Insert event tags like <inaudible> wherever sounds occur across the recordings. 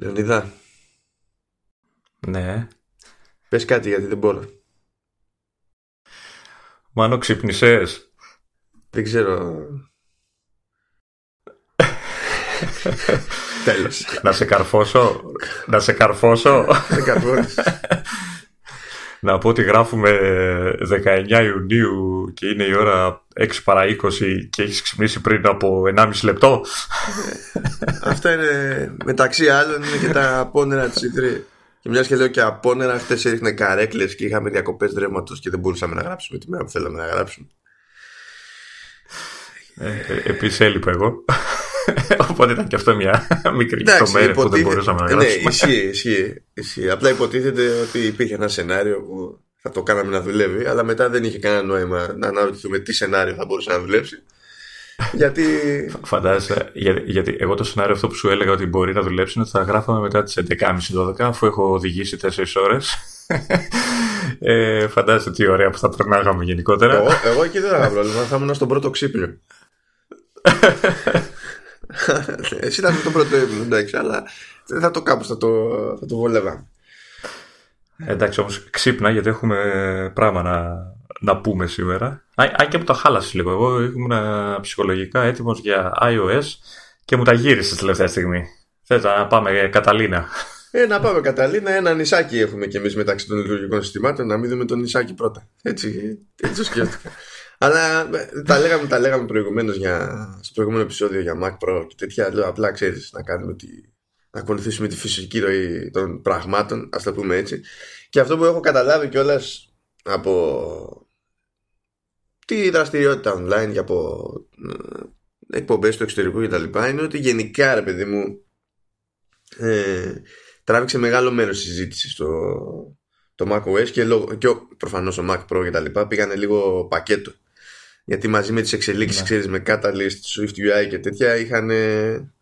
Λεωνίδα, Ναι. πες κάτι γιατί δεν μπορώ. Μάνο ξύπνησες; Δεν ξέρω. Τέλος. να σε καρφώσω. να σε καρφώσω. Δεν καρφώνεις. να πω ότι γράφουμε 19 Ιουνίου και είναι η ώρα 6 παρά 20 και έχεις ξυπνήσει πριν από 1,5 λεπτό. Αυτά είναι μεταξύ άλλων είναι και τα απόνερα της E3. Και μιας και λέω και απόνερα, χτες έριχνε καρέκλες και είχαμε διακοπές ρεύματος και δεν μπορούσαμε να γράψουμε τη μέρα που θέλαμε να γράψουμε. ε, ε, επίσης έλειπα εγώ. Οπότε ήταν και αυτό μια μικρή Εντάξει, λεπτομέρεια που δεν υποτίθεται- μπορούσαμε να Ναι, γράψουμε. ισχύει, ισχύει, ισχύει. Απλά υποτίθεται ότι υπήρχε ένα σενάριο που θα το κάναμε να δουλεύει, αλλά μετά δεν είχε κανένα νόημα να αναρωτηθούμε τι σενάριο θα μπορούσε να δουλέψει. Γιατί. Φαντάζεσαι, γιατί, γιατί εγώ το σενάριο αυτό που σου έλεγα ότι μπορεί να δουλέψει είναι ότι θα γράφαμε μετά τις 11.30-12 αφού έχω οδηγήσει 4 ώρες. <laughs> ε, φαντάζεσαι τι ωραία που θα περνάγαμε γενικότερα. εγώ, εγώ εκεί δεν θα είχα πρόβλημα, θα ήμουν στον πρώτο ξύπνιο. <laughs> Εσύ ήταν το πρώτο ύπνο, εντάξει, αλλά δεν θα το κάπου, θα το, θα το βολεύαμε. Ε, εντάξει όμως ξύπνα γιατί έχουμε πράγμα να, να πούμε σήμερα. Αν αν και μου το χάλασες λίγο. Εγώ ήμουν ψυχολογικά έτοιμος για iOS και μου τα γύρισες τη τελευταία στιγμή. Θες να πάμε Καταλίνα. Ε, να πάμε Καταλήνα, ένα νησάκι έχουμε κι εμείς μεταξύ των λειτουργικών συστημάτων, να μην δούμε το νησάκι πρώτα. Έτσι, έτσι το σκέφτηκα. Αλλά ε, τα λέγαμε, τα λέγαμε προηγουμένως στο προηγούμενο επεισόδιο για Mac Pro και τέτοια. Λέω απλά ξέρεις να κάνουμε τη, να ακολουθήσουμε τη φυσική ροή των πραγμάτων, ας το πούμε έτσι. Και αυτό που έχω καταλάβει κιόλας από τη δραστηριότητα online και από ε, εκπομπές του εξωτερικού κτλ. είναι ότι γενικά ρε παιδί μου ε, τράβηξε μεγάλο μέρος της συζήτησης το, το macOS και, λόγω, και ο- προφανώς ο Mac Pro και τα λοιπά πήγανε λίγο πακέτο γιατί μαζί με τις εξελίξεις Ναι. ξέρεις με Catalyst, Swift UI και τέτοια είχαν ε,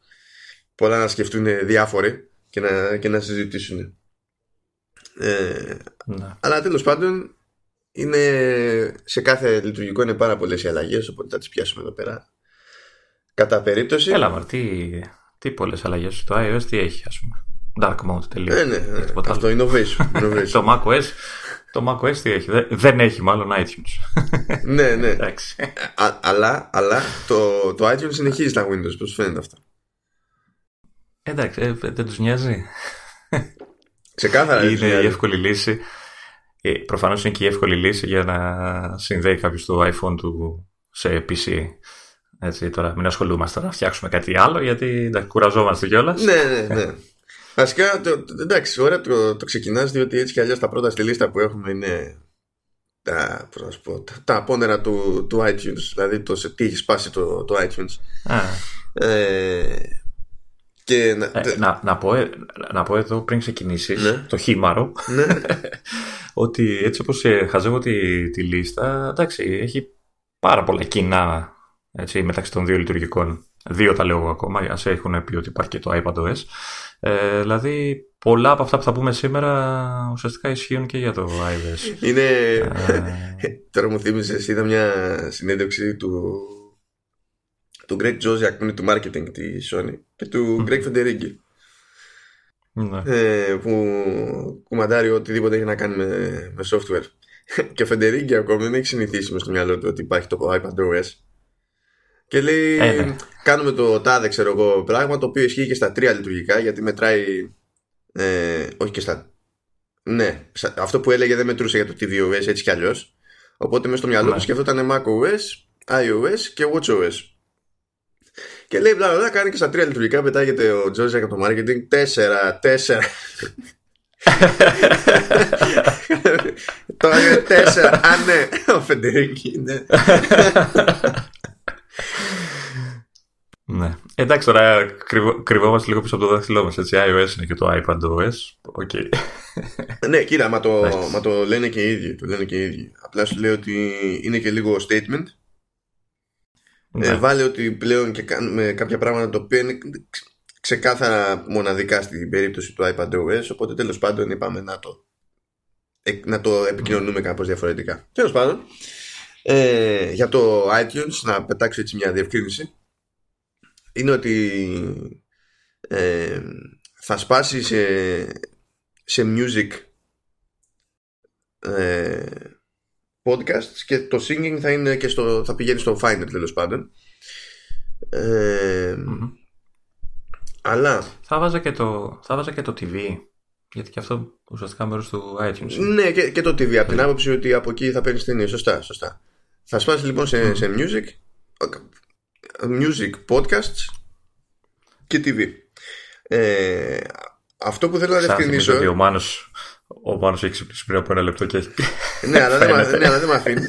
πολλά να σκεφτούν διάφοροι και να, και να συζητήσουν ε, Ναι. αλλά τέλος πάντων είναι, σε κάθε λειτουργικό είναι πάρα πολλές οι αλλαγές οπότε θα τις πιάσουμε εδώ πέρα κατά περίπτωση Έλα μαρ, τι, τι πολλές αλλαγές. Το iOS τι έχει ας πούμε. Dark mode τελείως. ε, ναι, ναι, Έχεις τίποτα αυτό άλλο. innovation, innovation. <laughs> το macOS, το macOS τι έχει; Δεν, δεν έχει μάλλον iTunes. ναι ναι Εντάξει. Α, αλλά, αλλά το, το iTunes συνεχίζει τα Windows, πώς φαίνεται αυτό; Εντάξει, ε, δεν τους νοιάζει. Ξεκάθαρα δεν είναι τους νοιάζει. η εύκολη λύση. Ε, προφανώς είναι και η εύκολη λύση για να συνδέει κάποιος το iPhone του σε PC. Έτσι, τώρα μην ασχολούμαστε να φτιάξουμε κάτι άλλο γιατί εντάξει, κουραζόμαστε κιόλας. Ναι, ναι, ναι. Βασικά, το, το- εντάξει, ωραία το, το ξεκινάς διότι έτσι κι αλλιώς τα πρώτα στη λίστα που έχουμε είναι τα, πώς να σου πω, τα, τα απόνερα του, του iTunes. Δηλαδή το σε τι έχει σπάσει το, το iTunes. Ε, και να, Ε, να, να, πω, ε, να πω εδώ πριν ξεκινήσεις Ναι. το χήμαρο ναι, <laughs> ότι έτσι όπως ε, χαζεύω τη, τη λίστα εντάξει, έχει πάρα πολλά κοινά έτσι, μεταξύ των δύο λειτουργικών. Δύο τα λέω εγώ ακόμα, ας έχουν πει ότι υπάρχει και το iPadOS. Ε, δηλαδή πολλά από αυτά που θα πούμε σήμερα ουσιαστικά ισχύουν και για το iOS. είναι... Ε, <laughs> Τώρα μου θύμισες, είδα μια συνέντευξη του, του Greg Josiak που είναι του marketing της Sony και του Greg Federighi ναι. ε, που κουμαντάρει οτιδήποτε έχει να κάνει με, με software. <laughs> και ο Federighi ακόμα δεν έχει συνηθίσει μες στο μυαλό του ότι υπάρχει το iPadOS. Και λέει, Ε, ναι. κάνουμε το τάδε ξέρω εγώ πράγμα το οποίο ισχύει και στα τρία λειτουργικά γιατί μετράει ε, όχι και στα ναι, σα- αυτό που έλεγε δεν μετρούσε για το tvOS έτσι κι αλλιώς οπότε μέσα στο μυαλό Ναι. του σκεφτόταν macOS, iOS και watchOS και λέει μπλα μπλα, μπλα κάνει και στα τρία λειτουργικά πετάγεται ο Τζόζια από το marketing τέσσερα, τέσσερα Τώρα είναι τέσσερα Α ναι, ο Φεντερίκη ναι. ναι. Εντάξει, τώρα κρυβο, κρυβόμαστε λίγο πίσω από το δάχτυλό μας. Έτσι, iOS είναι και το iPadOS. Ok. Ναι, κοίτα, μα το, Εντάξει. μα το λένε και οι ίδιοι. Το λένε και οι ίδιοι. Απλά σου λέω ότι είναι και λίγο statement. Ναι. Ε, βάλε ότι πλέον και κάνουμε κάποια πράγματα τα οποία είναι ξε- ξεκάθαρα μοναδικά στην περίπτωση του iPadOS. Οπότε τέλος πάντων είπαμε να το, ε, να το επικοινωνούμε κάπως διαφορετικά. Τέλος πάντων, ε, για το iTunes, να πετάξω έτσι μια διευκρίνηση, είναι ότι ε, θα σπάσει σε, σε music ε, podcasts και το singing θα, είναι και στο, θα πηγαίνει στο Finder τέλος πάντων. Ε, Αλλά. Θα βάζα, και το, θα βάζα και το TV. Γιατί και αυτό ουσιαστικά μέρος του iTunes. Ναι, και, και το TV. Από την άποψη ότι από εκεί θα παίρνεις ταινίες. Σωστά, σωστά. Θα σπάσει λοιπόν σε, σε music, music podcasts και TV. Ε, αυτό που θέλω να διευκρινίσω. Ότι ο Μάνος, ο Μάνος έχει ξυπνήσει πριν από ένα λεπτό και έχει. <laughs> ναι, αλλά δεν, ναι, αλλά δεν με αφήνει.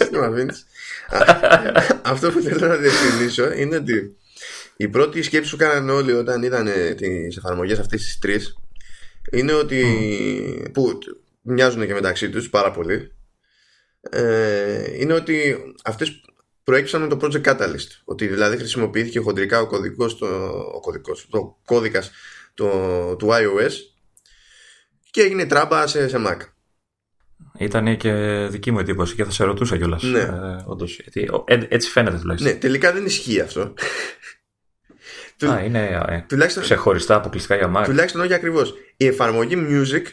<laughs> Αυτό που θέλω να διευκρινίσω είναι ότι η πρώτη σκέψη που κάνανε όλοι όταν είδαν τις εφαρμογές αυτέ τι τρεις είναι ότι. που μοιάζουν και μεταξύ τους πάρα πολύ. Ε, είναι ότι αυτές προέκυψαν με το Project Catalyst. Ότι δηλαδή χρησιμοποιήθηκε χοντρικά ο κωδικός, το, ο κωδικός, το κώδικας το, του iOS και έγινε τράμπα σε, σε Mac. Ήταν και δική μου εντύπωση και θα σε ρωτούσα κιόλας. Ναι. Ε, όντως, γιατί, ε, έτσι φαίνεται τουλάχιστον. Ναι, τελικά δεν ισχύει αυτό. <laughs> Α, είναι ε, τουλάχιστον, ξεχωριστά αποκλειστικά για Mac. Τουλάχιστον όχι ακριβώς. Η εφαρμογή Music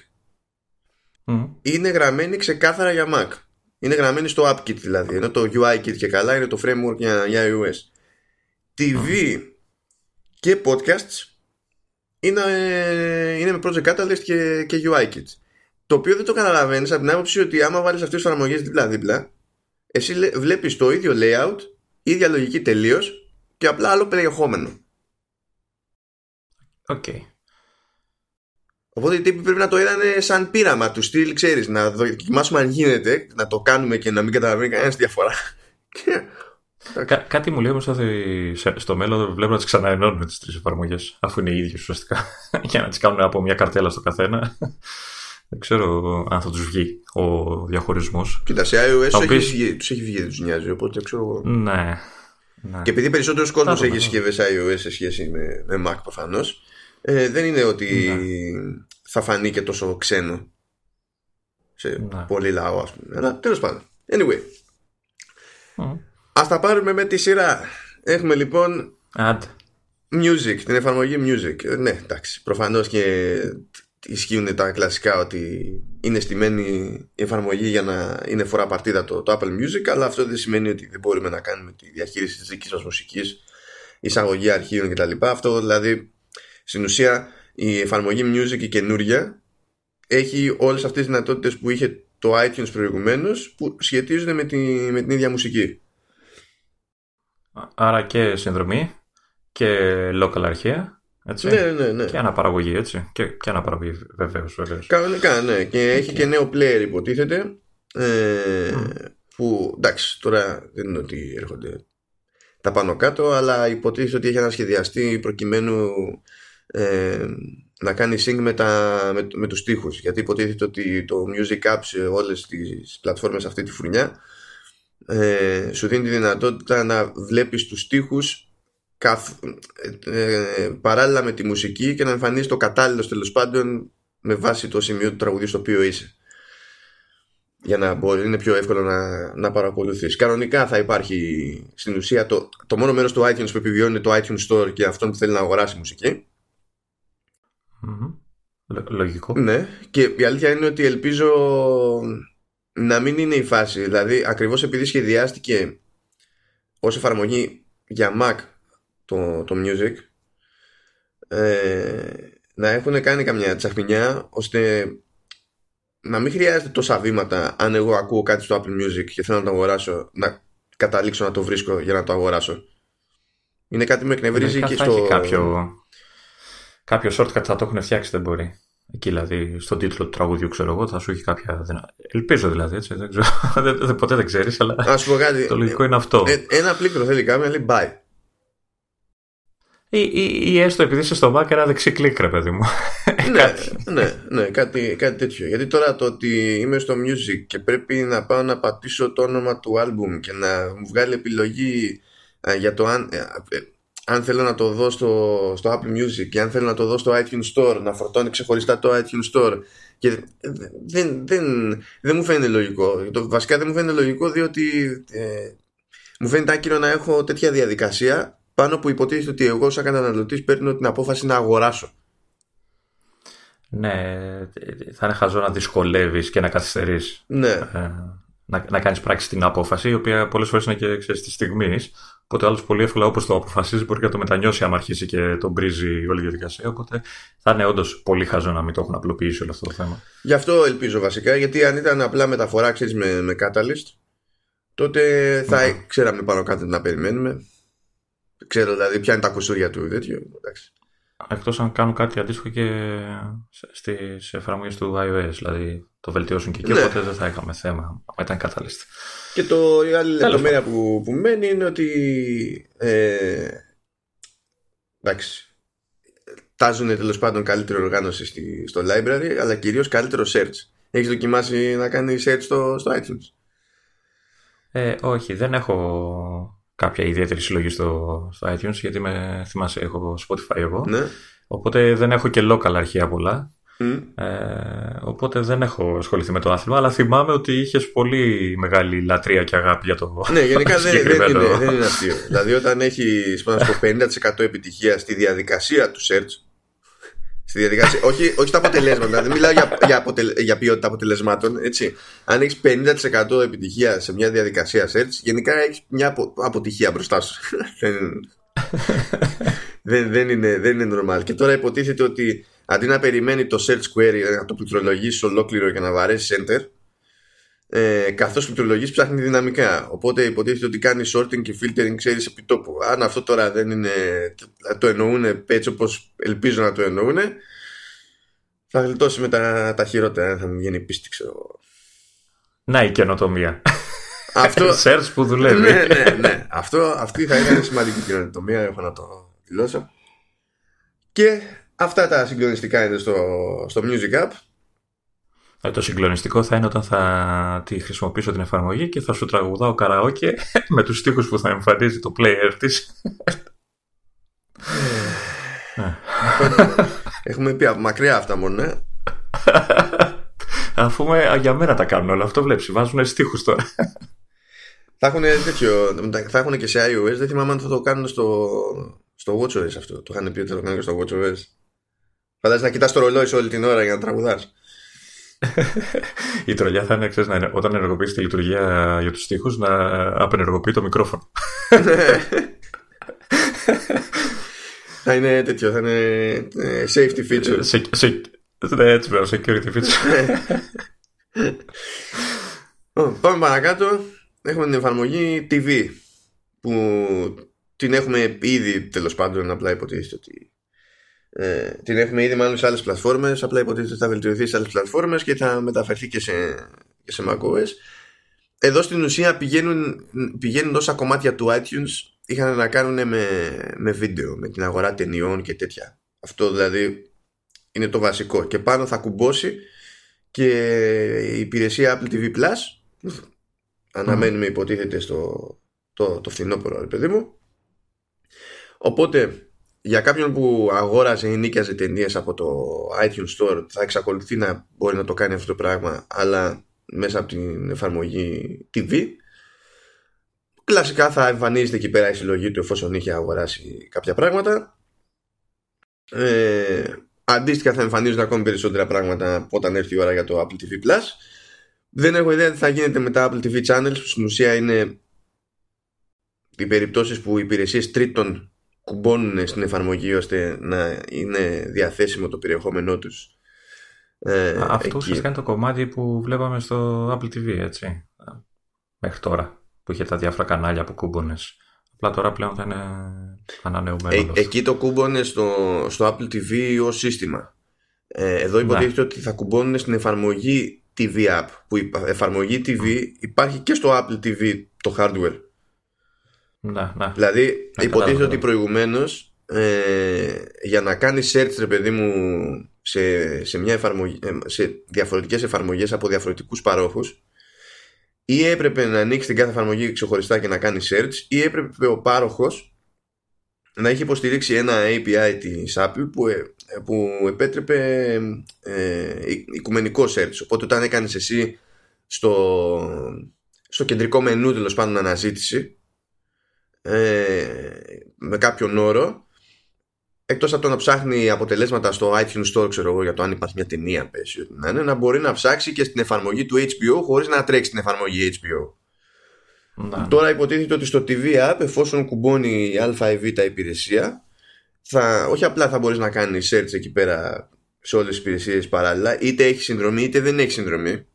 mm. είναι γραμμένη ξεκάθαρα για Mac. Είναι γραμμένη στο AppKit δηλαδή. Ενώ το UIKit και καλά είναι το framework για, για iOS. TV και podcasts είναι, είναι με Project Catalyst και, και UIKit. Το οποίο δεν το καταλαβαίνεις από την άποψη ότι άμα βάλεις αυτές τις εφαρμογές δίπλα-δίπλα, εσύ βλέπεις το ίδιο layout, ίδια λογική τελείως και απλά άλλο περιεχόμενο. Ok. Okay. Οπότε οι τύποι πρέπει να το είδανε σαν πείραμα του στυλ, ξέρεις, να δοκιμάσουμε αν γίνεται, να το κάνουμε και να μην καταλαβαίνει κανένας τη διαφορά. <laughs> Κά, κάτι μου λέει όμως ότι στο μέλλον βλέπω να τις ξαναενώνουν τις τρεις εφαρμογές, αφού είναι οι ίδιες ουσιαστικά, <laughs> για να τις κάνουν από μια καρτέλα στο καθένα. Δεν ξέρω αν θα τους βγει ο διαχωρισμός. Κοίτα, σε iOS του οποίος... έχει, τους έχει βγει, δεν τους νοιάζει, οπότε ξέρω Ναι. ναι. Και επειδή περισσότερος κόσμος έχει συσκευές iOS σε σχέση με, με Mac προφανώς, ε, δεν είναι ότι ναι. θα φανεί και τόσο ξένο σε ναι. πολύ λαό, ας πούμε. Αλλά τέλος πάντων. Anyway. Mm. Ας τα πάρουμε με τη σειρά. Έχουμε λοιπόν Ad. Music, την εφαρμογή Music. Ε, ναι, εντάξει. Προφανώς και ισχύουν τα κλασικά ότι είναι στημένη η εφαρμογή για να είναι φορά παρτίδα το, το Apple Music αλλά αυτό δεν σημαίνει ότι δεν μπορούμε να κάνουμε τη διαχείριση της δικής μας μουσικής εισαγωγή αρχείων κτλ. Αυτό δηλαδή στην ουσία η εφαρμογή Music η καινούρια έχει όλες αυτές τις δυνατότητες που είχε το iTunes προηγουμένως που σχετίζονται με, τη, με την ίδια μουσική. Άρα και συνδρομή και local αρχεία. Έτσι. Ναι, ναι, ναι. Και αναπαραγωγή, έτσι. Και, και αναπαραγωγή, βεβαίως. Βεβαίως. Κανονικά, ναι. Και έχει και νέο player, υποτίθεται. Ε, Που εντάξει, τώρα δεν είναι ότι έρχονται τα πάνω κάτω, αλλά υποτίθεται ότι έχει ανασχεδιαστεί προκειμένου ε, να κάνει sync με, τα, με, με τους στίχους γιατί υποτίθεται ότι το Music App σε όλες τις πλατφόρμες αυτή τη φουρνιά ε, σου δίνει τη δυνατότητα να βλέπεις τους στίχους καθ, ε, παράλληλα με τη μουσική και να εμφανίζεις το κατάλληλο τέλος πάντων με βάση το σημείο του τραγουδιού στο οποίο είσαι για να μπορεί, είναι πιο εύκολο να, να παρακολουθείς. Κανονικά θα υπάρχει στην ουσία το, το μόνο μέρος του iTunes που επιβιώνει είναι το iTunes Store και αυτόν που θέλει να αγοράσει μουσική. Λογικό. Ναι, και η αλήθεια είναι ότι ελπίζω να μην είναι η φάση. Δηλαδή, ακριβώς επειδή σχεδιάστηκε ως εφαρμογή για Mac το, το Music, ε, να έχουν κάνει καμιά τσαχμινιά ώστε να μην χρειάζεται τόσα βήματα αν εγώ ακούω κάτι στο Apple Music και θέλω να το αγοράσω να καταλήξω να το βρίσκω για να το αγοράσω. Είναι κάτι που με εκνευρίζει και στο... Κάποιο, κάποιο shortcut θα το έχουν φτιάξει δεν μπορεί. Εκεί δηλαδή στον τίτλο του τραγουδιού ξέρω εγώ θα σου έχει κάποια δυνατότητα. Ελπίζω δηλαδή έτσι. Δεν ξέρω. <laughs> ποτέ δεν ξέρεις, αλλά. Ας πω κάτι. Το λογικό είναι αυτό. Ε, ένα πλήκτρο θέλει κάμερα λέει bye. Ή, ή, ή, έστω επειδή είσαι στο Mac ένα δεξί κλικ, ρε παιδί μου. ναι, <laughs> ναι, ναι, κάτι, κάτι τέτοιο. Γιατί τώρα το ότι είμαι στο music και πρέπει να πάω να πατήσω το όνομα του album και να μου βγάλει επιλογή α, για το αν, ε, αν θέλω να το δω στο, στο Apple Music και αν θέλω να το δω στο iTunes Store, να φορτώνει ξεχωριστά το iTunes Store. Και δεν, δεν, δεν μου φαίνεται λογικό. Το, βασικά δεν μου φαίνεται λογικό διότι ε, μου φαίνεται άκυρο να έχω τέτοια διαδικασία πάνω που υποτίθεται ότι εγώ σαν καταναλωτής παίρνω την απόφαση να αγοράσω. Ναι, θα είναι χαζό να δυσκολεύεις και να καθυστερείς. Ναι. Ε, να, να κάνεις πράξη την απόφαση, η οποία πολλές φορές είναι και ξέρεις, της στιγμής. Οπότε άλλος πολύ εύκολα όπως το αποφασίζεις μπορεί να το μετανιώσει άμα αρχίσει και τον μπρίζει όλη η διαδικασία. Οπότε θα είναι όντως πολύ χαζό να μην το έχουν απλοποιήσει όλο αυτό το θέμα. Γι' αυτό ελπίζω βασικά, γιατί αν ήταν απλά μεταφορά ξέρεις, με, με Catalyst, τότε θα mm. ξέραμε πάνω κάτω να περιμένουμε. Ξέρω δηλαδή ποια είναι τα κουσούρια του τέτοιου. Εντάξει. Εκτός αν κάνουν κάτι αντίστοιχο και στις εφαρμογές του iOS, δηλαδή το βελτιώσουν και εκεί, ναι. οπότε δεν θα είχαμε θέμα, αν ήταν κατάλληλη. Και το, η άλλη λεπτομέρεια που, που μένει είναι ότι ε, εντάξει, τάζουν τέλος πάντων καλύτερη οργάνωση στη, στο library, αλλά κυρίως καλύτερο search. Έχεις δοκιμάσει να κάνεις search στο, στο iTunes? Ε, όχι, δεν έχω κάποια ιδιαίτερη συλλογή στο, στο iTunes γιατί με θυμάσαι έχω Spotify εγώ. Ναι. οπότε δεν έχω και local αρχεία πολλά. Ε, οπότε δεν έχω ασχοληθεί με το άθλημα αλλά θυμάμαι ότι είχες πολύ μεγάλη λατρεία και αγάπη για το Ναι γενικά <laughs> δεν, δεν, είναι, δεν είναι αστείο. Δηλαδή όταν έχει 50% επιτυχία στη διαδικασία του search Στη διαδικασία. όχι, όχι στα αποτελέσματα. Δεν μιλάω για, για, αποτελ, για ποιότητα αποτελεσμάτων. Έτσι. Αν έχεις 50% επιτυχία σε μια διαδικασία search, γενικά έχεις μια απο, αποτυχία μπροστά σου. <laughs> δεν, δεν, είναι, δεν είναι normal. Και τώρα υποτίθεται ότι αντί να περιμένει το search query να το πληκτρολογήσεις ολόκληρο και να βαρέσεις enter, ε, καθώς πληκτρολογεί ψάχνει δυναμικά. Οπότε υποτίθεται ότι κάνει sorting και filtering, ξέρεις επί τόπου. Αν αυτό τώρα δεν είναι. το εννοούν έτσι όπως ελπίζω να το εννοούν, θα γλιτώσει με τα, τα χειρότερα. Θα μου βγαίνει πίστη, ξέρω. Να η καινοτομία. Αυτό. <laughs> Search που δουλεύει. ναι, ναι, ναι. Αυτό, αυτή θα ήταν σημαντική καινοτομία. Έχω να το δηλώσω. Και αυτά τα συγκλονιστικά είναι στο, στο Music App. Ε, το συγκλονιστικό θα είναι όταν θα τη χρησιμοποιήσω την εφαρμογή και θα σου τραγουδάω καραόκε <laughs> με τους στίχους που θα εμφανίζει το player της. Ε. Έχουμε πει από μακριά αυτά μόνο, ναι. <laughs> Αφού με, για μένα τα κάνουν όλα. Αυτό βλέπεις, βάζουν στίχους τώρα. θα έχουν τέτοιο, θα έχουν και σε iOS. Δεν θυμάμαι αν θα το κάνουν στο, στο WatchOS αυτό. Το είχαν πει ότι θα το κάνουν και στο WatchOS. Φαντάζεσαι να κοιτάς το ρολόι όλη την ώρα για να τραγουδάς. Η τρολιά θα είναι, ξέρεις, να, όταν ενεργοποιήσει τη λειτουργία για τους στίχους να απενεργοποιεί το μικρόφωνο. <laughs> θα είναι τέτοιο, θα είναι ε, safety feature. Σε, σε, ναι, έτσι βέβαια, security feature. Πάμε παρακάτω. Έχουμε την εφαρμογή TV που την έχουμε ήδη τέλος πάντων απλά υποτίθεται ότι ε, την έχουμε ήδη μάλλον σε άλλες πλατφόρμες. Απλά υποτίθεται ότι θα βελτιωθεί σε άλλες πλατφόρμες και θα μεταφερθεί και σε, και σε macOS. Εδώ στην ουσία πηγαίνουν, πηγαίνουν όσα κομμάτια του iTunes είχαν να κάνουν με, με βίντεο, με την αγορά ταινιών και τέτοια. Αυτό δηλαδή είναι το βασικό. Και πάνω θα κουμπώσει και η υπηρεσία Apple TV Plus. Αναμένουμε υποτίθεται στο το, το φθινόπωρο, παιδί μου. Οπότε για κάποιον που αγόρασε ή νίκιαζε ταινίες από το iTunes Store θα εξακολουθεί να μπορεί να το κάνει αυτό το πράγμα αλλά μέσα από την εφαρμογή TV κλασικά θα εμφανίζεται εκεί πέρα η συλλογή του εφόσον είχε αγοράσει κάποια πράγματα. Ε, αντίστοιχα θα εμφανίζονται ακόμη περισσότερα πράγματα όταν έρθει η ώρα για το Apple TV Plus. Δεν έχω ιδέα τι θα γίνεται με τα Apple TV Channels που στην ουσία είναι οι περιπτώσεις που οι υπηρεσίες τρίτων κουμπώνουν στην εφαρμογή ώστε να είναι διαθέσιμο το περιεχόμενό τους. Ε, Αυτό ουσιαστικά είναι το κομμάτι που βλέπαμε στο Apple TV έτσι. Μέχρι τώρα που είχε τα διάφορα κανάλια που κούμπονες απλά τώρα πλέον θα είναι ανανεωμένος. Ε, εκεί το κούμπονε στο, στο Apple TV ως σύστημα. Ε, εδώ ναι. υποτίθεται ότι θα κουμπώνουν στην εφαρμογή TV App που η εφαρμογή TV υπάρχει και στο Apple TV το hardware να, να. Δηλαδή, υποτίθεται ότι προηγουμένως ε, για να κάνεις search, ρε παιδί μου, σε, σε, μια εφαρμογή, ε, σε διαφορετικές εφαρμογές από διαφορετικούς παρόχους ή έπρεπε να ανοίξεις την κάθε εφαρμογή ξεχωριστά και να κάνεις search ή έπρεπε ο πάροχος να έχει υποστηρίξει ένα API της Apple που, ε, που επέτρεπε ε, οικουμενικό search οπότε όταν έκανες εσύ στο, στο κεντρικό μενού τέλος πάντων αναζήτηση ε, με κάποιον όρο. Εκτός από το να ψάχνει αποτελέσματα στο iTunes Store ξέρω εγώ για το αν υπάρχει μια ταινία πέσει να είναι να μπορεί να ψάξει και στην εφαρμογή του HBO χωρίς να τρέξει την εφαρμογή HBO να. Τώρα υποτίθεται ότι στο TV App εφόσον κουμπώνει η α ή β υπηρεσία θα, όχι απλά θα μπορείς να κάνεις search εκεί πέρα σε όλες τις υπηρεσίες παράλληλα είτε έχει συνδρομή είτε δεν έχει συνδρομή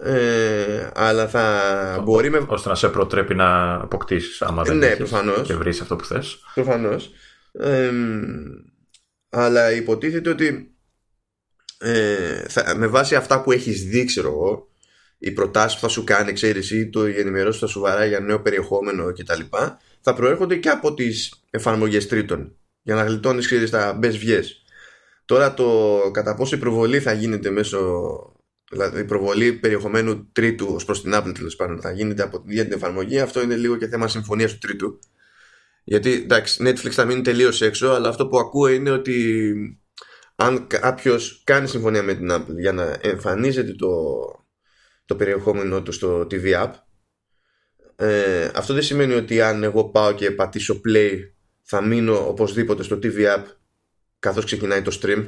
ε, αλλά θα μπορεί με... ώστε να σε προτρέπει να αποκτήσεις άμα δεν ναι, έχεις και βρεις αυτό που θες προφανώς ε, αλλά υποτίθεται ότι ε, θα, με βάση αυτά που έχεις δει ξέρω εγώ οι προτάσεις που θα σου κάνει, ξέρεις, ή το οι ενημερώσεις που θα σου βαράει για νέο περιεχόμενο κτλ. θα προέρχονται και από τις εφαρμογές τρίτων. Για να γλιτώνεις, ξέρεις, τα best views. Τώρα το κατά πόσο η προβολή θα γίνεται μέσω. Δηλαδή η προβολή περιεχομένου τρίτου ως προς την Apple τέλος πάντων θα γίνεται από την ίδια την εφαρμογή, αυτό είναι λίγο και θέμα συμφωνίας του τρίτου. Γιατί εντάξει, Netflix θα μείνει τελείως έξω, αλλά αυτό που ακούω είναι ότι αν κάποιος κάνει συμφωνία με την Apple για να εμφανίζεται το, το περιεχόμενό του στο TV App ε, αυτό δεν σημαίνει ότι αν εγώ πάω και πατήσω play θα μείνω οπωσδήποτε στο TV App καθώς ξεκινάει το stream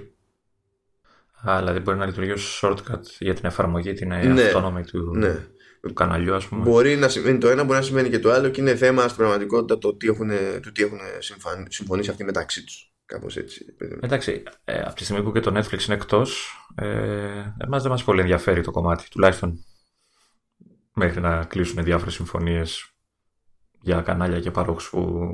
Α, δηλαδή μπορεί να λειτουργεί ως shortcut για την εφαρμογή την ναι, αυτόνομη του, ναι. του καναλιού ας πούμε. Μπορεί να σημαίνει το ένα, μπορεί να σημαίνει και το άλλο και είναι θέμα στην πραγματικότητα το τι έχουν, το τι έχουν συμφωνήσει αυτοί μεταξύ τους. Κάπως έτσι. Εντάξει, ε, από τη στιγμή που και το Netflix είναι εκτός, ε, εμάς δεν μας πολύ ενδιαφέρει το κομμάτι, τουλάχιστον μέχρι να κλείσουν διάφορες συμφωνίες για κανάλια και παρόχους που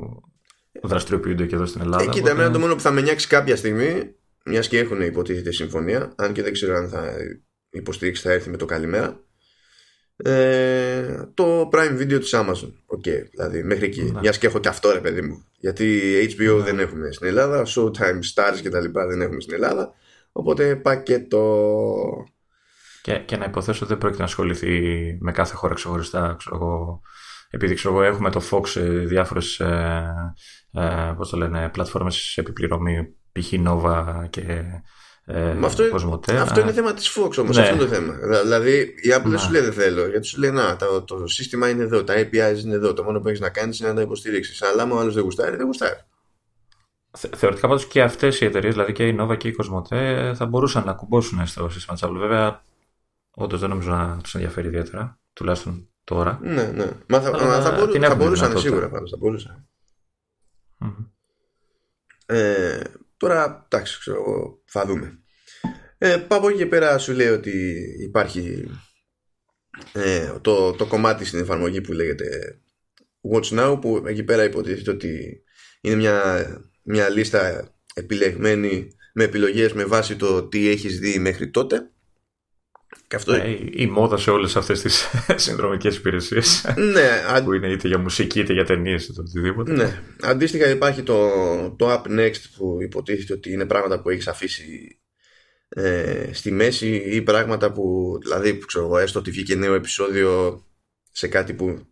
δραστηριοποιούνται και εδώ στην Ελλάδα. Εκεί κοίτα, οπότε... το μόνο που θα με νοιάξει κάποια στιγμή, μιας και έχουν υποτίθεται συμφωνία, αν και δεν ξέρω αν θα υποστηρίξει θα έρθει με το καλημέρα, ε, το Prime Video της Amazon. OK, okay, δηλαδή μέχρι εκεί. Ναι. Μιας και έχω και αυτό ρε παιδί μου. Γιατί HBO ναι. δεν έχουμε στην Ελλάδα, Showtime Stars και τα λοιπά δεν έχουμε στην Ελλάδα. Οπότε πακέτο και, και να υποθέσω ότι δεν πρόκειται να ασχοληθεί με κάθε χώρα ξεχωριστά. Ξέρω επειδή ξέρω έχουμε το Fox σε διάφορες ε, ε, πώς το λένε, πλατφόρμες επιπληρωμή, π.χ. Nova και ε, αυτό, αυτό είναι θέμα της Fox όμως, ναι. αυτό είναι το θέμα. Δηλαδή η Apple δεν σου λέει δεν θέλω, γιατί σου λέει να, το, το σύστημα είναι εδώ, τα APIs είναι εδώ, το μόνο που έχεις να κάνεις είναι να τα υποστηρίξεις. Αλλά άμα ο άλλος δεν γουστάρει, δεν γουστάρει. Θεωρητικά πάντως και αυτές οι εταιρείες, δηλαδή και η Nova και η Cosmote, θα μπορούσαν να κουμπώσουν στο σύστημα της Apple. Βέβαια Όντως δεν νομίζω να τους ενδιαφέρει ιδιαίτερα, τουλάχιστον τώρα. Ναι, ναι. Μα θα, θα, θα, θα μπορούσαν σίγουρα πάντως. Θα μπορούσαν. Mm-hmm. Ε, τώρα, εντάξει, ξέρω εγώ, θα δούμε. Ε, πάω εκεί και πέρα σου λέει ότι υπάρχει ε, το, το κομμάτι στην εφαρμογή που λέγεται Watch Now που εκεί πέρα υποτίθεται ότι είναι μια, μια λίστα επιλεγμένη με επιλογές με βάση το τι έχεις δει μέχρι τότε και αυτό... Ναι, η μόδα σε όλες αυτές τις <laughs> συνδρομικές υπηρεσίες ναι, που είναι είτε για μουσική είτε για ταινίες είτε οτιδήποτε. Ναι. Αντίστοιχα υπάρχει το, το Up Next που υποτίθεται ότι είναι πράγματα που έχεις αφήσει ε, στη μέση ή πράγματα που δηλαδή ξέρω εγώ έστω ότι βγήκε νέο επεισόδιο σε κάτι που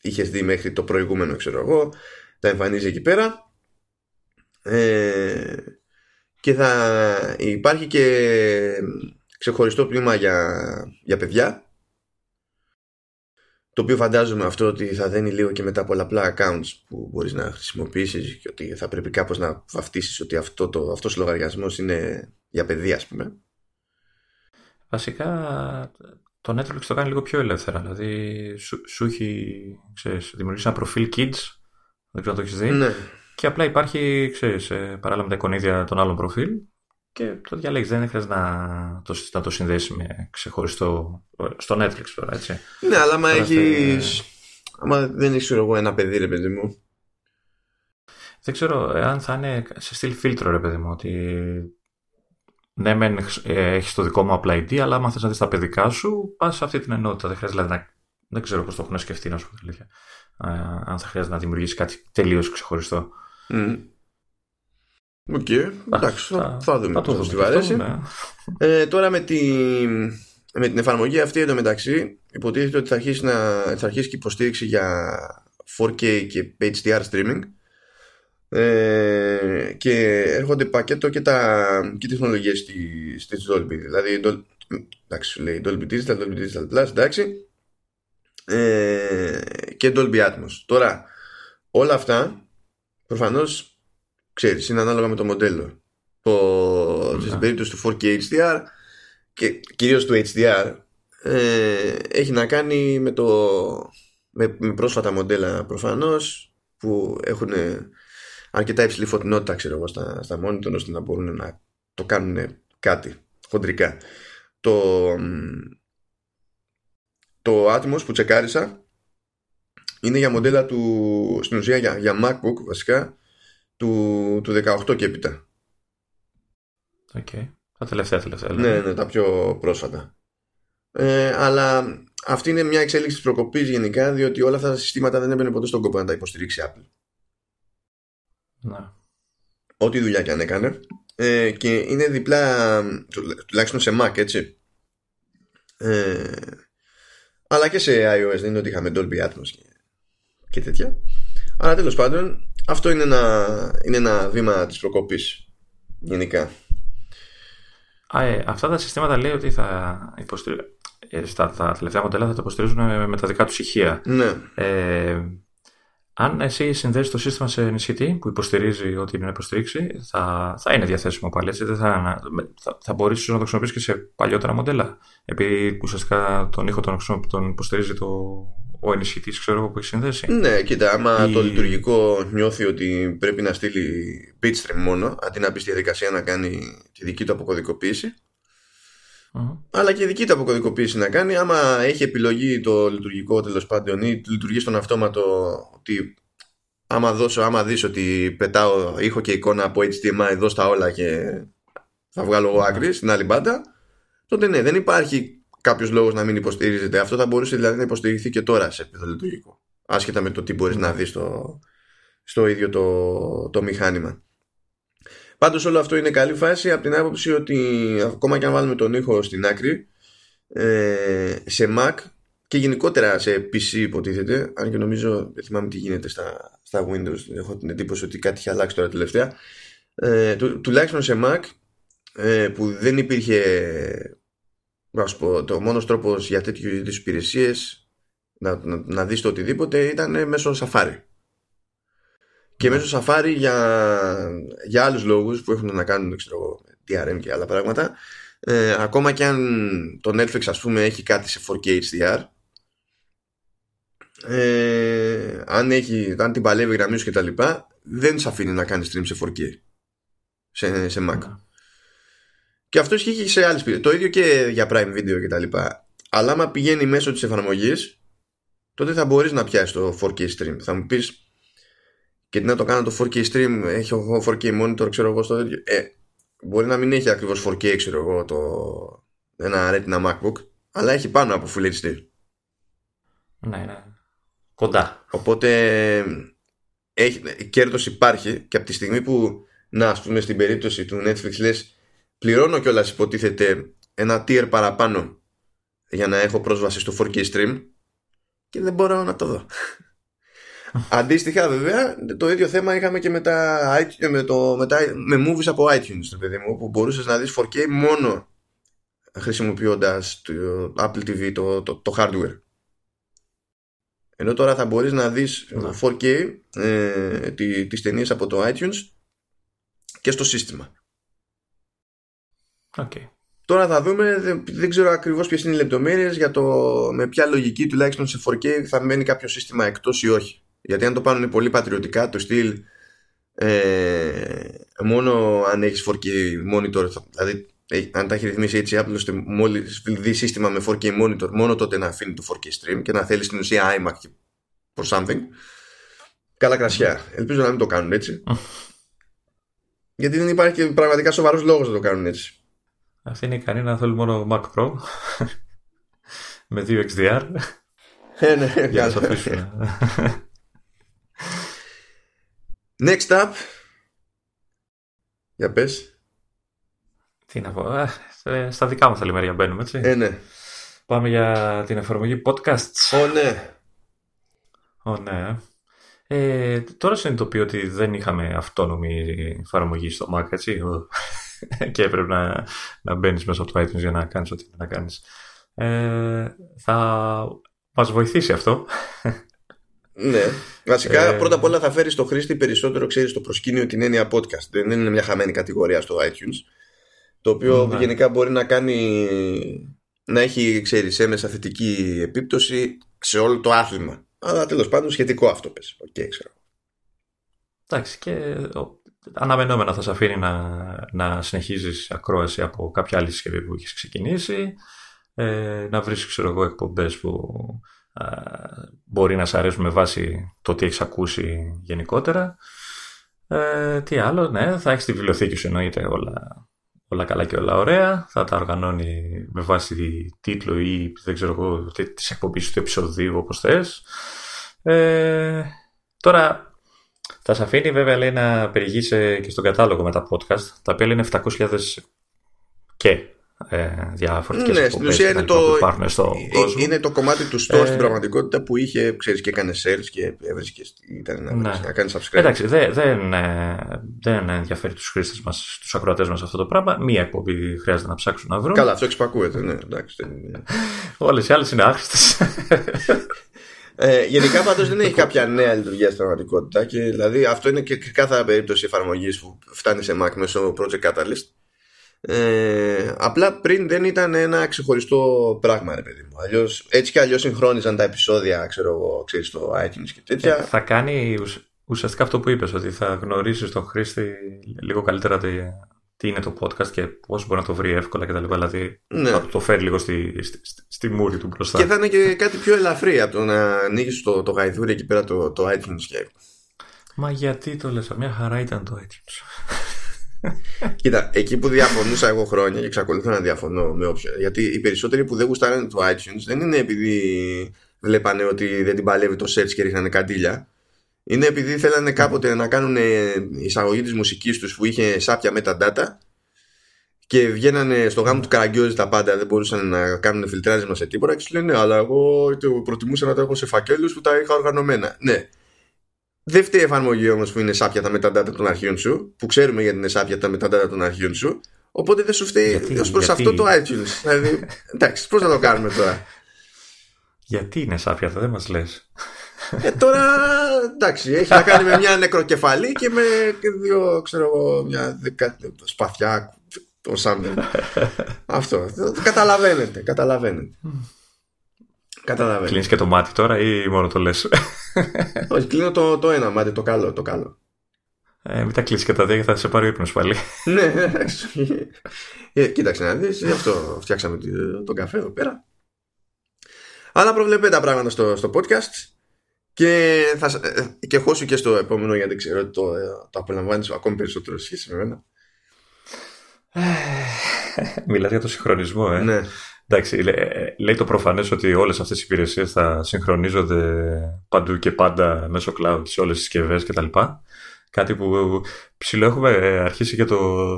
είχες δει μέχρι το προηγούμενο ξέρω εγώ τα εμφανίζει εκεί πέρα ε, και θα υπάρχει και ξεχωριστό πλήμα για, για παιδιά το οποίο φαντάζομαι αυτό ότι θα δένει λίγο και με τα πολλαπλά accounts που μπορείς να χρησιμοποιήσεις και ότι θα πρέπει κάπως να βαφτίσεις ότι αυτό το, αυτός ο λογαριασμός είναι για παιδιά ας πούμε. Βασικά το Netflix το κάνει λίγο πιο ελεύθερα. Δηλαδή σου, σου έχει ξέρεις, δημιουργήσει ένα προφίλ kids, δεν ξέρω αν το έχεις δει. Ναι. Και απλά υπάρχει, ξέρεις, ε, παράλληλα με τα εικονίδια των άλλων προφίλ, και το διαλέγεις. Δεν χρειάζεται να το, να το συνδέσεις με ξεχωριστό. στο Netflix τώρα, έτσι. Ναι, αλλά άμα έχει. Άμα δεν έχεις εγώ ένα παιδί, ρε παιδί μου. Δεν ξέρω αν θα είναι σε στυλ φίλτρο, ρε παιδί μου. Ότι ναι, μεν ε, έχεις το δικό μου απλά ID, αλλά άμα θες να δεις τα παιδικά σου, πας σε αυτή την ενότητα. Δεν χρειάζεται δηλαδή, να. Δεν ξέρω πώς το έχουν σκεφτεί, να σου πω αλήθεια. Αν θα χρειάζεται να δημιουργήσει κάτι τελείως ξεχωριστό. Mm. OK, okay. εντάξει, θα, θα δούμε θα το βαρέσει. Ναι. Ε, τώρα με, τη, με την εφαρμογή αυτή εντωμεταξύ υποτίθεται ότι θα αρχίσει, να, θα αρχίσει και υποστήριξη για 4K και HDR streaming ε, και έρχονται πακέτο και, τα, και τεχνολογίες στη, στη Dolby δηλαδή εντάξει λέει Dolby Digital, Dolby Digital Plus εντάξει ε, και Dolby Atmos τώρα όλα αυτά προφανώς ξέρεις, είναι ανάλογα με το μοντέλο. Το, Στην περίπτωση του 4K HDR και κυρίως του HDR ε, έχει να κάνει με, το, με, με πρόσφατα μοντέλα προφανώς που έχουν αρκετά υψηλή φωτεινότητα ξέρω εγώ στα, στα monitor ώστε να μπορούν να το κάνουν κάτι χοντρικά. Το, το Atmos που τσεκάρισα είναι για μοντέλα του, στην ουσία για, για MacBook βασικά του, του 18 και έπειτα. OK. Okay. Τα τελευταία τελευταία. Ναι, ναι, τα πιο πρόσφατα. Ε, αλλά αυτή είναι μια εξέλιξη της προκοπής γενικά διότι όλα αυτά τα συστήματα δεν έμπαινε ποτέ στον κόπο να τα υποστηρίξει Apple. Ναι. Ό,τι δουλειά και αν έκανε. Ε, και είναι διπλά, τουλάχιστον σε Mac, έτσι. Ε, αλλά και σε iOS δεν είναι ότι είχαμε Dolby Atmos και, και τέτοια. Αλλά τέλος πάντων, αυτό είναι ένα, είναι ένα βήμα της προκοπής γενικά. Α, ε, αυτά τα συστήματα λέει ότι θα υποστηρίζουν. Ε, στα τα τελευταία μοντέλα θα τα υποστηρίζουν με τα δικά τους ηχεία. Ναι. Ε, αν εσύ συνδέσεις το σύστημα σε ενισχυτή που υποστηρίζει ό,τι είναι να υποστηρίξει, θα, θα είναι διαθέσιμο πάλι. Έτσι, δεν θα, θα, θα μπορέσει να το χρησιμοποιήσεις και σε παλιότερα μοντέλα. Επειδή ουσιαστικά τον ήχο τον, τον υποστηρίζει το, ο ενισχυτής, ξέρω που έχει συνδέσει. Ναι, κοίτα, άμα το λειτουργικό νιώθει ότι πρέπει να στείλει bitstream μόνο, αντί να μπει στη διαδικασία να κάνει τη δική του αποκωδικοποίηση. Αλλά και δική του αποκωδικοποίηση να κάνει, άμα έχει επιλογή το λειτουργικό τέλος πάντων ή λειτουργεί στον αυτόματο ότι άμα δώσω, άμα δεις ότι πετάω ήχο και εικόνα από HDMI εδώ στα όλα και θα βγάλω εγώ άκρη στην άλλη μπάντα, τότε ναι, δεν υπάρχει κάποιος λόγος να μην υποστηρίζεται. Αυτό θα μπορούσε δηλαδή να υποστηριχθεί και τώρα σε επίπεδο λειτουργικό. Άσχετα με το τι μπορείς να δεις στο, στο ίδιο το, το μηχάνημα. Πάντως όλο αυτό είναι καλή φάση από την άποψη ότι ακόμα και αν βάλουμε τον ήχο στην άκρη, ε, σε Mac και γενικότερα σε PC υποτίθεται, αν και νομίζω δεν θυμάμαι τι γίνεται στα, στα Windows, έχω την εντύπωση ότι κάτι έχει αλλάξει τώρα τελευταία. Ε, του, τουλάχιστον σε Mac ε, που δεν υπήρχε να σου πω, το μόνος τρόπος για τέτοιου είδους υπηρεσίες να, να, να δεις το οτιδήποτε ήταν μέσω Safari. Και ναι. μέσω Safari για, για άλλους λόγους που έχουν να κάνουν ξέρω, DRM και άλλα πράγματα ε, ακόμα και αν το Netflix ας πούμε έχει κάτι σε 4K HDR ε, αν, έχει, αν την παλεύει γραμμής σου και τα λοιπά δεν σε αφήνει να κάνεις stream σε 4K σε, σε Mac. Ναι. Και αυτό ισχύει και σε άλλες Το ίδιο και για Prime Video κτλ. Αλλά άμα πηγαίνει μέσω της εφαρμογής, τότε θα μπορείς να πιάσεις το 4K stream. Θα μου πεις, και τι να το κάνω το 4K stream, έχει 4K monitor, ξέρω εγώ στο τέτοιο. Ε, μπορεί να μην έχει ακριβώς 4K, ξέρω εγώ, το, ένα Retina MacBook, αλλά έχει πάνω από Full HD. Ναι, ναι. Κοντά. Οπότε έχει, κέρδος υπάρχει και από τη στιγμή που, να, ας πούμε, στην περίπτωση του Netflix λες πληρώνω κιόλας υποτίθεται ένα tier παραπάνω για να έχω πρόσβαση στο 4K stream και δεν μπορώ να το δω. <laughs> Αντίστοιχα βέβαια το ίδιο θέμα είχαμε και με, τα, με, το, με, τα, με movies από iTunes το παιδί μου, που μπορούσες να δεις 4K μόνο χρησιμοποιώντας το Apple TV το, το, το hardware. Ενώ τώρα θα μπορείς να δεις 4K ε, τις ταινίες από το iTunes και στο σύστημα Okay. Τώρα θα δούμε, δεν, δεν ξέρω ακριβώς ποιες είναι οι λεπτομέρειες για το με ποια λογική τουλάχιστον σε 4K θα μένει κάποιο σύστημα εκτός ή όχι. Γιατί αν το πάρουν πολύ πατριωτικά, το στυλ ε, μόνο αν έχεις 4K monitor, δηλαδή ε, αν τα έχει ρυθμίσει έτσι Apple ώστε μόλις δεις σύστημα με 4K monitor μόνο τότε να αφήνει το 4K stream και να θέλεις στην ουσία iMac for something. Καλά κρασιά. Ελπίζω να μην το κάνουν έτσι. Γιατί δεν υπάρχει πραγματικά σοβαρός λόγος να το κάνουν έτσι αυτή είναι ικανή να θέλει μόνο Mac Pro με 2 XDR. Ε, ναι, Για να Next up. Για πες. Τι να πω. Ε, στα δικά μας λιμέρια μπαίνουμε, έτσι. Ε, ναι. Πάμε για την εφαρμογή podcasts. Ω, ναι. Ω, ναι. Ε, τώρα συνειδητοποιώ ότι δεν είχαμε αυτόνομη εφαρμογή στο Mac, έτσι. <laughs> και έπρεπε να, να μπαίνεις μέσα από το iTunes για να κάνεις ό,τι να κάνεις. Ε, θα μας βοηθήσει αυτό. Ναι. Βασικά, ε... πρώτα απ' όλα θα φέρεις στο χρήστη περισσότερο, ξέρεις, στο προσκήνιο την έννοια podcast. Δεν είναι μια χαμένη κατηγορία στο iTunes. Το οποίο ναι. γενικά μπορεί να κάνει. να έχει, ξέρεις, έμεσα θετική επίπτωση σε όλο το άθλημα. Αλλά τέλος πάντων σχετικό αυτό πες. Okay, ξέρω. Εντάξει, και αναμενόμενα θα σε αφήνει να, να συνεχίζεις ακρόαση από κάποια άλλη συσκευή που έχει ξεκινήσει, ε, να βρεις, ξέρω εγώ, εκπομπές που μπορεί να σε αρέσουν με βάση το τι έχεις ακούσει γενικότερα. Ε, τι άλλο, ναι, θα έχεις τη βιβλιοθήκη σου εννοείται όλα, όλα καλά και όλα ωραία. Θα τα οργανώνει με βάση τίτλο ή δεν ξέρω εγώ, τις εκπομπής του επεισοδίου όπως θες. Ε, τώρα θα σε αφήνει βέβαια λέει, να περιηγήσει και στον κατάλογο με τα podcast, τα οποία είναι 700.000 και ε, διαφορετικές ναι, στην ουσία είναι το, που υπάρχουν στο ε, κόσμο. Είναι το κομμάτι του store ε, στην πραγματικότητα που είχε, ξέρεις, και έκανε sales και έβρισκε ήταν να, ναι. να κάνει subscribe. Εντάξει, δεν, δεν, ε, δεν ενδιαφέρει τους χρήστες μας, τους ακροατές μας αυτό το πράγμα. Μία εκπομπή χρειάζεται να ψάξουν να βρουν. Καλά, αυτό εξπακούεται, ναι, εντάξει. Όλες οι άλλες είναι άχρηστες. <laughs> Ε, γενικά πάντως δεν έχει κάποια νέα λειτουργία στην πραγματικότητα και δηλαδή αυτό είναι και κάθε περίπτωση εφαρμογής που φτάνει σε Mac μέσω Project Catalyst. Ε, απλά πριν δεν ήταν ένα ξεχωριστό πράγμα ρε παιδί μου. Αλλιώς, έτσι και αλλιώς συγχρόνιζαν τα επεισόδια ξέρω ξέρεις στο iTunes και τέτοια. Ε, θα κάνει ουσιαστικά αυτό που είπες ότι θα γνωρίσεις τον χρήστη λίγο καλύτερα τι είναι το podcast και πώς μπορεί να το βρει εύκολα κτλ. Δηλαδή ναι. θα το φέρει λίγο στη, στη, στη, μούρη του μπροστά. Και θα είναι και κάτι πιο ελαφρύ από το να ανοίγεις το, το γαϊδούρι εκεί πέρα το, το iTunes και. Μα γιατί το λες, μια χαρά ήταν το iTunes. <laughs> Κοίτα, εκεί που διαφωνούσα εγώ χρόνια και εξακολουθώ να διαφωνώ με όποια. Γιατί οι περισσότεροι που δεν γουστάρανε το iTunes δεν είναι επειδή βλέπανε ότι δεν την παλεύει το search και ρίχνανε καντήλια είναι επειδή θέλανε κάποτε να κάνουν εισαγωγή της μουσικής τους που είχε σάπια metadata και βγαίνανε στο γάμο του Καραγκιόζη τα πάντα, δεν μπορούσαν να κάνουν φιλτράρισμα σε τίποτα και σου λένε, «Ναι, αλλά εγώ προτιμούσα να τα έχω σε φακέλους που τα είχα οργανωμένα. Ναι. Δεν φταίει η εφαρμογή όμως που είναι σάπια τα metadata των αρχείων σου, που ξέρουμε γιατί είναι σάπια τα metadata των αρχείων σου, οπότε δεν σου φταίει ως προς αυτό το iTunes. δηλαδή, εντάξει, πώς να το κάνουμε τώρα; Γιατί είναι σάπια, δεν μας λες. Ε, τώρα εντάξει, έχει να κάνει με μια νεκροκεφαλή και με δύο, ξέρω εγώ, μια δεκα... σπαθιά, το Αυτό. Καταλαβαίνετε, καταλαβαίνετε. Καταλαβαίνετε. Κλείνεις και το μάτι τώρα ή μόνο το λες; Όχι, κλείνω το, το ένα μάτι, το καλό. Το καλό. Ε, μην τα κλείσεις και τα δύο θα σε πάρει ο ύπνος πάλι. ναι, ε, κοίταξε να δεις, γι' αυτό φτιάξαμε τον καφέ εδώ πέρα. Αλλά προβλέπετε τα πράγματα στο, στο podcast. Και, θα, ε, και χώσου και στο επόμενο γιατί ξέρω ότι το, ε, το απολαμβάνεις ακόμη περισσότερο σχέση με εμένα. Μιλάς για το συγχρονισμό, ε. Ναι. Εντάξει, λέει το προφανές ότι όλες αυτές οι υπηρεσίες θα συγχρονίζονται παντού και πάντα μέσω cloud σε όλες τις συσκευές κτλ. Κάτι που ψηλό έχουμε αρχίσει και το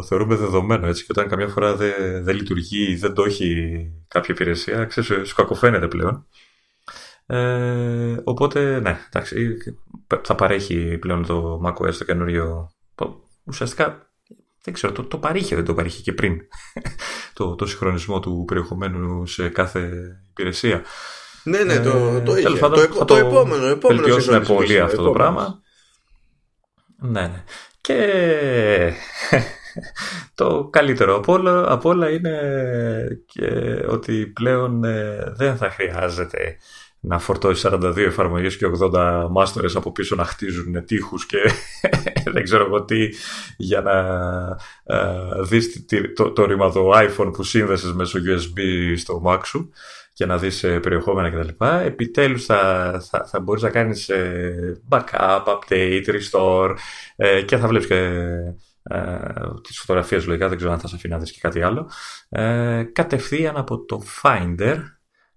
θεωρούμε δεδομένο έτσι και όταν καμιά φορά δεν, δεν λειτουργεί, δεν το έχει κάποια υπηρεσία, ξέρεις, σου κακοφαίνεται πλέον. Ε, οπότε, ναι, εντάξει, θα παρέχει πλέον το macOS το καινούριο. Ουσιαστικά, δεν ξέρω, το, το παρήχε, δεν το παρήχε και πριν. <laughs> το, το συγχρονισμό του περιεχομένου σε κάθε υπηρεσία. Ναι, ναι, το, το είχε. το, το, το, επόμενο, επόμενος βελτιώσουν πολύ αυτό το πράγμα. Ναι, ναι. Και <laughs> το καλύτερο από όλα, από όλα είναι και ότι πλέον ε, δεν θα χρειάζεται να φορτώσει 42 εφαρμογές και 80 μάστορε από πίσω να χτίζουν τείχους και <laughs> δεν ξέρω εγώ τι για να ε, δεις το, το, ρήμα το iPhone που σύνδεσες μέσω USB στο Mac σου και να δεις ε, περιεχόμενα κτλ. Επιτέλους θα, θα, θα μπορείς να κάνεις ε, backup, update, restore ε, και θα βλέπεις και ε, τις φωτογραφίες λογικά, δεν ξέρω αν θα σε αφήνει να δεις και κάτι άλλο. Ε, κατευθείαν από το Finder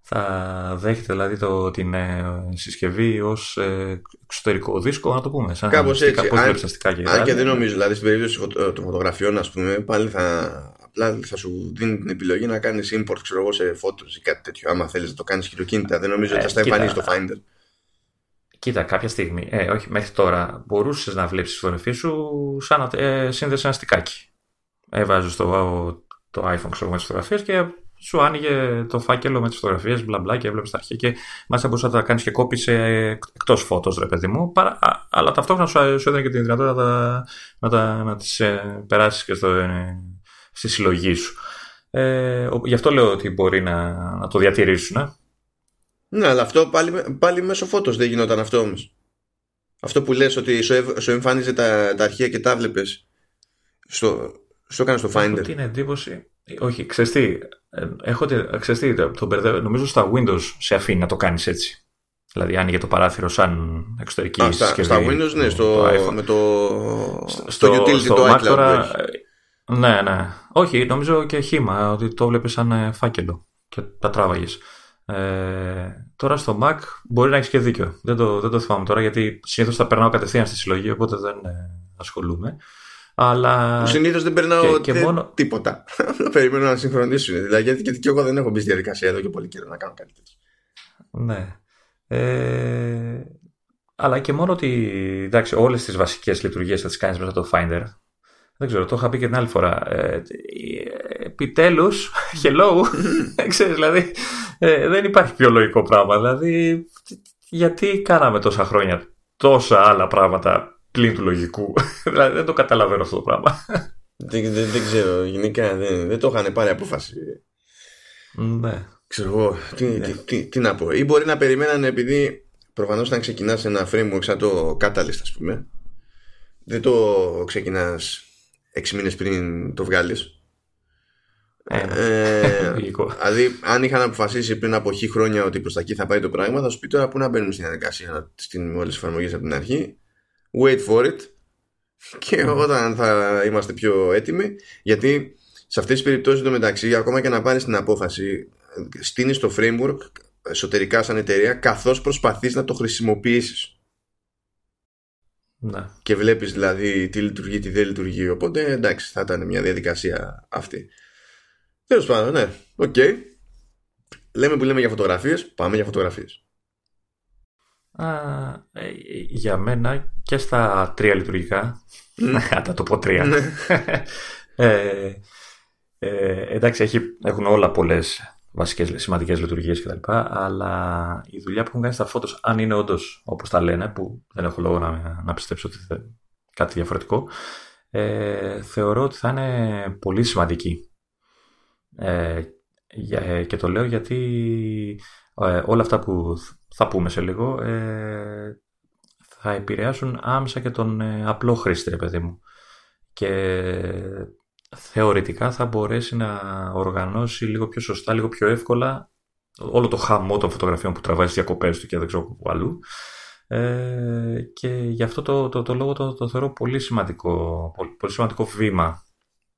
θα δέχεται δηλαδή το, την ε, συσκευή ως ε, εξωτερικό δίσκο, να το πούμε. Σαν Κάπως έτσι. Αν, και, αν και δεν νομίζω, δηλαδή στην περίπτωση των φωτογραφιών, ας πούμε, πάλι θα, απλά θα σου δίνει την επιλογή να κάνεις import ξέρω εγώ, σε photos ή κάτι τέτοιο. Άμα θέλεις να το κάνεις χειροκίνητα, δεν νομίζω ότι θα στα εμφανίσει το Finder. Κοίτα, κάποια στιγμή, ε, όχι μέχρι τώρα, μπορούσες να βλέπεις τι φωτογραφίε σου σαν να ε, σύνδεσαι ένα στικάκι. Έβαζες το, το iPhone ξέρω, με τις φωτογραφίες και σου άνοιγε το φάκελο με τις φωτογραφίες, μπλα μπλα και έβλεπες τα αρχεία. Και μάλιστα μπορούσες να τα κάνεις και κόπης σε εκτός φώτος, ρε παιδί μου. Παρά, αλλά ταυτόχρονα σου, σου έδινε και τη δυνατότητα να, να, να, να τις ε, περάσεις και στο, ε, στη συλλογή σου. Ε, γι' αυτό λέω ότι μπορεί να, να το διατηρήσουν. Ε. Ναι, αλλά αυτό πάλι, πάλι μέσω φώτος δεν γινόταν αυτό όμως. Αυτό που λες ότι σου, σου εμφάνιζε τα, τα αρχεία και τα βλέπεις στο, στο έκανες στο Finder. Έχω την εντύπωση. Όχι, ξέρεις τι, ε, έχω, ξέρεις τι το μπερδεύω, νομίζω στα Windows σε αφήνει να το κάνεις έτσι. Δηλαδή άνοιγε το παράθυρο σαν εξωτερική Α, στα, Στα Windows, ναι, στο, το με το, στο, στο utility στο το iCloud. Τώρα, ναι, ναι. Όχι, νομίζω και χήμα, ότι το βλέπεις σαν ε, φάκελο και τα τράβαγες. Ε, τώρα στο Mac μπορεί να έχεις και δίκιο. Δεν το, δεν το θυμάμαι τώρα γιατί συνήθως τα περνάω κατευθείαν στη συλλογή, οπότε δεν ε, ασχολούμαι. Αλλά... Συνήθως δεν περνάω και, μόνο... τίποτα. <laughs> Περιμένω να συγχρονίσουν. Δηλαδή, γιατί, γιατί και εγώ δεν έχω μπει στη διαδικασία εδώ και πολύ καιρό να κάνω κάτι τέτοιο. Ναι. Ε, αλλά και μόνο ότι εντάξει, όλες τις βασικές λειτουργίες θα τις κάνεις μέσα το Finder. Δεν ξέρω, το είχα πει και την άλλη φορά. Ε, επιτέλους, <laughs> hello, <laughs> ξέρεις, δηλαδή, ε, δεν υπάρχει πιο λογικό πράγμα. Δηλαδή, γιατί κάναμε τόσα χρόνια τόσα άλλα πράγματα πλην του λογικού. <laughs> δηλαδή, δεν το καταλαβαίνω αυτό το πράγμα. δεν, δεν, δεν, ξέρω, γενικά δεν, δεν το είχαν πάρει απόφαση. Ναι. Ξέρω εγώ, τι, ναι. τι, τι, τι, να πω. Ή μπορεί να περιμένανε επειδή προφανώς όταν ξεκινάς ένα framework σαν το Catalyst, ας πούμε, δεν το ξεκινάς 6 μήνες πριν το βγάλεις. Ε, ε, <laughs> δηλαδή, αν είχαν αποφασίσει πριν από χι χρόνια ότι προς τα εκεί θα πάει το πράγμα, θα σου πει τώρα που να μπαίνουμε στην διαδικασία να στείλουμε όλε τι εφαρμογέ από την αρχή. Wait for it. Και όταν θα είμαστε πιο έτοιμοι, γιατί σε αυτές τις περιπτώσεις το μεταξύ, ακόμα και να πάρεις την απόφαση, στείνεις το framework εσωτερικά σαν εταιρεία, καθώς προσπαθείς να το χρησιμοποιήσεις. Ναι. Και βλέπεις δηλαδή τι λειτουργεί, τι δεν λειτουργεί. Οπότε εντάξει, θα ήταν μια διαδικασία αυτή. Τέλος πάντων, ναι. OK. Okay. Λέμε που λέμε για φωτογραφίες, πάμε για φωτογραφίες. Ε, για μένα και στα τρία λειτουργικά. Mm. θα <laughs> το πω τρία. Ναι. <laughs> ε, ε, εντάξει, έχει, έχουν όλα πολλές βασικές σημαντικές λειτουργίες κτλ. Αλλά η δουλειά που έχουν κάνει στα Photos, αν είναι όντως όπως τα λένε, που δεν έχω λόγο να, να πιστέψω ότι είναι κάτι διαφορετικό, ε, θεωρώ ότι θα είναι πολύ σημαντική. Ε, και το λέω γιατί ε, όλα αυτά που θα πούμε σε λίγο ε, θα επηρεάσουν άμεσα και τον ε, απλό χρήστη, ρε παιδί μου. Και θεωρητικά θα μπορέσει να οργανώσει λίγο πιο σωστά, λίγο πιο εύκολα όλο το χαμό των φωτογραφιών που τραβάει στις διακοπές του και δεν ξέρω πού αλλού. Ε, και γι' αυτό το, το, το λόγο το, το θεωρώ πολύ σημαντικό, πολύ, πολύ σημαντικό βήμα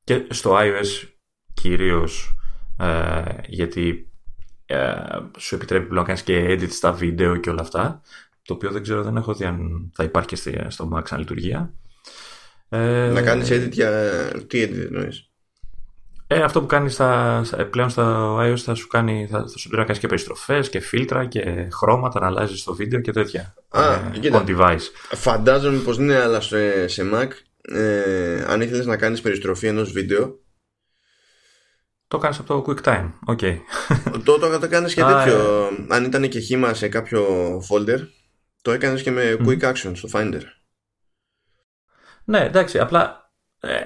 και στο iOS κυρίως ε, γιατί ε, σου επιτρέπει πλέον να κάνεις και edit στα βίντεο και όλα αυτά το οποίο δεν ξέρω δεν έχω δει αν θα υπάρχει και στο Mac σαν λειτουργία. Ε, να κάνεις edit για τι edit εννοείς; Ε, αυτό που κάνεις στα, πλέον στα iOS θα σου κάνει θα, θα σου πει να κάνεις και περιστροφές και φίλτρα και χρώματα να αλλάζεις το βίντεο και τέτοια. Α, ε, κοίτα, on device. φαντάζομαι πως είναι αλλά σε, σε Mac ε, αν ήθελες να κάνεις περιστροφή ενός βίντεο το κάνεις από το QuickTime. OK. Okay. το, το, το κάνεις και τέτοιο. Ε. Αν ήταν και χύμα σε κάποιο folder, το έκανες και με Quick Action στο Finder. Ναι, εντάξει. Απλά ε,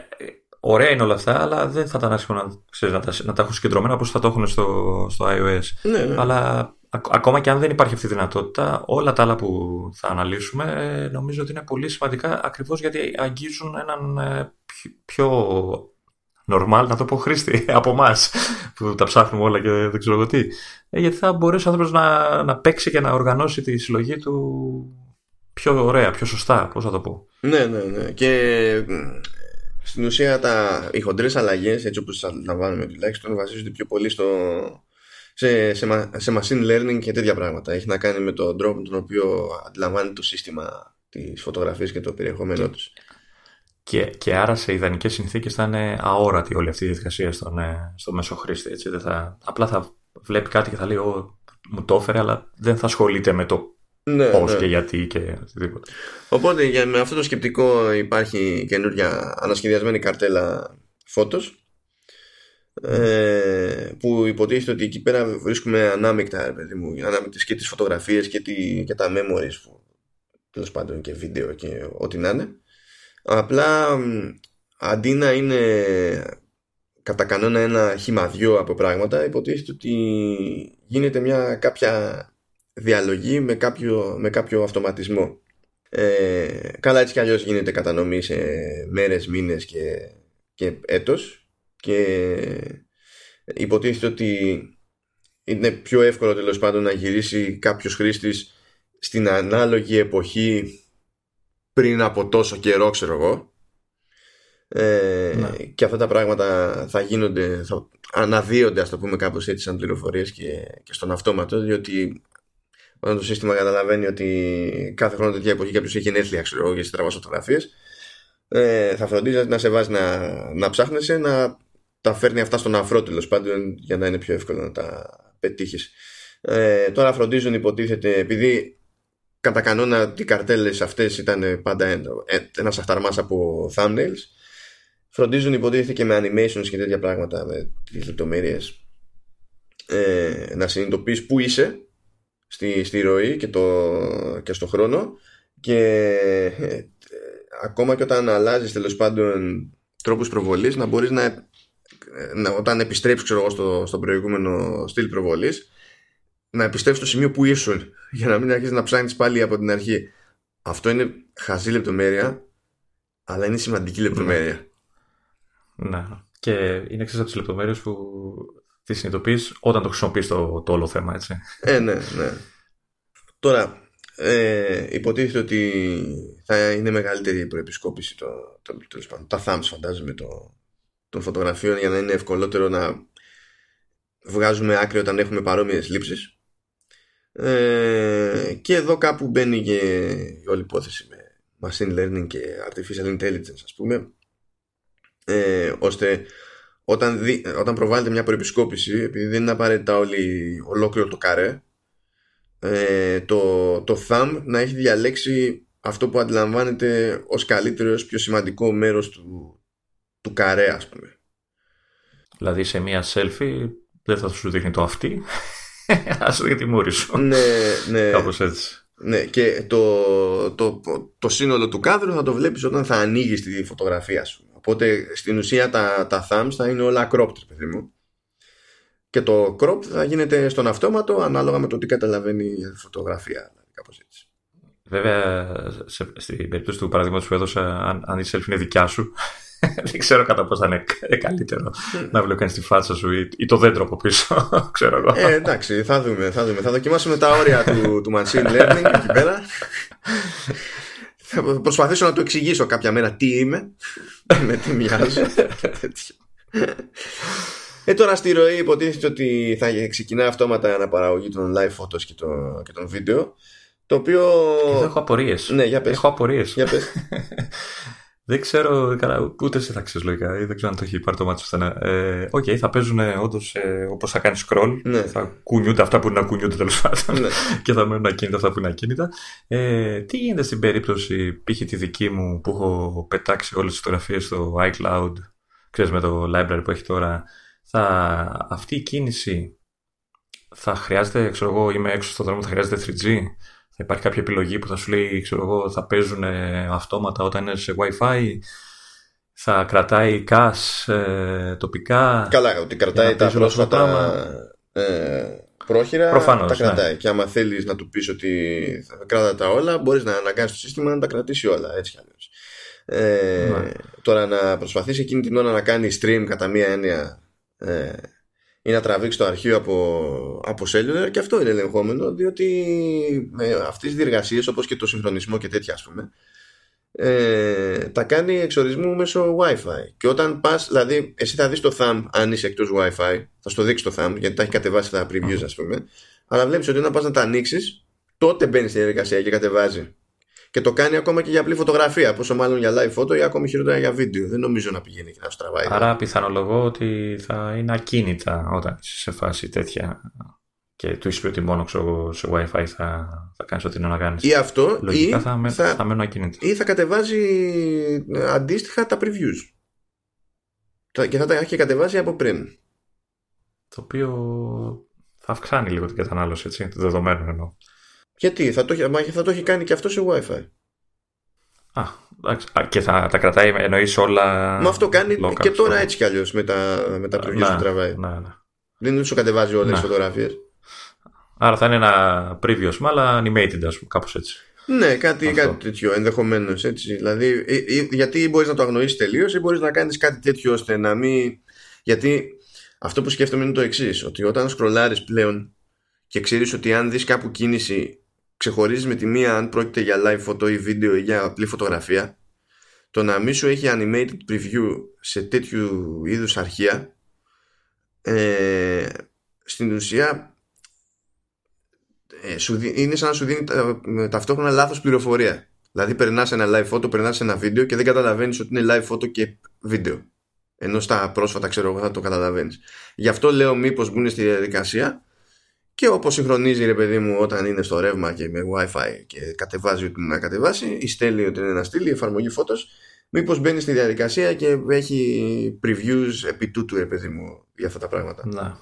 ωραία είναι όλα αυτά, αλλά δεν θα ήταν άσχημο να, ξέρεις, να, τα, να τα έχουν συγκεντρωμένα όπως θα το έχουν στο, στο iOS. Ναι, ναι. Αλλά ακόμα και αν δεν υπάρχει αυτή η δυνατότητα, όλα τα άλλα που θα αναλύσουμε ε, νομίζω ότι είναι πολύ σημαντικά ακριβώς γιατί αγγίζουν έναν ε, πιο normal, να το πω χρήστη <laughs> από εμάς που τα ψάχνουμε όλα και δεν ξέρω εγώ τι. Ε, γιατί θα μπορέσει ο άνθρωπος να, να παίξει και να οργανώσει τη συλλογή του πιο ωραία, πιο σωστά. Πώς θα το πω. Ναι, ναι, ναι. Και στην ουσία τα, οι χοντρές αλλαγές, έτσι όπως τις αντιλαμβάνουμε τουλάχιστον, βασίζονται πιο πολύ στο, σε, σε, σε machine learning και τέτοια πράγματα. Έχει να κάνει με τον τρόπο με τον οποίο αντιλαμβάνει το σύστημα της φωτογραφίας και το περιεχόμενό του. Και, και άρα σε ιδανικές συνθήκες θα είναι αόρατη όλη αυτή η διαδικασία στον, ε, στο μέσο χρήστη. Έτσι. Δεν θα, απλά θα βλέπει κάτι και θα λέει: Ω, μου το έφερε, αλλά δεν θα ασχολείται με το ναι, πώς ναι. και γιατί και οτιδήποτε. Οπότε για, με αυτό το σκεπτικό υπάρχει καινούργια ανασχεδιασμένη καρτέλα φώτος. Ε, που υποτίθεται ότι εκεί πέρα βρίσκουμε ανάμεικτα, παιδί μου, ανάμεικτες και τις φωτογραφίες και, τη, και τα memories που τέλος πάντων και βίντεο και ό,τι να είναι. Απλά αντί να είναι κατά κανόνα ένα χυμαδιό από πράγματα υποτίθεται ότι γίνεται μια κάποια διαλογή με κάποιο, με κάποιο αυτοματισμό. Ε, καλά έτσι κι αλλιώς γίνεται κατανομή σε μέρες, μήνες και, και έτος και υποτίθεται ότι είναι πιο εύκολο τέλος πάντων να γυρίσει κάποιος χρήστης στην ανάλογη εποχή πριν από τόσο καιρό ξέρω εγώ ε, ναι. και αυτά τα πράγματα θα γίνονται θα αναδύονται ας το πούμε κάπως έτσι σαν πληροφορίες και, και στον αυτόματο διότι όταν το σύστημα καταλαβαίνει ότι κάθε χρόνο τέτοια εποχή κάποιος έχει γενέθλια, ξέρω εγώ, για τραβάς φωτογραφίες, ε, θα φροντίζεις να σε βάζει να, να ψάχνεσαι, να τα φέρνει αυτά στον αφρό τέλος πάντων για να είναι πιο εύκολο να τα πετύχεις. Ε, τώρα φροντίζουν, υποτίθεται, επειδή κατά κανόνα οι καρτέλες αυτές ήταν πάντα ένας αχταρμάς από thumbnails. Φροντίζουν υποτίθεται και με animations και τέτοια πράγματα με τις λεπτομέρειες. Ε, να συνειδητοποιείς που είσαι στη, στη ροή και, το, και στο χρόνο. Και ε, ακόμα και όταν αλλάζεις τέλος πάντων τρόπους προβολής να μπορείς να, να όταν επιστρέψεις ξέρω, στο, στο προηγούμενο στυλ προβολής να επιστρέψεις στο σημείο που ήσουν για να μην αρχίσεις να ψάχνεις πάλι από την αρχή αυτό είναι χαζή λεπτομέρεια αλλά είναι σημαντική λεπτομέρεια ναι. Και είναι εξή από τις λεπτομέρειες που τη συνειδητοποιείς όταν το χρησιμοποιείς το, το όλο θέμα, έτσι. Ε, ναι, ναι. Τώρα, ε, υποτίθεται ότι θα είναι μεγαλύτερη η προεπισκόπηση το, το, το, τα thumbs φαντάζομαι το, των φωτογραφίων για να είναι ευκολότερο να βγάζουμε άκρη όταν έχουμε παρόμοιες λήψεις ε, και εδώ κάπου μπαίνει και η όλη υπόθεση με machine learning και artificial intelligence ας πούμε ε, ώστε όταν, δι, όταν προβάλλεται μια προεπισκόπηση επειδή δεν είναι απαραίτητα όλη, ολόκληρο το καρέ ε, το, το thumb να έχει διαλέξει αυτό που αντιλαμβάνεται ως καλύτερο, ως πιο σημαντικό μέρος του, του καρέ ας πούμε. Δηλαδή σε μια selfie δεν θα σου δείχνει το αυτή, <laughs> ας δείχνει τη μούρη σου. Ναι, ναι. Κάπως έτσι. Ναι, και το, το, το, σύνολο του κάδρου θα το βλέπεις όταν θα ανοίγεις τη φωτογραφία σου. Οπότε στην ουσία τα, τα thumbs θα είναι όλα cropped, παιδί μου. Και το crop θα γίνεται στον αυτόματο ανάλογα με το τι καταλαβαίνει η φωτογραφία. Δηλαδή, κάπως έτσι. Βέβαια, σε, στην περίπτωση του παραδείγματος που έδωσα, αν, αν η selfie είναι δικιά σου, <laughs> δεν ξέρω κατά πώς θα είναι καλύτερο να βλέπεις κανεί τη φάτσα σου ή, ή το δέντρο από πίσω. <laughs> ξέρω εγώ. Ε, εντάξει, θα δούμε, θα δούμε. Θα δοκιμάσουμε τα όρια του, του machine learning εκεί πέρα. Θα προσπαθήσω να του εξηγήσω κάποια μέρα τι είμαι, <laughs> με τι μοιάζω ε, τώρα στη ροή υποτίθεται ότι θα ξεκινάει αυτόματα αναπαραγωγή των live photos και των, και των βίντεο. Το οποίο. Εδώ έχω απορίες. Ναι, για πες. Έχω απορίες. Για πες. Δεν ξέρω, καλά, ούτε εσύ θα ξέρεις λογικά, ή δεν ξέρω αν το έχει πάρει το μάτι πουθενά. Ε, OK, okay, θα παίζουν όντως ε, όπως θα κάνει scroll. Ναι. Θα κουνιούνται αυτά που είναι να κουνιούνται τέλος πάντων. Ναι. <laughs> και θα μένουν ακίνητα αυτά που είναι ακίνητα. Ε, τι γίνεται στην περίπτωση, π.χ. τη δική μου που έχω πετάξει όλες τις φωτογραφίες στο iCloud, ξέρεις με το library που έχει τώρα θα, αυτή η κίνηση θα χρειάζεται, ξέρω εγώ, είμαι έξω στον δρόμο, θα χρειάζεται 3G. Θα υπάρχει κάποια επιλογή που θα σου λέει, ξέρω εγώ, θα παίζουν αυτόματα όταν είναι σε Wi-Fi. Θα κρατάει cash ε, τοπικά. Καλά, ότι κρατάει τα πρόσφατα ε, πρόχειρα. Προφανώς, τα κρατάει. Ναι. Και άμα θέλεις να του πεις ότι θα κράτα τα όλα, μπορείς να αναγκάσεις το σύστημα να τα κρατήσει όλα. Έτσι κι αλλιώς. Ε, ναι. Τώρα να προσπαθήσει εκείνη την ώρα να κάνεις stream κατά μία έννοια ε, ή να τραβήξει το αρχείο από, από cellular. Και αυτό είναι ελεγχόμενο διότι με αυτές τις διεργασίες όπως και το συγχρονισμό και τέτοια ας πούμε ε, τα κάνει εξορισμού μέσω Wi-Fi. Και όταν πας, δηλαδή εσύ θα δεις το thumb αν είσαι εκτός Wi-Fi θα στο δείξει το thumb γιατί τα έχει κατεβάσει τα previews ας πούμε. Αλλά βλέπεις ότι όταν πας να τα ανοίξεις, τότε μπαίνεις στη διαδικασία και κατεβάζει και το κάνει ακόμα και για απλή φωτογραφία. Πόσο μάλλον για live photo ή ακόμη χειρότερα για βίντεο. Δεν νομίζω να πηγαίνει και να στραβάει. Άρα πιθανολογώ ότι θα είναι ακίνητα όταν είσαι σε φάση τέτοια και του είσαι ότι μόνο ξέρω, σε WiFi θα, θα κάνεις ό,τι είναι να κάνεις. Ή αυτό, Λογικά ή θα, με, θα, θα μένουν ακίνητα. Ή θα κατεβάζει αντίστοιχα τα previews. Και θα τα έχει κατεβάσει από πριν. το οποίο θα αυξάνει λίγο την κατανάλωση, έτσι, το δεδομένο εννοώ. Γιατί, θα το, έχει- θα το έχει κάνει και αυτός σε Wi-Fi. Α, εντάξει. Α, και θα τα κρατάει, εννοείς όλα. Μα αυτό κάνει local, και τώρα στο- έτσι κι αλλιώς με τα, με τα previews Ναι, που τραβάει. ναι, ναι. Δεν σου κατεβάζει όλες Ναι. τι φωτογραφίες. Άρα θα είναι ένα preview, ας πούμε, αλλά animated, ας πούμε, κάπως έτσι. Ναι, κάτι, Αυτό. κάτι τέτοιο ενδεχομένως έτσι. Δηλαδή, ε, ε, γιατί μπορείς να το αγνοήσεις τελείως ή μπορείς να κάνεις κάτι τέτοιο ώστε να μην. Γιατί αυτό που σκέφτομαι είναι το εξής: Ότι όταν σκρολάρεις πλέον και ξέρεις ότι αν δεις κάπου κίνηση, ξεχωρίζεις με τη μία αν πρόκειται για live photo ή βίντεο ή για απλή φωτογραφία, το να μην σου έχει animated preview σε τέτοιου είδους αρχεία, ε, στην ουσία ε, σου δι- είναι σαν να σου δίνει τα- με ταυτόχρονα λάθος πληροφορία. Δηλαδή περνάς ένα live photo, περνάς ένα βίντεο και δεν καταλαβαίνεις ότι είναι live photo και βίντεο. Ενώ στα πρόσφατα ξέρω εγώ θα το καταλαβαίνεις. Γι' αυτό λέω μήπως μπουν στη διαδικασία και όπως συγχρονίζει ρε παιδί μου όταν είναι στο ρεύμα και με wifi και κατεβάζει ό,τι είναι να κατεβάσει ή στέλνει ό,τι είναι να στείλει, η εφαρμογή φώτος μήπως μπαίνει στη διαδικασία και έχει previews επί τούτου ρε παιδί μου για αυτά τα πράγματα. Ναι.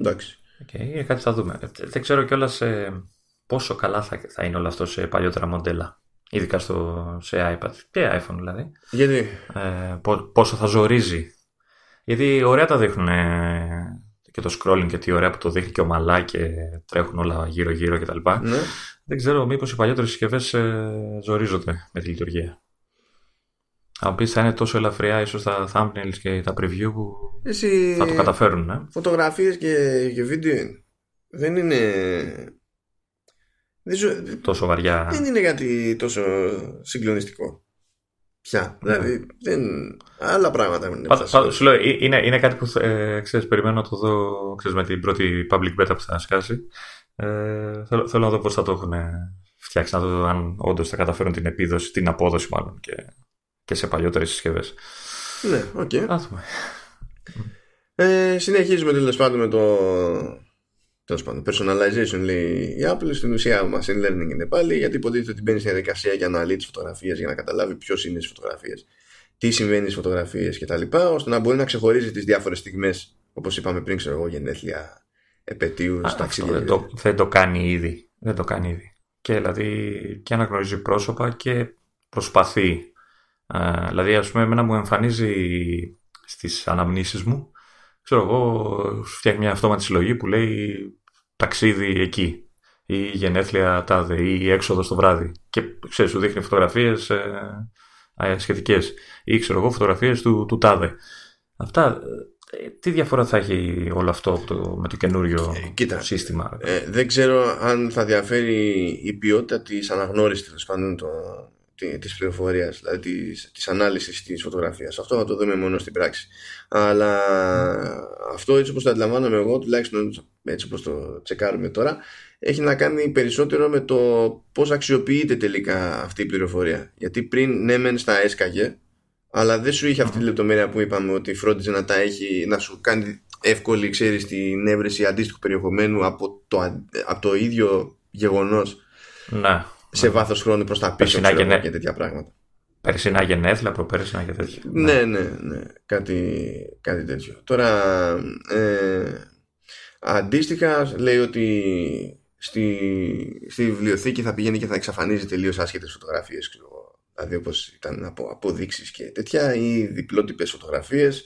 Εντάξει. Okay, κάτι θα δούμε. Ε, Δεν ξέρω κιόλας πόσο καλά θα, θα είναι όλο αυτό σε παλιότερα μοντέλα. Ειδικά στο, σε iPad και iPhone δηλαδή. Γιατί; Ε, πο- πόσο θα ζορίζει. Γιατί ωραία τα δείχνουν ε, και το scrolling και τι ωραία που το δείχνει και ομαλά και τρέχουν όλα γύρω-γύρω κτλ. ναι. Δεν ξέρω μήπως οι παλιότερες συσκευές ε, ζορίζονται με τη λειτουργία. Αν μου πεις θα είναι τόσο ελαφριά ίσως τα thumbnails και τα preview που Εσύ θα το καταφέρουν. Ε. φωτογραφίες και, και βίντεο είναι. δεν είναι δεν, ζω- Τόσο βαριά. δεν είναι κάτι τόσο συγκλονιστικό πια Ναι. δηλαδή δεν, άλλα πράγματα είναι Πάντως, αυτά. πάντως, σου λέω, ε, είναι, είναι κάτι που ε, ξέρεις, περιμένω να το δω ξέρεις, με την πρώτη public beta που θα σκάσει. Ε, θέλω, θέλω να δω πώς θα το έχουν φτιάξει, να δω αν όντως θα καταφέρουν την επίδοση, την απόδοση μάλλον και, και σε παλιότερες συσκευές. ναι, οκ Να δούμε. ε, συνεχίζουμε τέλος πάντων με το τέλος πάντων, personalization λέει η Apple στην ουσία machine learning είναι πάλι γιατί υποτίθεται ότι μπαίνει στη διαδικασία για να αναλύει τις φωτογραφίες για να καταλάβει ποιος είναι στις φωτογραφίες τι συμβαίνει στις φωτογραφίες κτλ. ώστε να μπορεί να ξεχωρίζει τις διάφορες στιγμές όπως είπαμε πριν ξέρω εγώ γενέθλια επαιτίου, Α, αυτό ταξίδια δεν το, δεν το κάνει ήδη. Δεν το κάνει ήδη. Και δηλαδή και αναγνωρίζει πρόσωπα και προσπαθεί. Ε, δηλαδή, ας πούμε, εμένα μου εμφανίζει στις αναμνήσεις μου, ξέρω εγώ, σου φτιάχνει μια αυτόματη συλλογή που λέει ταξίδι εκεί ή γενέθλια τάδε ή έξοδος το βράδυ. Και ξέρεις, σου δείχνει φωτογραφίες ε, ε, σχετικές ή ξέρω εγώ φωτογραφίες του, του τάδε. Αυτά, ε, τι διαφορά θα έχει όλο αυτό από το- με το καινούριο Ε, κοίτα. σύστημα; Ε, δεν ξέρω αν θα διαφέρει η ποιότητα της αναγνώρισης τέλος πάντων το, τη, της πληροφορίας δηλαδή της, της ανάλυσης της φωτογραφίας. Αυτό θα το δούμε μόνο στην πράξη. Αλλά αυτό έτσι όπως το αντιλαμβάνομαι εγώ τουλάχιστον έτσι όπως το τσεκάρουμε τώρα έχει να κάνει περισσότερο με το πώς αξιοποιείται τελικά αυτή η πληροφορία. Γιατί πριν ναι μεν στα έσκαγε αλλά δεν σου είχε αυτή τη λεπτομέρεια που είπαμε ότι φρόντιζε να τα έχει να σου κάνει εύκολη ξέρεις την έβρεση αντίστοιχου περιεχομένου από το, αν- από το ίδιο γεγονός. Ναι. Σε βάθος χρόνου προς τα πίσω Περσινά ξέρω, γενέ- και τέτοια πράγματα. Περσινά γενέθλια, προπέρσινα και τέτοια. Ναι, ναι, ναι. Κάτι, κάτι τέτοιο. Τώρα, ε, αντίστοιχα λέει ότι στη, στη βιβλιοθήκη θα πηγαίνει και θα εξαφανίζει τελείως άσχετες φωτογραφίες. Ξέρω, εγώ. δηλαδή όπως ήταν από αποδείξεις και τέτοια ή διπλότυπες φωτογραφίες.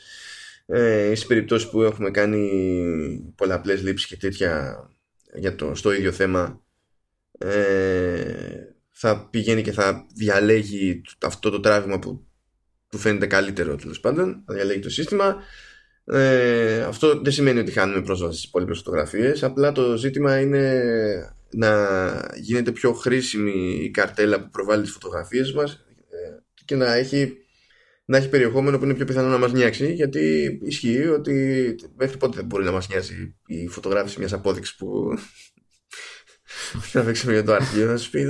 Ε, στις περιπτώσεις που έχουμε κάνει πολλαπλές λήψεις και τέτοια για το, στο ίδιο θέμα ε, θα πηγαίνει και θα διαλέγει αυτό το τράβημα που του φαίνεται καλύτερο τέλος πάντων, θα διαλέγει το σύστημα. Ε, αυτό δεν σημαίνει ότι χάνουμε πρόσβαση στις υπόλοιπες φωτογραφίες. Απλά το ζήτημα είναι να γίνεται πιο χρήσιμη η καρτέλα που προβάλλει τις φωτογραφίες μας και να έχει, να έχει περιεχόμενο που είναι πιο πιθανό να μας νοιάξει. Γιατί ισχύει ότι μέχρι πότε δεν μπορεί να μας νοιάζει η φωτογράφηση μιας απόδειξης που θα παίξουμε για το αρχείο. Θα σου πει,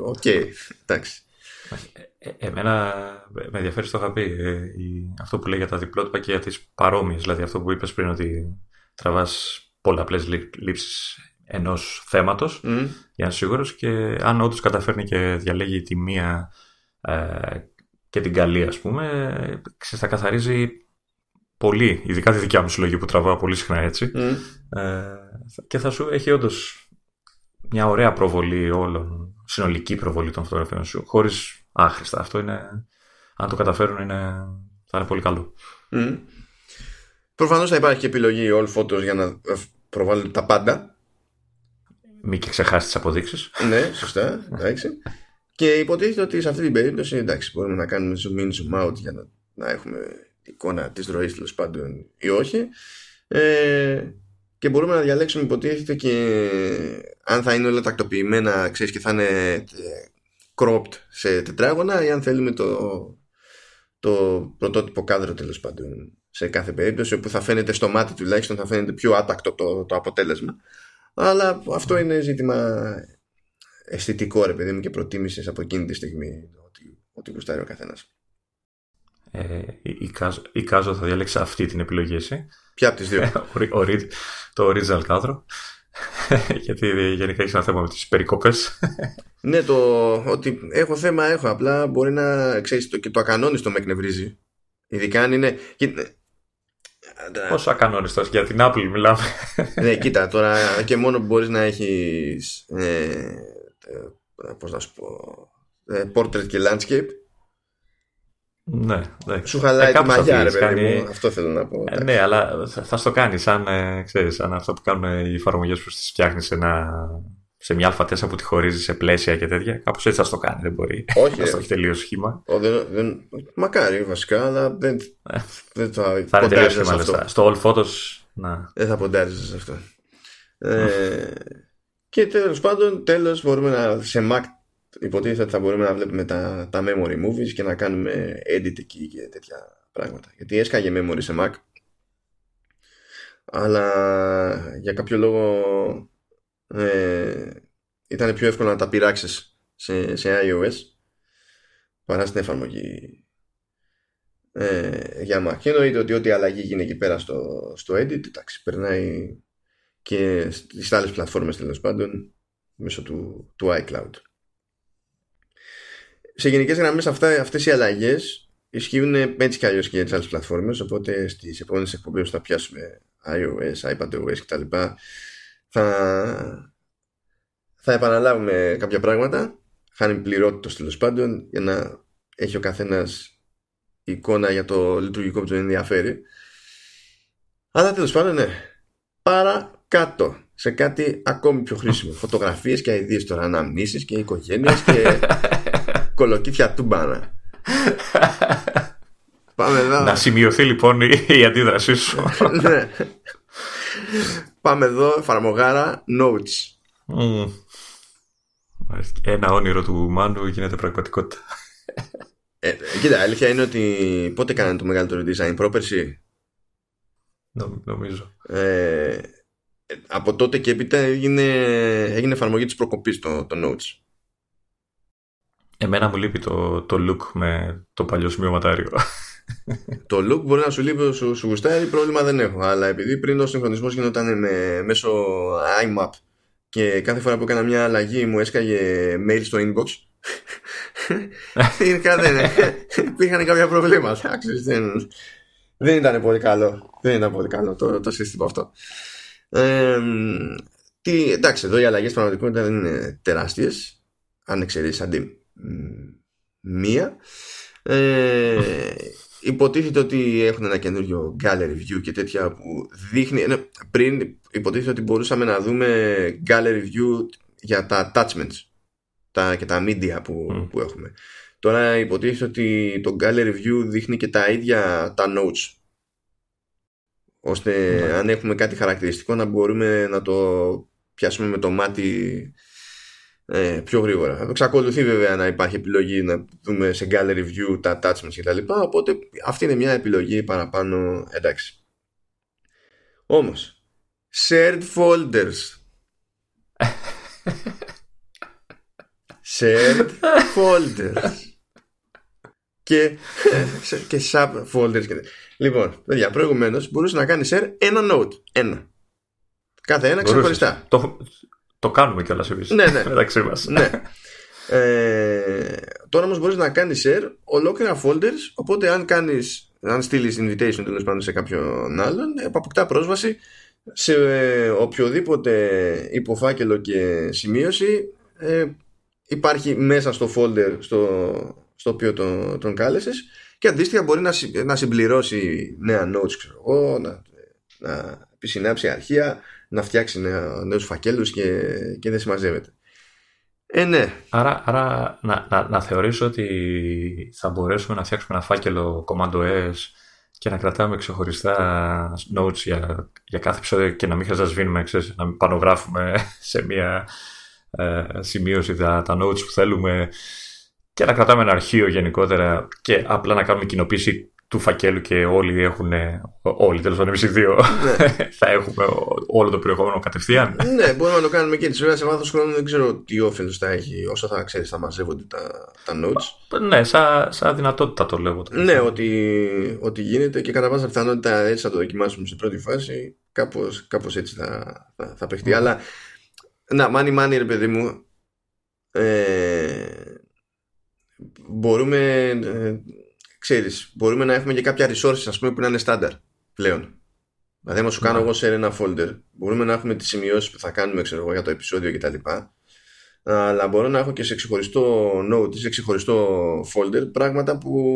οκ, εντάξει. Ε, εμένα με ενδιαφέρει, το είχα πει, ε, η- αυτό που λέει για τα διπλότυπα και για τις παρόμοιες, δηλαδή αυτό που είπες πριν ότι τραβάς πολλαπλές λή- λήψεις ενός θέματος Μμ. για να είσαι σίγουρος και αν όντως καταφέρνει και διαλέγει τη μία ε, και την καλή ας πούμε, ε, ξέρεις, θα καθαρίζει πολύ, ειδικά τη δικιά μου συλλογή που τραβάω πολύ συχνά έτσι. Ε, και θα σου έχει όντως μια ωραία προβολή όλων, συνολική προβολή των φωτογραφιών σου, χωρίς άχρηστα. Αυτό είναι, αν το καταφέρουν, είναι, θα είναι πολύ καλό. Mm. Προφανώς θα υπάρχει και επιλογή all photos για να προβάλλουν τα πάντα. Μην και ξεχάσεις τις αποδείξεις. ναι, σωστά. Εντάξει. και υποτίθεται ότι σε αυτή την περίπτωση εντάξει, μπορούμε να κάνουμε zoom in, zoom out για να, να έχουμε εικόνα της ροής τέλος πάντων ή όχι. Ε, και μπορούμε να διαλέξουμε υποτίθεται και αν θα είναι όλα τακτοποιημένα ξέρεις, και θα είναι ε, cropped σε τετράγωνα ή αν θέλουμε το, το πρωτότυπο κάδρο τέλος πάντων σε κάθε περίπτωση όπου θα φαίνεται στο μάτι τουλάχιστον θα φαίνεται πιο άτακτο το, το αποτέλεσμα. Αλλά αυτό είναι ζήτημα αισθητικό ρε παιδί μου και προτίμησης από εκείνη τη στιγμή ότι, ότι γουστάρει ο καθένας. Ε, η, Κάζο, θα διαλέξει αυτή την επιλογή εσύ; Ποια από τις δύο; <laughs> Το original κάδρο <laughs> γιατί γενικά έχεις ένα θέμα με τις περικόπες <laughs> ναι το ότι έχω θέμα έχω. Απλά μπορεί να ξέρεις το, και το ακανόνιστο με εκνευρίζει. Ειδικά αν είναι Πόσο ακανόνιστος για την Apple μιλάμε. ναι, κοίτα, τώρα και μόνο μπορείς να έχεις ε, ε, πώς να σου πω ε, portrait και landscape ναι, Σου χαλάει ε, τη μαγιά, ρε παιδί Αυτό θέλω να πω. Ε, ναι, αλλά θα, θα στο κάνει σαν, ε, ξέρεις, σαν αυτό που κάνουν οι εφαρμογές που τις φτιάχνεις σε ένα σε μια α που τη χωρίζεις σε πλαίσια και τέτοια. Κάπως έτσι θα το κάνει, δεν μπορεί. Όχι. Θα το έχει τελείως σχήμα. Ο, δεν, δεν, μακάρι βασικά, αλλά δεν, ε, δεν θα. Θα είναι τελείως σχήμα. Στο All Photos. Να. Δεν θα ποντάριζε σε αυτό. ε, και τέλος πάντων, τέλος μπορούμε να σε Mac υποτίθεται ότι θα μπορούμε να βλέπουμε τα, τα memory movies και να κάνουμε edit εκεί και τέτοια πράγματα. Γιατί έσκαγε memory σε Mac. Αλλά για κάποιο λόγο ε, ήταν πιο εύκολο να τα πειράξεις σε, σε iOS παρά στην εφαρμογή ε, για Mac. Και εννοείται ότι ό,τι αλλαγή γίνει εκεί πέρα στο, στο edit, εντάξει, περνάει και στις άλλες πλατφόρμες τέλος πάντων μέσω του, του iCloud. Σε γενικές γραμμές αυτά, αυτές οι αλλαγές ισχύουν έτσι κι αλλιώς και για τις άλλες πλατφόρμες οπότε στις επόμενες εκπομπές που θα πιάσουμε iOS, iPadOS κτλ θα, θα επαναλάβουμε κάποια πράγματα. Χάνει πληρότητα τέλος πάντων για να έχει ο καθένας εικόνα για το λειτουργικό που τον ενδιαφέρει. Αλλά τέλος πάντων ναι παρακάτω σε κάτι ακόμη πιο χρήσιμο. Φωτογραφίες και αειδίες τώρα αναμνήσεις και οικογένειες και <laughs> κολοκύθια τούμπανα Πάμε εδώ. Να σημειωθεί λοιπόν η αντίδρασή σου. <laughs> ναι. Πάμε εδώ, εφαρμογάρα Notes. Mm. Ένα όνειρο του Μάνου γίνεται πραγματικότητα. Ε, κοίτα, αλήθεια είναι ότι πότε κάνανε το μεγαλύτερο design, πρόπερση. νομίζω. Ε, από τότε και έπειτα έγινε, έγινε εφαρμογή της προκοπής το, το Notes. Εμένα μου λείπει το, το look με το παλιό σημειωματάριο το look μπορεί να σου λείπει, σου, σου γουστάρει, πρόβλημα δεν έχω. Αλλά επειδή πριν ο συγχρονισμός γινόταν με, μέσω IMAP και κάθε φορά που έκανα μια αλλαγή μου έσκαγε mail στο inbox. <laughs> δεν, υπήρχαν κάποια προβλήματα. Δεν, δεν ήταν πολύ καλό. Δεν ήταν πολύ καλό το, το σύστημα αυτό. Ε, τι, εντάξει, εδώ οι αλλαγές πραγματικότητα δεν είναι τεράστιες. Αν εξαιρέσεις αντί μία. Ε, υποτίθεται ότι έχουν ένα καινούριο gallery view και τέτοια που δείχνει πριν υποτίθεται ότι μπορούσαμε να δούμε gallery view για τα attachments τα, και τα media που, που έχουμε τώρα υποτίθεται ότι το gallery view δείχνει και τα ίδια τα notes ώστε ναι. αν έχουμε κάτι χαρακτηριστικό να μπορούμε να το πιάσουμε με το μάτι ε, πιο γρήγορα. Εξακολουθεί βέβαια να υπάρχει επιλογή να δούμε σε gallery view τα attachments κτλ. Οπότε αυτή είναι μια επιλογή παραπάνω εντάξει. Όμως, shared folders. shared folders. και, και sub folders. Λοιπόν, παιδιά, προηγουμένως μπορούσες να κάνεις share ένα note. Ένα. Κάθε ένα ξεχωριστά. Το, το κάνουμε κιόλας εμείς. Ναι, ναι. <laughs> Μεταξύ μας. Ναι. Ε, τώρα όμως μπορείς να κάνεις share ολόκληρα folders. Οπότε αν κάνεις αν στείλεις invitation τέλος πάντων σε κάποιον άλλον, αποκτά πρόσβαση σε οποιοδήποτε υποφάκελο και σημείωση ε, υπάρχει μέσα στο folder στο, στο οποίο τον, τον κάλεσες και αντίστοιχα μπορεί να, να συμπληρώσει νέα notes ξέρω εγώ, να, να επισυνάψει αρχεία να φτιάξει νέα, νέους φακέλους και, και δεν συμμαζεύεται ε, ναι. Άρα, άρα να, να, να θεωρήσω ότι θα μπορέσουμε να φτιάξουμε ένα φάκελο Commando S και να κρατάμε ξεχωριστά notes για, για κάθε επεισόδιο και να μην χαζασβήνουμε, ξέρεις, να μην πανογράφουμε <laughs> σε μία ε, σημείωση τα, τα notes που θέλουμε και να κρατάμε ένα αρχείο γενικότερα και απλά να κάνουμε κοινοποίηση του φακέλου και όλοι έχουν. Όλοι τέλος πάντων, εμείς οι δύο ναι. <laughs> θα έχουμε όλο το περιεχόμενο κατευθείαν. ναι, μπορούμε να το κάνουμε και τη βέβαια σε βάθος χρόνου δεν ξέρω τι όφελος θα έχει όσο θα ξέρεις, θα μαζεύονται τα, τα notes. Ναι, σαν, σαν δυνατότητα το λέω. Το ναι, ότι, ότι γίνεται και κατά πάσα πιθανότητα έτσι θα το δοκιμάσουμε σε πρώτη φάση. Κάπως κάπως έτσι θα, θα, θα παιχτεί. Mm. Αλλά να, μάνι μάνι ρε παιδί μου. Ε, μπορούμε. Ε, ξέρεις, μπορούμε να έχουμε και κάποια resources ας πούμε που να είναι στάνταρ πλέον. Δηλαδή, άμα σου κάνω ναι. εγώ σε ένα folder, μπορούμε να έχουμε τις σημειώσεις που θα κάνουμε ξέρω εγώ, για το επεισόδιο κτλ. Αλλά μπορώ να έχω και σε ξεχωριστό note, σε ξεχωριστό folder πράγματα που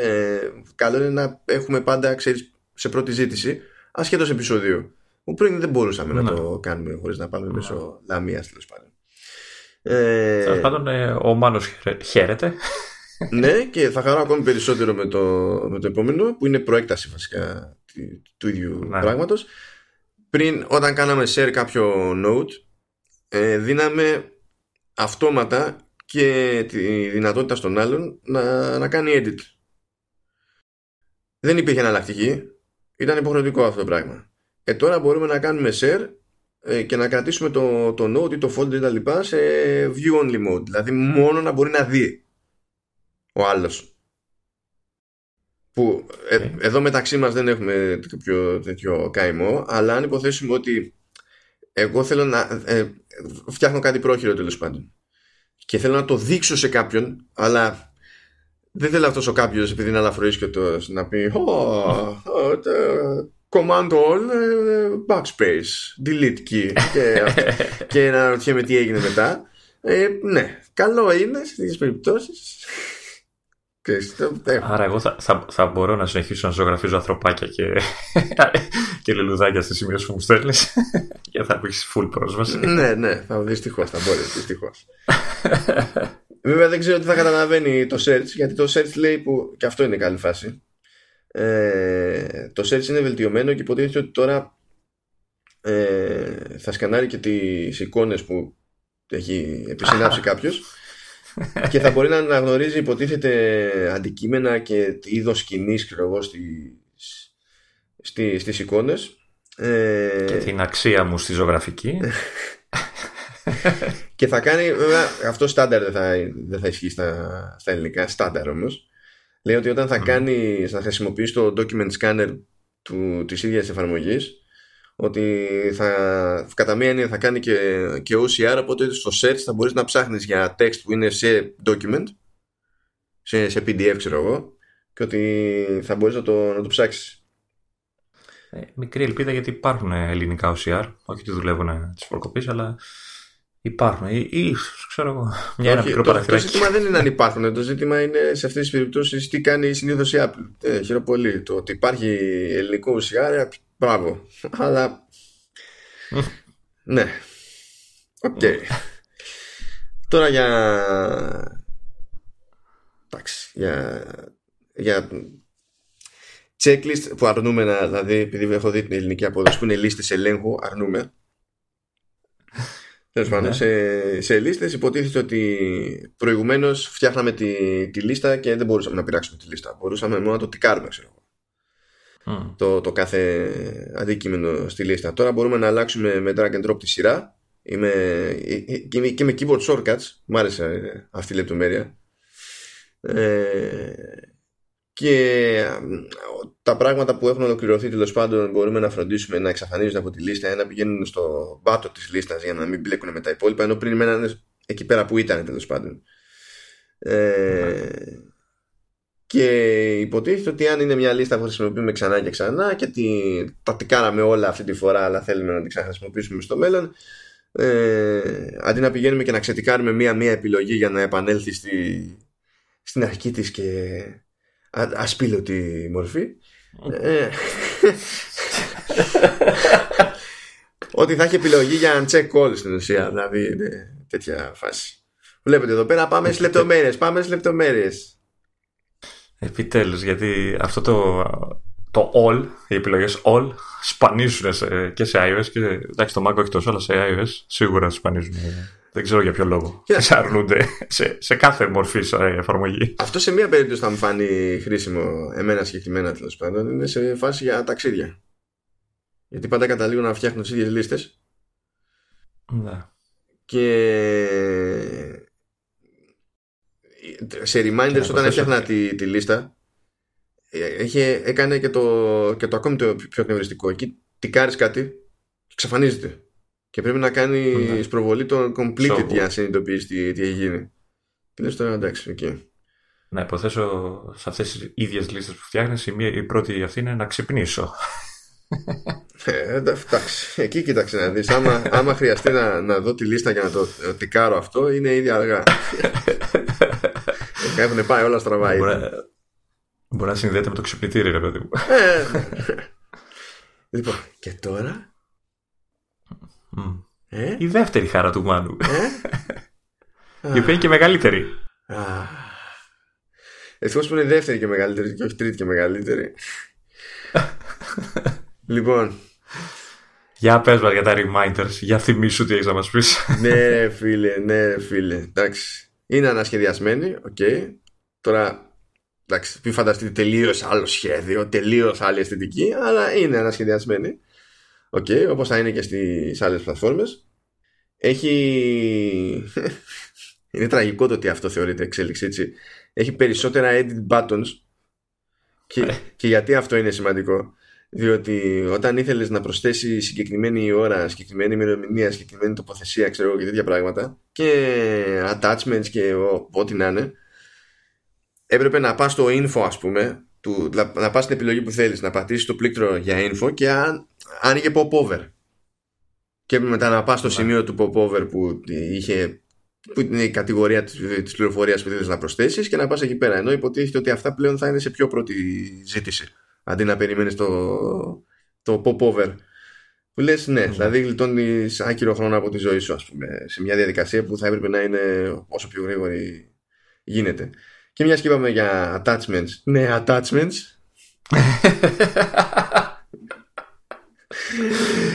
ε, καλό είναι να έχουμε πάντα ξέρεις, σε πρώτη ζήτηση ασχέτως επεισόδιο. Που πριν δεν μπορούσαμε να ναι. το κάνουμε χωρίς να πάμε μέσω λαμίας τέλος πάντων. Ε, πάντων, ε, ο Μάνος χαίρεται ναι, και θα χαρώ ακόμη περισσότερο με το, με το επόμενο, που είναι προέκταση βασικά του, ίδιου ναι. πράγματος. Πριν, όταν κάναμε share κάποιο note, ε, δίναμε αυτόματα και τη δυνατότητα στον άλλον να, να κάνει edit. Δεν υπήρχε εναλλακτική. Ήταν υποχρεωτικό αυτό το πράγμα. Ε, τώρα μπορούμε να κάνουμε share ε, και να κρατήσουμε το, το note ή το folder τα λοιπά σε view only mode. Δηλαδή μόνο να μπορεί να δει ο άλλος. Που ε, εδώ μεταξύ μας δεν έχουμε κάποιο τέτοιο καημό αλλά αν υποθέσουμε ότι εγώ θέλω να ε, φτιάχνω κάτι πρόχειρο τέλος πάντων και θέλω να το δείξω σε κάποιον αλλά δεν θέλω αυτός ο κάποιος επειδή είναι αλαφροίσκετος να πει oh, oh, command all ε, backspace delete key και, και να ρωτιέμαι τι έγινε μετά. Ε, ναι, καλό είναι σε τέτοιες περιπτώσεις Άρα εγώ θα, θα, θα, μπορώ να συνεχίσω να ζωγραφίζω ανθρωπάκια και, <laughs> και λελουδάκια στις σημείες που μου στέλνεις <laughs> και θα έχεις full πρόσβαση. ναι, ναι, θα, δυστυχώς θα μπορεί, δυστυχώς. <laughs> Βέβαια δεν ξέρω τι θα καταλαβαίνει το search γιατί το search λέει που και αυτό είναι καλή φάση. Ε, το search είναι βελτιωμένο και υποτίθεται ότι τώρα ε, θα σκανάρει και τις εικόνες που έχει επισυνάψει κάποιος και θα μπορεί να αναγνωρίζει υποτίθεται αντικείμενα και είδος σκηνής στις, στις, στις εικόνες. Ε... και την αξία μου στη ζωγραφική. <laughs> Και θα κάνει βέβαια αυτό στάνταρ δεν θα, δεν θα ισχύει στα, στα ελληνικά στάνταρ όμως. Λέει ότι όταν θα mm. κάνει θα χρησιμοποιήσει το document scanner του, της ίδιας εφαρμογής ότι θα, κατά μία έννοια θα κάνει και, και OCR οπότε στο search θα μπορείς να ψάχνεις για text που είναι σε document σε, σε PDF ξέρω εγώ και ότι θα μπορείς να το, να το ψάξεις. Ε, Μικρή ελπίδα γιατί υπάρχουν ελληνικά OCR όχι ότι δουλεύουν τις προκοπής αλλά υπάρχουν. Ή, ή ξέρω εγώ μια ένα μικρό το, το ζήτημα δεν είναι αν υπάρχουν. Το ζήτημα είναι σε αυτές τις περιπτώσεις τι κάνει συνήθως η Apple. Ε, χαίρομαι πολύ. Το ότι υπάρχει ελληνικό OCR Μπράβο. Αλλά. ναι. Οκ. Τώρα για. Εντάξει. Για. Για checklist που αρνούμε να. Δηλαδή, επειδή έχω δει την ελληνική απόδοση που είναι λίστες ελέγχου, αρνούμαι. Τέλος πάντων, ναι. σε, σε λίστες υποτίθεται ότι προηγουμένως φτιάχναμε τη, τη λίστα και δεν μπορούσαμε να πειράξουμε τη λίστα. Μπορούσαμε μόνο να το τικάρουμε, ξέρω εγώ το, το κάθε αντικείμενο στη λίστα. Τώρα μπορούμε να αλλάξουμε με drag and drop τη σειρά Είμαι, και με keyboard shortcuts. Μ' άρεσε αυτή η λεπτομέρεια. Ε, και τα πράγματα που έχουν ολοκληρωθεί τέλος πάντων μπορούμε να φροντίσουμε να εξαφανίζονται από τη λίστα ή να πηγαίνουν στο μπάτο της λίστας για να μην μπλέκουν με τα υπόλοιπα ενώ πριν μένανε εκεί πέρα που ήταν τέλος πάντων. Ε, και υποτίθεται ότι αν είναι μια λίστα που χρησιμοποιούμε ξανά και ξανά και τη, τα τι κάναμε όλα αυτή τη φορά αλλά θέλουμε να την ξαναχρησιμοποιήσουμε στο μέλλον ε, αντί να πηγαίνουμε και να ξετικάρουμε μία-μία επιλογή για να επανέλθει στη, στην αρχή της και ασπίλωτη μορφή ε, <laughs> ότι θα έχει επιλογή για uncheck all στην ουσία δηλαδή τέτοια φάση. Βλέπετε εδώ πέρα πάμε στις λεπτομέρειες πάμε στις λεπτομέρειες Επιτέλους, γιατί αυτό το, το all, οι επιλογές all, σπανίζουν και σε iOS και εντάξει το Mac όχι τόσο, αλλά σε iOS σίγουρα σπανίζουν. Δεν ξέρω για ποιο λόγο. Σε αρνούνται σε, σε κάθε μορφή εφαρμογή. Αυτό σε μία περίπτωση θα μου φάνει χρήσιμο, εμένα συγκεκριμένα τέλος πάντων, είναι σε φάση για ταξίδια. Γιατί πάντα καταλήγω να φτιάχνω τις ίδιες λίστες. Ναι. Και σε reminders όταν έφτιαχνα τη, τη λίστα είχε, έκανε και το, και το ακόμη το πιο εκνευριστικό. Εκεί τικάρεις κάτι και εξαφανίζεται. Και πρέπει να κάνει mm προβολή το completed για να συνειδητοποιήσει τι, τι έχει γίνει. Και λες τώρα εντάξει okay. Να υποθέσω σε αυτές τις ίδιες λίστες που φτιάχνεις η, η πρώτη αυτή είναι να ξυπνήσω. Ε, εντάξει, εκεί κοίταξε να δεις. Άμα, άμα χρειαστεί να, να δω τη λίστα για να το τικάρω αυτό είναι ήδη αργά <laughs> έχουν πάει όλα στραβά. Μπορεί, μπορεί να συνδέεται με το ξυπνητήρι, ρε παιδί μου. Ε, λοιπόν, και τώρα; Ε; Η δεύτερη χαρά του Μάνου. Ε; <laughs> η οποία είναι και μεγαλύτερη. Ευτυχώς που είναι δεύτερη και μεγαλύτερη και όχι τρίτη και μεγαλύτερη. <laughs> λοιπόν. Για πες μας για τα reminders, για θυμίσου τι έχεις να μας πεις. ναι φίλε, ναι φίλε, εντάξει. Είναι ανασχεδιασμένη, OK. Okay. Τώρα, εντάξει, μην φανταστείτε τελείως άλλο σχέδιο, τελείως άλλη αισθητική, αλλά είναι ανασχεδιασμένη. OK, okay, όπως θα είναι και στις άλλες πλατφόρμες. Έχει... <laughs> είναι τραγικό το ότι αυτό θεωρείται εξέλιξη, έτσι. Έχει περισσότερα edit buttons και, ε. και γιατί αυτό είναι σημαντικό; Διότι όταν ήθελες να προσθέσει συγκεκριμένη ώρα, συγκεκριμένη ημερομηνία, συγκεκριμένη τοποθεσία, ξέρω και τέτοια πράγματα και attachments και ό,τι να είναι, έπρεπε να πας στο info ας πούμε, του, να πας στην επιλογή που θέλεις, να πατήσεις το πλήκτρο για info και αν, άνοιγε pop-over. Και μετά να πας στο ναι. σημείο του pop-over που είχε που είναι η κατηγορία της πληροφορίας που θέλεις να προσθέσεις και να πας εκεί πέρα ενώ υποτίθεται ότι αυτά πλέον θα είναι σε πιο πρώτη ζήτηση αντί να περιμένεις το, το pop-over που λες ναι, δηλαδή γλιτώνεις άκυρο χρόνο από τη ζωή σου ας πούμε σε μια διαδικασία που θα έπρεπε να είναι όσο πιο γρήγορη γίνεται και μιας και είπαμε για attachments ναι, attachments <laughs>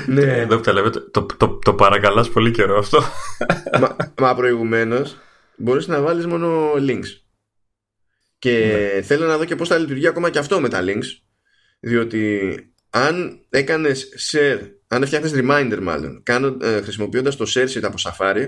ναι. Εδώ που λέμε, το, το, το, παρακαλάς πολύ καιρό αυτό. μα, μα προηγουμένως μπορείς να βάλεις μόνο links. Και ναι. θέλω να δω και πώς θα λειτουργεί ακόμα και αυτό με τα links. Διότι αν έκανες share, αν φτιάχνεις reminder μάλλον, κάνω, ε, χρησιμοποιώντας το share sheet από Safari,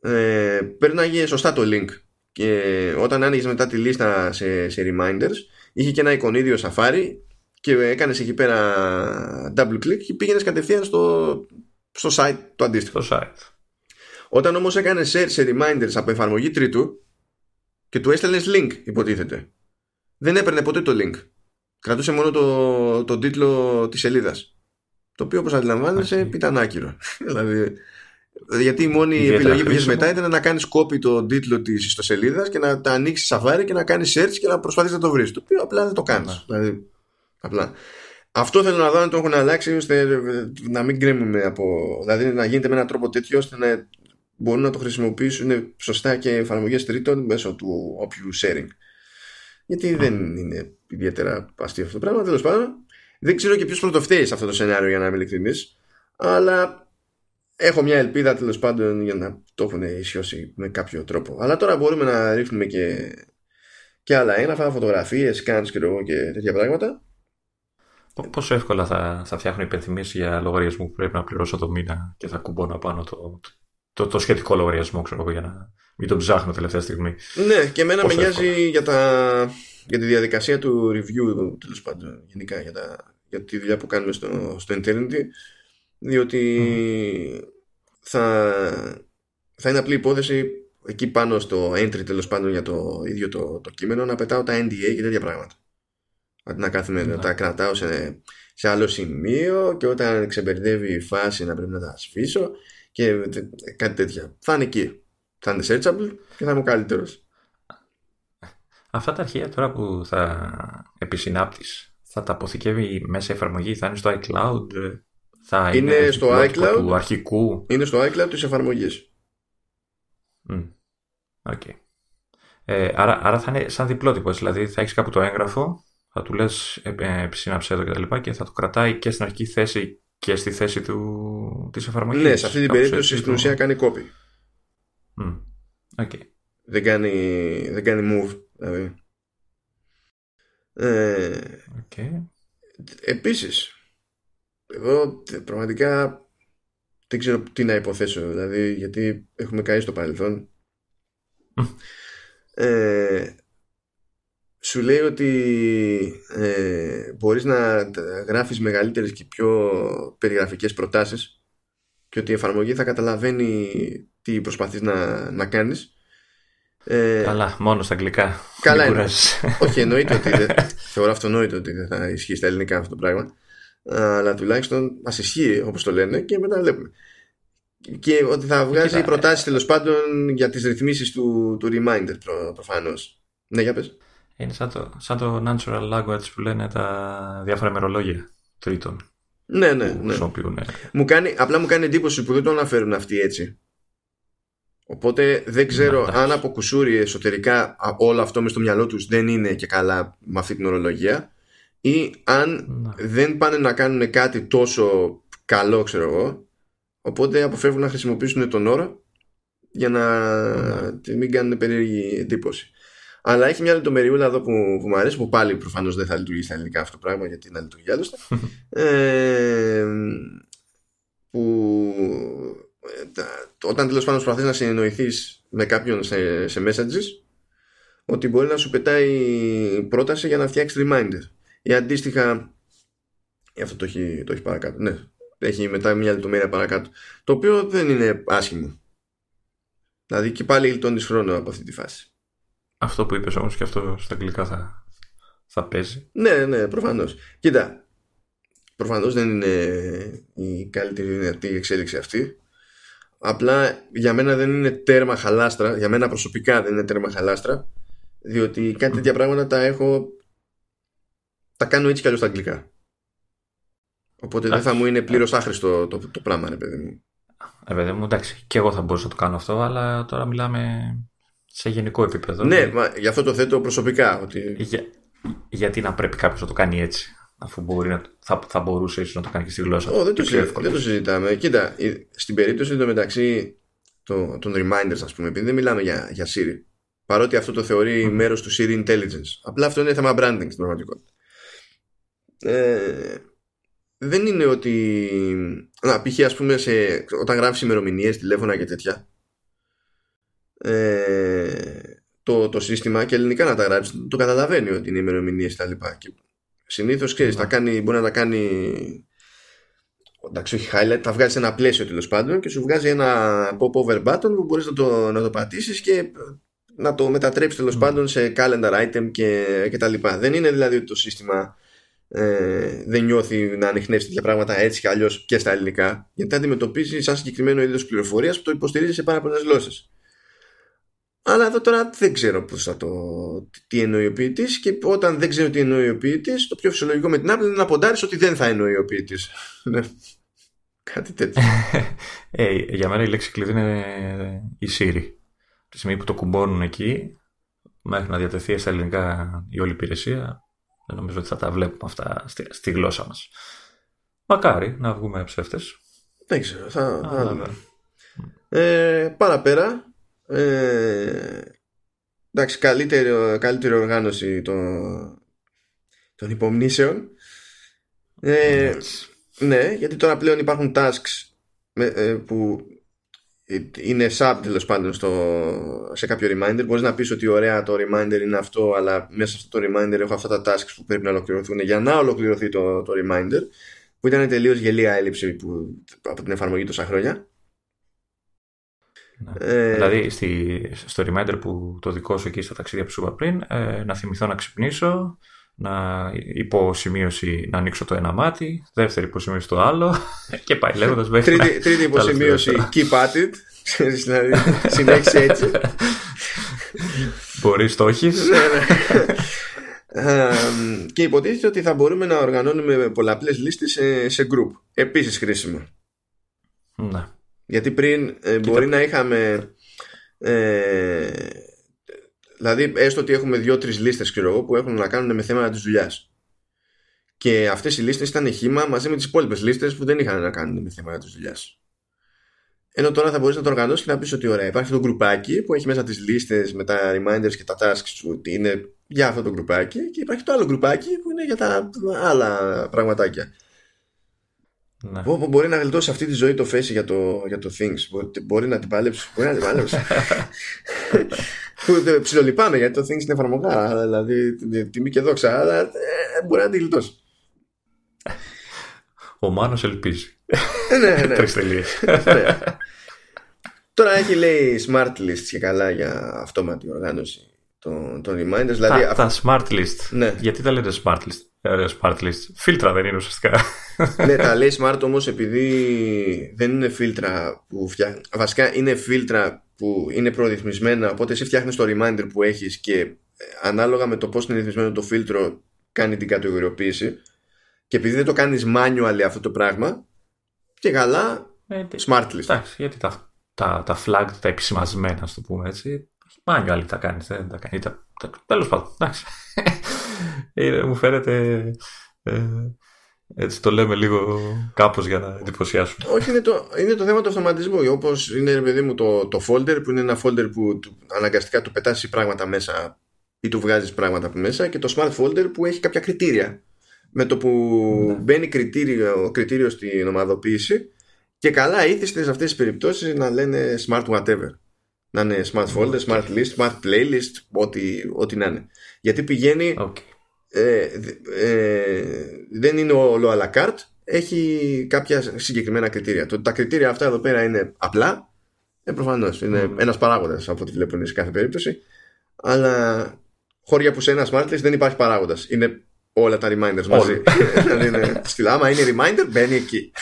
ε, παίρναγε σωστά το link. Και όταν άνοιγες μετά τη λίστα σε, σε reminders, είχε και ένα εικονίδιο Safari και έκανες εκεί πέρα double click και πήγαινες κατευθείαν στο, στο site το αντίστοιχο. Στο site. Όταν όμως έκανες share σε reminders από εφαρμογή τρίτου και του έστελνες link υποτίθεται, δεν έπαιρνε ποτέ το link κρατούσε μόνο το, το τίτλο της σελίδας. το οποίο όπως αντιλαμβάνεσαι ήταν άκυρο <laughs> δηλαδή γιατί η μόνη επιλογή που είχες μετά ήταν να κάνεις copy το τίτλο της ιστοσελίδας και να τα ανοίξεις σαφάρι και να κάνεις search και να προσπαθείς να το βρεις. Το οποίο απλά δεν το κάνεις. Ναι. Δηλαδή, απλά. Αυτό θέλω να δω αν το έχουν αλλάξει ώστε να μην κρέμουμε από. Δηλαδή να γίνεται με έναν τρόπο τέτοιο ώστε να μπορούν να το χρησιμοποιήσουν σωστά και εφαρμογές τρίτων μέσω του όποιου sharing. Γιατί δεν είναι ιδιαίτερα αστείο αυτό το πράγμα. Τέλος πάντων, δεν ξέρω και ποιος πρωτοφταίει σε αυτό το σενάριο για να είμαι ειλικρινής. Αλλά έχω μια ελπίδα τέλος πάντων για να το έχουν ισιώσει με κάποιο τρόπο. Αλλά τώρα μπορούμε να ρίχνουμε και, και άλλα έγγραφα, φωτογραφίες, scans και, και τέτοια πράγματα. Πόσο εύκολα θα, θα φτιάχνω υπενθυμίσει για λογαριασμό που πρέπει να πληρώσω το μήνα και θα κουμπώνω πάνω το, το, το σχετικό λογαριασμό, ξέρω για να μην τον ψάχνω τελευταία στιγμή. Ναι, και εμένα με νοιάζει για, τα, για τη διαδικασία του review, τέλος πάντων, γενικά για, τα, για τη δουλειά που κάνουμε στο, στο Eternity, διότι θα, θα είναι απλή υπόθεση εκεί πάνω στο entry τέλος πάντων για το ίδιο το, το κείμενο να πετάω τα NDA και τέτοια πράγματα. Αντί να κάθομαι να τα κρατάω σε, σε άλλο σημείο και όταν ξεμπερδεύει η φάση να πρέπει να τα σφίσω και κάτι τέτοια. Θα είναι εκεί. Θα είναι searchable και θα είμαι καλύτερος. Αυτά τα αρχεία τώρα που θα επισυνάπτεις θα τα αποθηκεύει μέσα εφαρμογή, θα είναι στο iCloud, θα είναι, είναι στο iCloud; του αρχικού. Είναι στο iCloud της εφαρμογής. Mm. Okay. Ε, άρα, άρα θα είναι σαν διπλότυπος, δηλαδή θα έχεις κάπου το έγγραφο, θα του λες ε, ε, επισύναψε εδώ και τα λοιπά και θα το κρατάει και στην αρχική θέση και στη θέση του, της εφαρμογής. Ναι, σε αυτή την περίπτωση στην ουσία κάνει copy. Mm. Okay. Δεν, κάνει, δεν κάνει move. Δηλαδή. Ε, okay. Επίσης, εδώ πραγματικά δεν ξέρω τι να υποθέσω, δηλαδή γιατί έχουμε καεί στο παρελθόν. <laughs> ε, σου λέει ότι ε, μπορείς να γράφεις μεγαλύτερες και πιο περιγραφικές προτάσεις και ότι η εφαρμογή θα καταλαβαίνει τι προσπαθείς να, να κάνεις ε, καλά, μόνο στα αγγλικά. Καλά είναι. Όχι, εννοείται ότι δεν, <laughs> θεωρώ αυτονόητο ότι δεν θα ισχύει στα ελληνικά αυτό το πράγμα. Αλλά τουλάχιστον μα ισχύει όπως το λένε και μετά βλέπουμε. Και ότι θα βγάζει προτάσεις τέλος πάντων για τις ρυθμίσεις του, του reminder προ, προφανώς. Ναι, για πες. Είναι σαν το, σαν το natural language που λένε τα διάφορα μερολόγια τρίτων. Ναι, ναι, ναι. Μου κάνει, απλά μου κάνει εντύπωση που δεν το αναφέρουν αυτοί έτσι. Οπότε δεν ξέρω αν από κουσούρι εσωτερικά όλο αυτό μες στο μυαλό τους δεν είναι και καλά με αυτή την ορολογία ή αν δεν πάνε να κάνουν κάτι τόσο καλό ξέρω εγώ οπότε αποφεύγουν να χρησιμοποιήσουν τον όρο για να μην κάνουν περίεργη εντύπωση. Αλλά έχει μια λεπτομεριούλα εδώ που, που μου αρέσει που πάλι προφανώς δεν θα λειτουργεί στα ελληνικά αυτό το πράγμα γιατί είναι λειτουργεί άλλωστε. <laughs> Ε, που όταν τέλος πάντων προσπαθείς να συνεννοηθείς με κάποιον σε, σε messages, ότι μπορεί να σου πετάει πρόταση για να φτιάξει reminder. Ή αντίστοιχα. Αυτό το έχει, το έχει παρακάτω. Ναι, έχει μετά μια λεπτομέρεια παρακάτω. Το οποίο δεν είναι άσχημο. Δηλαδή και πάλι γλιτώνεις χρόνο από αυτή τη φάση. Αυτό που είπες όμως και αυτό στα αγγλικά θα, θα παίζει. Ναι, ναι, προφανώς. Κοίτα, προφανώς δεν είναι η καλύτερη δυνατή εξέλιξη αυτή. Απλά για μένα δεν είναι τέρμα χαλάστρα. Για μένα προσωπικά δεν είναι τέρμα χαλάστρα. Διότι κάτι τέτοια πράγματα τα έχω. Τα κάνω έτσι κι αλλιώς στα αγγλικά. Οπότε δεν θα μου είναι πλήρως άχρηστο το, το, πράγμα, ρε παιδί μου. Ε, παιδί μου, εντάξει, και εγώ θα μπορούσα να το κάνω αυτό, αλλά τώρα μιλάμε σε γενικό επίπεδο. Ναι, μα, γι' αυτό το θέτω προσωπικά. Ότι... Για, γιατί να πρέπει κάποιος να το κάνει έτσι αφού μπορεί να, θα, θα μπορούσε ίσως να το κάνει και στη γλώσσα. Oh, δεν, το δεν το συζητάμε. Κοίτα, στην περίπτωση το μεταξύ το, των reminders, ας πούμε, επειδή δεν μιλάμε για, για Siri, παρότι αυτό το θεωρεί mm. μέρος του Siri Intelligence, απλά αυτό είναι θέμα branding στην πραγματικότητα. Ε, δεν είναι ότι να π.χ. ας πούμε σε, όταν γράφεις ημερομηνίες, τηλέφωνα και τέτοια ε, το, το σύστημα και ελληνικά να τα γράψεις το καταλαβαίνει ότι είναι ημερομηνίες και τα λοιπά και Συνήθως ξέρεις, θα κάνει, μπορεί να τα κάνει. Εντάξει, όχι highlight, θα βγάζει ένα πλαίσιο τέλος πάντων και σου βγάζει ένα pop-over button που μπορείς να το, να το πατήσεις και να το μετατρέψεις τέλος πάντων σε calendar item και, και τα λοιπά. Δεν είναι δηλαδή ότι το σύστημα ε, δεν νιώθει να ανοιχνεύσει τέτοια πράγματα έτσι κι αλλιώς και στα ελληνικά, γιατί αντιμετωπίζει σαν συγκεκριμένο είδος πληροφορίας που το υποστηρίζει σε πάρα πολλές γλώσσες. Αλλά εδώ τώρα δεν ξέρω πώς θα το, τι εννοεί ο ποιητής και όταν δεν ξέρω τι εννοεί ο ποιητής το πιο φυσιολογικό με την Apple είναι να ποντάρεις ότι δεν θα εννοεί ο ποιητής. <laughs> Ναι. Κάτι τέτοιο. <laughs> ε, για μένα η λέξη κλειδί είναι η Siri. Τη στιγμή που το κουμπώνουν εκεί μέχρι να διατεθεί στα ελληνικά η όλη υπηρεσία δεν νομίζω ότι θα τα βλέπουμε αυτά στη, στη γλώσσα μας. Μακάρι να βγούμε ψεύτες. Δεν ξέρω, θα, θα δούμε. Ε, παραπέρα ε, εντάξει, καλύτερη, καλύτερη οργάνωση των, των υπομνήσεων. Ε, ναι, γιατί τώρα πλέον υπάρχουν tasks ε, που είναι sub τέλος πάντων στο, σε κάποιο reminder. Μπορείς να πεις ότι ωραία το reminder είναι αυτό, αλλά μέσα σε αυτό το reminder έχω αυτά τα tasks που πρέπει να ολοκληρωθούν για να ολοκληρωθεί το, το reminder. Που ήταν τελείως γελία έλλειψη που, από την εφαρμογή τόσα χρόνια. Ναι. Ε, δηλαδή στη, στο reminder που το δικό σου εκεί στα ταξίδια που σου είπα πριν, ε, να θυμηθώ να ξυπνήσω, να υποσημείωση να ανοίξω το ένα μάτι, δεύτερη υποσημείωση το άλλο <laughs> και πάει λέγοντας μέχρι. Τρίτη, τρίτη υποσημείωση keep at it. δηλαδή συνέχισε έτσι. Μπορείς το όχι. Ναι, ναι. και υποτίθεται ότι θα μπορούμε να οργανώνουμε πολλαπλές λίστες σε, σε group. Επίσης χρήσιμο. Ναι. Γιατί πριν ε, μπορεί να είχαμε. Ε, δηλαδή, έστω ότι έχουμε δύο-τρεις λίστες που έχουν να κάνουν με θέματα της δουλειάς. Και αυτές οι λίστες ήταν χήμα μαζί με τις υπόλοιπες λίστες που δεν είχαν να κάνουν με θέματα της δουλειάς. Ενώ τώρα θα μπορείς να το οργανώσεις και να πεις ότι ωραία, υπάρχει το γκρουπάκι που έχει μέσα τις λίστες με τα reminders και τα tasks σου ότι είναι για αυτό το γκρουπάκι και υπάρχει το άλλο γκρουπάκι που είναι για τα άλλα πραγματάκια. Ναι. μπορεί να γλιτώσει αυτή τη ζωή το face για το, για το Things. Μπορεί, μπορεί να την παλέψει. Μπορεί να την παλέψει. <laughs> Ψιλολυπάμαι γιατί το Things είναι εφαρμογά. Δηλαδή τιμή και δόξα. Αλλά ε, μπορεί να την γλιτώσει. Ο Μάνος ελπίζει. Ε, ναι, ναι. <laughs> Τρεις ναι. Τώρα έχει λέει smart list και καλά για αυτόματη οργάνωση των, των reminders. Δηλαδή, τα, τα smart list. Ναι. Γιατί τα λέτε smart list; Ε, smart list. Φίλτρα δεν είναι ουσιαστικά. ναι, τα λέει smart όμως επειδή δεν είναι φίλτρα που φτιάχνει. Βασικά είναι φίλτρα που είναι προρυθμισμένα. Οπότε εσύ φτιάχνεις το reminder που έχεις και ε, ανάλογα με το πώς είναι ρυθμισμένο το φίλτρο κάνει την κατηγοριοποίηση. Και επειδή δεν το κάνεις manual αυτό το πράγμα, και καλά ε, smart list. Εντάξει, γιατί τα, τα, τα flag, τα επισημασμένα, ας το πούμε έτσι, manual τα κάνεις. Δεν τα κάνεις. Τέλος πάντων, εντάξει. Μου φαίνεται. Ε, έτσι το λέμε λίγο κάπως για να εντυπωσιάσουμε. Όχι, είναι το, είναι το θέμα του αυτοματισμού. Όπως είναι, παιδί μου, το, το folder που είναι ένα folder που του, αναγκαστικά του πετάσει πράγματα μέσα ή του βγάζεις πράγματα από μέσα και το smart folder που έχει κάποια κριτήρια. Με το που ναι. μπαίνει κριτήριο, κριτήριο στην ομαδοποίηση και καλά ήθιστε σε αυτές τις περιπτώσεις να λένε smart whatever. Να είναι smart folder, smart list, smart playlist, ό,τι, ό,τι να είναι. Γιατί πηγαίνει okay. ε, ε, δεν είναι όλο à la carte έχει κάποια συγκεκριμένα κριτήρια. Το, τα κριτήρια αυτά εδώ πέρα είναι απλά. Ε, προφανώς είναι mm. ένας παράγοντας από ό,τι βλέπουν σε κάθε περίπτωση. Αλλά χώρια που σε ένα smart list δεν υπάρχει παράγοντας. Είναι όλα τα reminders μαζί. <laughs> Δηλαδή είναι, άμα είναι reminder μπαίνει εκεί.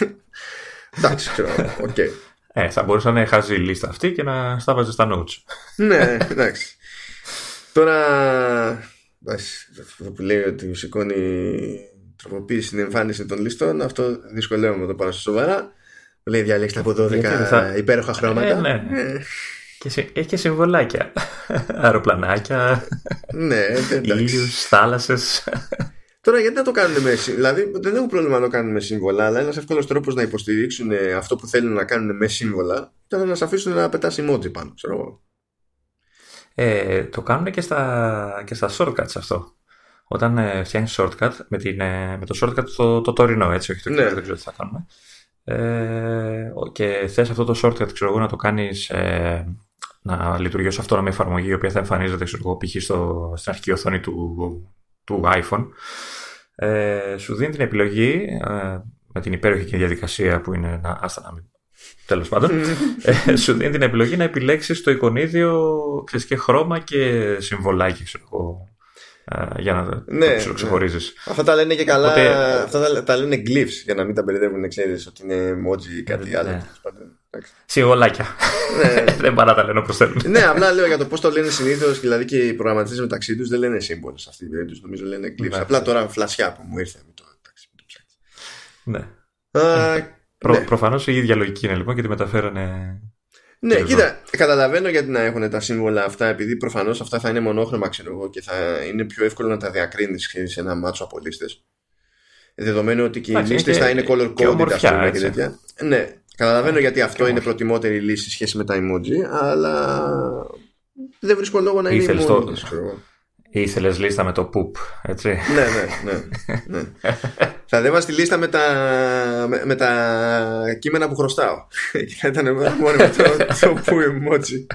<laughs> Εντάξει ξέρω okay. Ε, θα μπορούσα να χάσει η λίστα αυτή και να στάβαζε στα notes. ναι, εντάξει. Τώρα αυτό που λέει ότι σηκώνει τροποποίηση στην εμφάνιση των λίστων, αυτό δυσκολεύομαι να το πάρω σοβαρά. Λέει διαλέξτε από 12 θα... υπέροχα χρώματα. Ε, ναι. Ε. Και έχει και συμβολάκια. Αεροπλανάκια. ναι, ήλιου, θάλασσες. Τώρα γιατί να το κάνουν με Δηλαδή δεν έχουν πρόβλημα να το κάνουν με σύμβολα, αλλά ένας εύκολος τρόπος να υποστηρίξουν αυτό που θέλουν να κάνουν με σύμβολα ήταν να σε αφήσουν να πετάσει emoji πάνω. Ξέρω εγώ. Ε, το κάνουν και στα, και στα shortcuts αυτό. Όταν ε, φτιάχνεις shortcut με, την, ε, με το shortcut το, το τωρινό, έτσι, όχι το ναι. δεν ξέρω τι θα κάνουμε. Ε, και θες αυτό το shortcut, ξέρω εγώ, να το κάνεις ε, να λειτουργεί ως αυτόνομη εφαρμογή η οποία θα εμφανίζεται ξέρω εγώ, π.χ. στην αρχική οθόνη του, του iPhone ε, σου δίνει την επιλογή ε, με την υπέροχη διαδικασία που είναι να, άστα να μην τέλος πάντων, <laughs> ε, σου δίνει την επιλογή να επιλέξεις το εικονίδιο ξέρεις, και χρώμα και συμβολάκι, ξέρω εγώ, ε, για να ναι, το ξεχωρίζεις. Ναι. Αυτά τα λένε και καλά, Οπότε... αυτά τα, τα, λένε glyphs για να μην τα μπερδεύουν, ξέρεις ότι είναι emoji ή κάτι ναι. άλλο. Συμβολάκια. Ναι. <laughs> δεν παρά τα λένε όπω θέλουν. ναι, απλά λέω για το πώς το λένε συνήθως, δηλαδή και οι προγραμματιστές μεταξύ τους δεν λένε σύμβολο σε αυτή την περίπτωση. Νομίζω λένε glyphs. Απλά τώρα φλασιά που μου ήρθε. Ναι. Προ, ναι. Προφανώς η ίδια λογική είναι λοιπόν και τη μεταφέρανε. Ναι, κοίτα, καταλαβαίνω γιατί να έχουν τα σύμβολα αυτά, επειδή προφανώς αυτά θα είναι μονόχρωμα, ξέρω εγώ, και θα είναι πιο εύκολο να τα διακρίνεις σε ένα μάτσο από λίστες. Δεδομένου ότι και οι λίστες θα είναι color coded, ας πούμε, και τέτοια. Ναι, καταλαβαίνω γιατί αυτό είναι προτιμότερη λύση σχέση με τα emoji, αλλά δεν βρίσκω λόγο να είναι emoji. Ήθελες λίστα με το πουπ, έτσι. ναι, ναι, ναι. ναι. <laughs> θα δέμα στη λίστα με τα, με, με τα κείμενα που χρωστάω. <laughs> Και θα ήταν μόνο με το, το που emoji.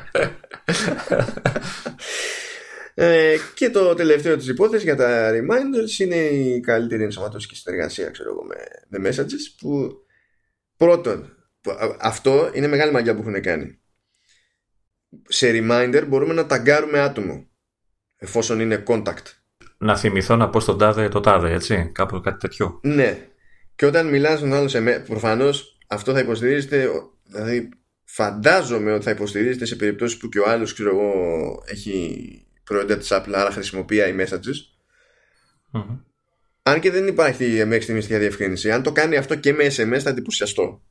ε, και το τελευταίο της υπόθεσης για τα reminders είναι η καλύτερη ενσωματώση και συνεργασία ξέρω εγώ, με, με messages που πρώτον αυτό είναι μεγάλη μαγιά που έχουν κάνει σε reminder μπορούμε να ταγκάρουμε άτομο εφόσον είναι contact. Να θυμηθώ να πω στον τάδε το τάδε, έτσι, κάπου κάτι τέτοιο. Ναι. Και όταν μιλάς στον άλλο σε μέ... προφανώς αυτό θα υποστηρίζεται, δηλαδή φαντάζομαι ότι θα υποστηρίζεται σε περιπτώσεις που και ο άλλος, ξέρω εγώ, έχει προϊόντα της Apple, άρα χρησιμοποιεί iMessages. Mm-hmm. Αν και δεν υπάρχει μέχρι στιγμής τέτοια διευκρίνηση. Αν το κάνει αυτό και με SMS θα εντυπωσιαστώ.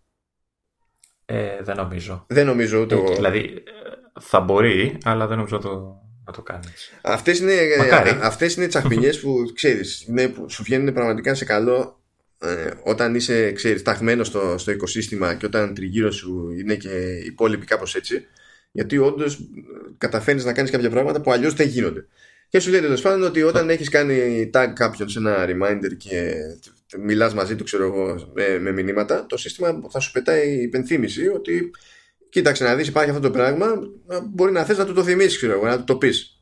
Ε, δεν νομίζω. Δεν νομίζω ούτε εγώ. Δηλαδή θα μπορεί, αλλά δεν νομίζω να το, να το κάνεις. Αυτές είναι, αυτές είναι τσαχπινιές που ξέρεις, που σου βγαίνουν πραγματικά σε καλό ε, όταν είσαι ξέρεις, ταγμένο στο, στο οικοσύστημα και όταν τριγύρω σου είναι και οι υπόλοιποι κάπως έτσι. Γιατί όντως καταφέρνεις να κάνεις κάποια πράγματα που αλλιώς δεν γίνονται. Και σου λέει τέλος πάντων ότι όταν έχεις κάνει tag κάποιον σε ένα reminder και μιλάς μαζί του, ξέρω εγώ, με, με, μηνύματα, το σύστημα θα σου πετάει υπενθύμηση ότι κοίταξε να δεις, υπάρχει αυτό το πράγμα. Μπορεί να θες να του το θυμίσεις, ξέρω εγώ, να του το πεις.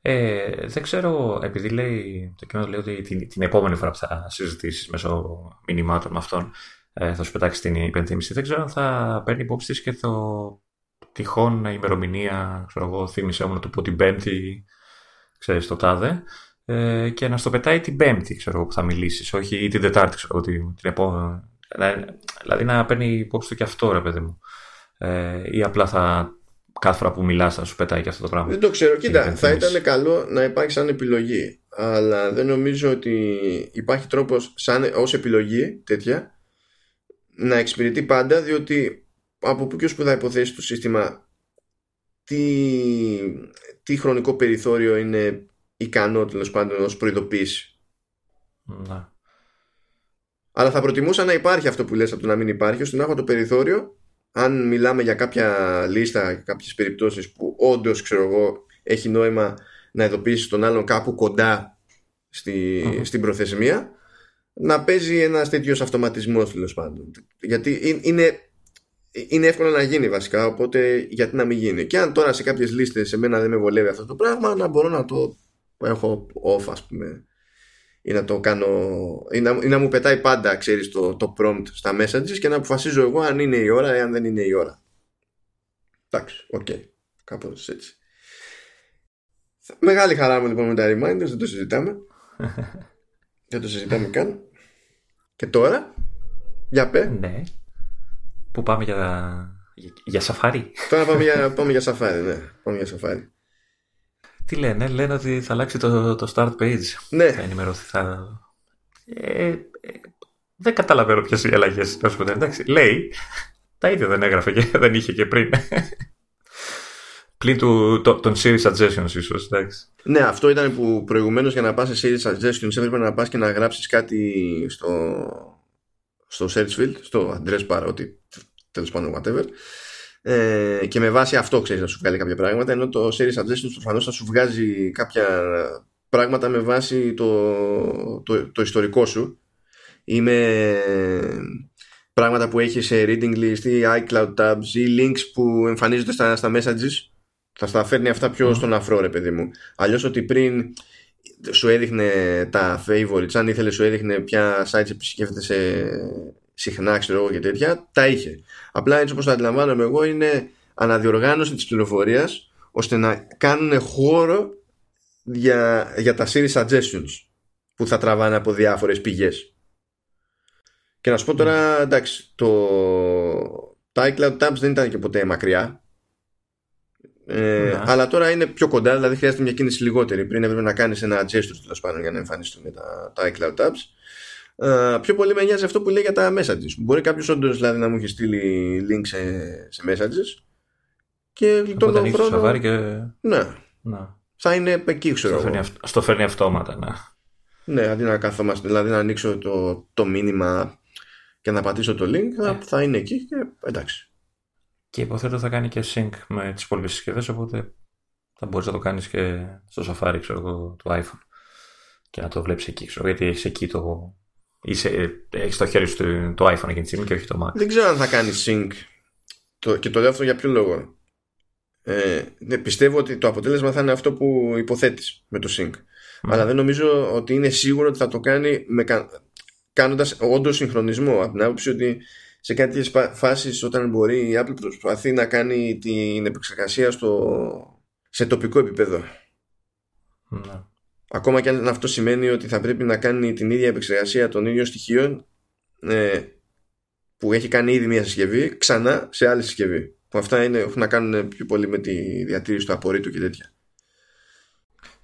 Ε, δεν ξέρω, επειδή λέει το κείμενο λέει ότι την, την επόμενη φορά που θα συζητήσεις μέσω μηνυμάτων με αυτόν ε, θα σου πετάξει την υπενθύμηση. Δεν ξέρω αν θα παίρνει υπόψη και το τυχόν ημερομηνία, ξέρω εγώ, θύμισε μου να του πω την Πέμπτη, ξέρεις, το τάδε, ε, και να στο πετάει την Πέμπτη, ξέρω που θα μιλήσεις, όχι ή την Τετάρτη, ξέρω την, την επόμενη. Δηλαδή να παίρνει υπόψη του και αυτό, ρε παιδί μου. Ε, ή απλά θα κάθε φορά που μιλάς θα σου πετάει και αυτό το πράγμα. Δεν το ξέρω. Κοίτα, θα ήταν καλό να υπάρχει σαν επιλογή. Αλλά δεν νομίζω ότι υπάρχει τρόπος σαν, ως επιλογή τέτοια να εξυπηρετεί πάντα διότι από πού και ως που θα υποθέσει το σύστημα τι, τι χρονικό περιθώριο είναι ικανό τέλος πάντων ως προειδοποίηση. Να. Αλλά θα προτιμούσα να υπάρχει αυτό που λες από το να μην υπάρχει ώστε να έχω το περιθώριο αν μιλάμε για κάποια λίστα κάποιες περιπτώσεις που όντως ξέρω εγώ έχει νόημα να ειδοποιήσεις τον άλλον κάπου κοντά στη, στην προθεσμία να παίζει ένας τέτοιος αυτοματισμός τέλος πάντων. Γιατί είναι είναι εύκολο να γίνει βασικά, οπότε γιατί να μην γίνει. Και αν τώρα σε κάποιες λίστες σε μένα δεν με βολεύει αυτό το πράγμα, να μπορώ να το έχω off ας πούμε ή να το κάνω ή να, ή να μου πετάει πάντα ξέρεις το, το prompt στα messages και να αποφασίζω εγώ αν είναι η ώρα ή αν δεν είναι η ώρα εντάξει, OK okay. κάπως έτσι μεγάλη χαρά μου λοιπόν με τα reminders δεν το συζητάμε <laughs> δεν το συζητάμε καν και τώρα για πέ ναι που πάμε για, για, Safari; Τώρα πάμε για, <laughs> πάμε για Safari, ναι. Πάμε για Safari. Τι λένε, λένε ότι θα αλλάξει το, το start page. Ναι. Θα ενημερωθεί. Θα... Ε, ε, δεν καταλαβαίνω ποιες οι αλλαγές. Εντάξει, λέει. Τα ίδια δεν έγραφε και δεν είχε και πριν. Πλην του, το, των series suggestions ίσως. Ναι, αυτό ήταν που προηγουμένως για να πας σε series suggestions έπρεπε να πας και να γράψεις κάτι στο, στο search field, στο address bar, ότι τέλος πάντων whatever. Ε, και με βάση αυτό ξέρεις να σου βγάλει κάποια πράγματα, ενώ το series suggestions προφανώς θα σου βγάζει κάποια πράγματα με βάση το, το, το ιστορικό σου ή με πράγματα που έχεις σε reading list ή iCloud tabs ή links που εμφανίζονται στα, στα messages. Θα στα φέρνει αυτά πιο στον αφρό ρε παιδί μου. Αλλιώς ότι πριν σου έδειχνε τα favorites, αν ήθελες σου έδειχνε ποια sites επισκέφτεται σε συχνά, ξέρω εγώ και τέτοια, τα είχε. Απλά έτσι όπως το αντιλαμβάνομαι εγώ είναι αναδιοργάνωση της πληροφορίας ώστε να κάνουν χώρο για, για τα series suggestions που θα τραβάνε από διάφορες πηγές. Και να σου πω τώρα, εντάξει, το, τα iCloud Tabs δεν ήταν και ποτέ μακριά ε, ναι. Αλλά τώρα είναι πιο κοντά, δηλαδή χρειάζεται μια κίνηση λιγότερη. Πριν έπρεπε να κάνεις ένα gesture τέλος πάντων για να εμφανιστούν τα, τα iCloud tabs. Ε, πιο πολύ με νοιάζει αυτό που λέει για τα messages. Μπορεί κάποιος όντως δηλαδή, να μου έχει στείλει link σε, σε messages και γλιτώνει τον χρόνο. Και... Ναι. Να. Θα είναι εκεί, ξέρω στο φέρνει, στο φέρνει αυτόματα, ναι. Ναι, αντί να κάθομαστε, δηλαδή να ανοίξω το, το μήνυμα και να πατήσω το link, θα, ε. θα είναι εκεί και εντάξει. Και υποθέτω θα κάνει και sync με τις υπόλοιπες συσκευές, οπότε θα μπορείς να το κάνεις και στο Safari, ξέρω εγώ, του iPhone. Και να το βλέπεις εκεί, ξέρω, γιατί έχεις εκεί το... Είσαι, έχεις στο χέρι σου το, iPhone εκείνη τη στιγμή και όχι το Mac. Δεν ξέρω αν θα κάνει sync. Το, και το λέω αυτό για ποιο λόγο. Ε, ναι, πιστεύω ότι το αποτέλεσμα θα είναι αυτό που υποθέτεις με το sync. Αλλά δεν νομίζω ότι είναι σίγουρο ότι θα το κάνει με, κάνοντας όντως συγχρονισμό από την άποψη ότι σε κάτι φάσεις όταν μπορεί η Apple προσπαθεί να κάνει την επεξεργασία στο, σε τοπικό επίπεδο. Ναι. Ακόμα και αν αυτό σημαίνει ότι θα πρέπει να κάνει την ίδια επεξεργασία των ίδιων στοιχείων ε, που έχει κάνει ήδη μια συσκευή ξανά σε άλλη συσκευή. Που αυτά είναι, έχουν να κάνουν πιο πολύ με τη διατήρηση του απορρίτου και τέτοια.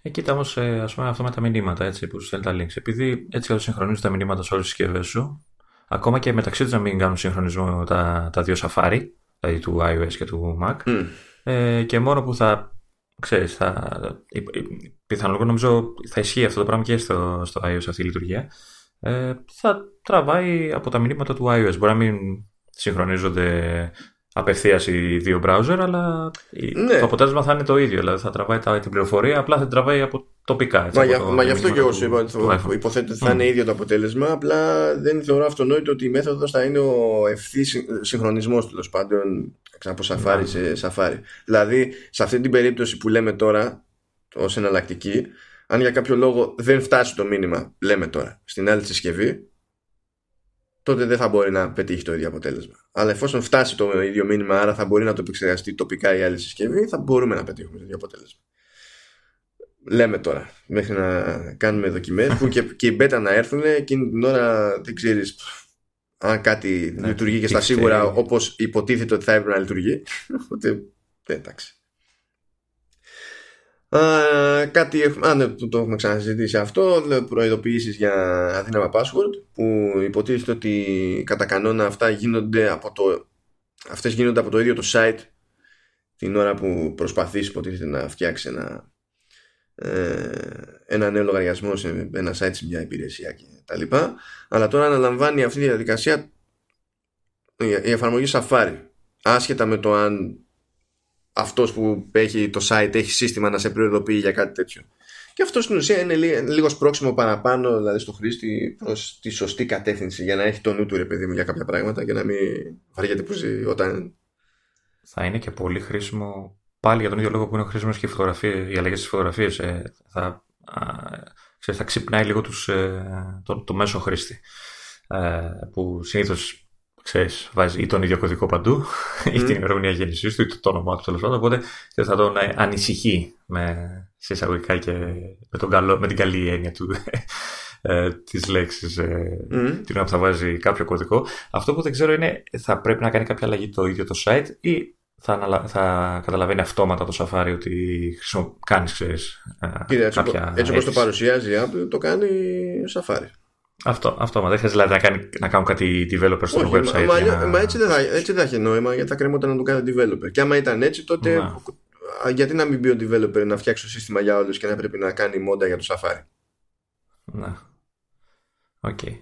Ε, κοίτα όμως, ε, ας πούμε αυτό με τα μηνύματα έτσι, που σου στέλνει τα links. Επειδή έτσι όπω συγχρονίζει τα μηνύματα σε όλες τις συσκευές σου, ακόμα και μεταξύ τους να μην κάνουν συγχρονισμό τα, τα δύο Safari, δηλαδή του iOS και του Mac, ε, και μόνο που θα ξέρεις, θα, πιθανολογώ νομίζω θα ισχύει αυτό το πράγμα και στο, στο iOS αυτή η λειτουργία, ε, θα τραβάει από τα μηνύματα του iOS. Μπορεί να μην συγχρονίζονται απευθείας οι δύο browser, αλλά ναι. το αποτέλεσμα θα είναι το ίδιο. Δηλαδή θα τραβάει την πληροφορία, απλά θα την τραβάει από τοπικά. Έτσι, μα, από μα γι' αυτό και εγώ σου είπα ότι υποθέτω ότι θα είναι ίδιο το αποτέλεσμα. Απλά δεν θεωρώ αυτονόητο ότι η μέθοδος θα είναι ο ευθύ συγχρονισμός τέλος πάντων από Safari σε Safari. Δηλαδή, σε αυτή την περίπτωση που λέμε τώρα ως εναλλακτική, αν για κάποιο λόγο δεν φτάσει το μήνυμα, λέμε τώρα, στην άλλη συσκευή, τότε δεν θα μπορεί να πετύχει το ίδιο αποτέλεσμα. Αλλά εφόσον φτάσει το ίδιο μήνυμα, άρα θα μπορεί να το επεξεργαστεί τοπικά η άλλη συσκευή, θα μπορούμε να πετύχουμε το ίδιο αποτέλεσμα. Λέμε τώρα, μέχρι να κάνουμε δοκιμές που και, και οι beta να έρθουν εκείνη την ώρα δεν ξέρεις αν κάτι ναι, λειτουργεί και στα σίγουρα όπως υποτίθεται ότι θα έπρεπε να λειτουργεί. Οπότε, εντάξει. Α, κάτι έχουμε, α, ναι, το, έχουμε ξανασυζητήσει αυτό προειδοποιήσεις για αδύναμα password που υποτίθεται ότι κατά κανόνα αυτά γίνονται από το, αυτές γίνονται από το ίδιο το site την ώρα που προσπαθείς υποτίθεται να φτιάξεις ένα ε, ένα νέο λογαριασμό σε ένα site σε μια υπηρεσία και τα λοιπά. Αλλά τώρα αναλαμβάνει αυτή τη διαδικασία η εφαρμογή Safari άσχετα με το αν αυτός που έχει το site έχει σύστημα να σε προειδοποιεί για κάτι τέτοιο. Και αυτό στην ουσία είναι λίγος σπρώξιμο παραπάνω δηλαδή στο χρήστη προς τη σωστή κατεύθυνση για να έχει το νου του ρε παιδί μου για κάποια πράγματα και να μην βαριέται που ζει όταν. Θα είναι και πολύ χρήσιμο πάλι για τον ίδιο λόγο που είναι χρήσιμο και οι, οι αλλαγές στις φωτογραφίες. Ε, θα, θα ξυπνάει λίγο τους, ε, το, το μέσο χρήστη. Ε, που συνήθως ξέρεις, βάζει ή τον ίδιο κωδικό παντού, mm. ή την ημερομηνία γέννησής του, ή το όνομα του τέλος πάντων. Οπότε θα τον ανησυχεί με, σε εισαγωγικά και με, τον καλό, με την καλή έννοια του. Ε, της λέξης ε, mm. την οποία θα βάζει κάποιο κωδικό. Αυτό που δεν ξέρω είναι θα πρέπει να κάνει κάποια αλλαγή το ίδιο το site ή θα, θα καταλαβαίνει αυτόματα το Safari ότι κάνεις, ξέρεις. Ε, Κύριε, έτσι, έτσι όπως το παρουσιάζει η Apple, το κάνει Safari. Αυτό, αυτό μα δεν χρειάζεται δηλαδή, να, κάνει, να κάνουν κάτι developer στο Όχι, website. Μα, μα, μα, έτσι, δεν θα, έτσι δεν θα έχει νόημα γιατί θα κρέμονταν να το κάνει developer. Και άμα ήταν έτσι, τότε να. γιατί να μην μπει ο developer να φτιάξει το σύστημα για όλους και να πρέπει να κάνει μόνο για το Safari; Να. OK. Okay.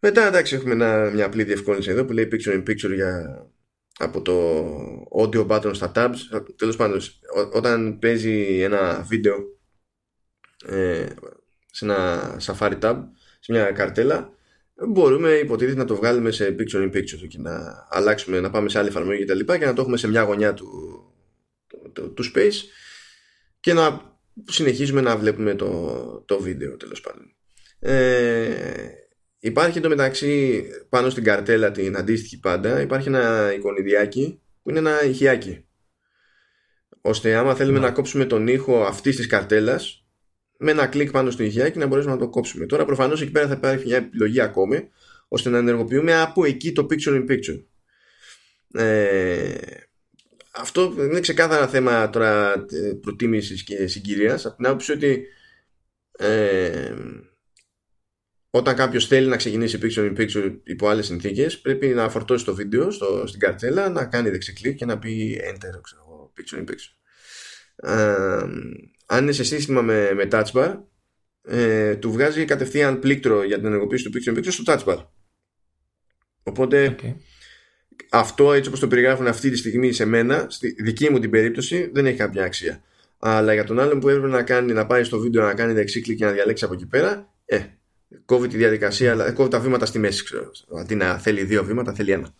Μετά εντάξει έχουμε ένα, μια απλή διευκόλυνση εδώ που λέει picture in picture για, από το audio button στα tabs. Τέλος πάντων, όταν παίζει ένα βίντεο ε, σε ένα Safari Tab, σε μια καρτέλα, μπορούμε υποτίθεται να το βγάλουμε σε picture in picture και να αλλάξουμε, να πάμε σε άλλη εφαρμογή και τα λοιπά και να το έχουμε σε μια γωνιά του, του, του space και να συνεχίζουμε να βλέπουμε το, το βίντεο τέλος πάντων. Ε, υπάρχει μεταξύ πάνω στην καρτέλα την αντίστοιχη πάντα υπάρχει ένα εικονιδιάκι που είναι ένα ηχιάκι ώστε άμα θέλουμε να, να κόψουμε τον ήχο αυτής της καρτέλας με ένα κλικ πάνω στο ηχιάκι να μπορέσουμε να το κόψουμε. Τώρα προφανώς εκεί πέρα θα υπάρχει μια επιλογή ακόμη ώστε να ενεργοποιούμε από εκεί το picture in picture. Ε, αυτό είναι ξεκάθαρα θέμα τώρα ε, προτίμησης και συγκυρίας από την άποψη ότι ε, όταν κάποιος θέλει να ξεκινήσει picture in picture υπό άλλες συνθήκες, πρέπει να φορτώσει το βίντεο στο, στην καρτέλα, να κάνει δεξικλικ και να πει enter, ξέρω, picture in picture. Ε, αν είναι σε σύστημα με, με touch bar ε, του βγάζει κατευθείαν πλήκτρο για την ενεργοποίηση του picture in picture στο touch bar οπότε okay. αυτό έτσι όπως το περιγράφουν αυτή τη στιγμή σε μένα στη δική μου την περίπτωση δεν έχει κάποια αξία αλλά για τον άλλον που έπρεπε να κάνει να πάει στο βίντεο να κάνει δεξί κλικ και να διαλέξει από εκεί πέρα ε, κόβει τη διαδικασία αλλά κόβει τα βήματα στη μέση ξέρω. αντί να θέλει δύο βήματα θέλει ένα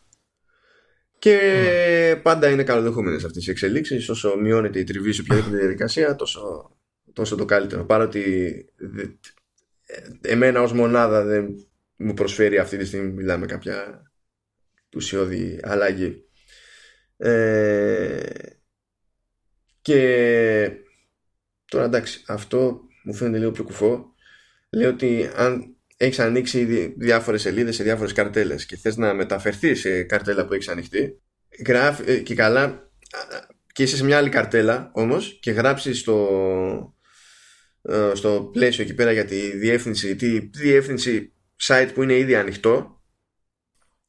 και mm. πάντα είναι καλοδεχόμενε αυτές οι εξελίξεις. Όσο μειώνεται η τριβή σε οποιαδήποτε διαδικασία, τόσο, τόσο το καλύτερο. Παρότι εμένα ως μονάδα δεν μου προσφέρει αυτή τη στιγμή μιλάμε κάποια ουσιώδη αλλαγή. Ε, και τώρα εντάξει, αυτό μου φαίνεται λίγο πιο κουφό. Λέει ότι αν έχεις ανοίξει διάφορες σελίδες σε διάφορες καρτέλες και θες να μεταφερθείς σε καρτέλα που έχεις ανοιχτεί, γράφει, ε, και καλά και είσαι σε μια άλλη καρτέλα όμως και γράψεις στο, ε, στο πλαίσιο εκεί πέρα για τη διεύθυνση, τη διεύθυνση site που είναι ήδη ανοιχτό.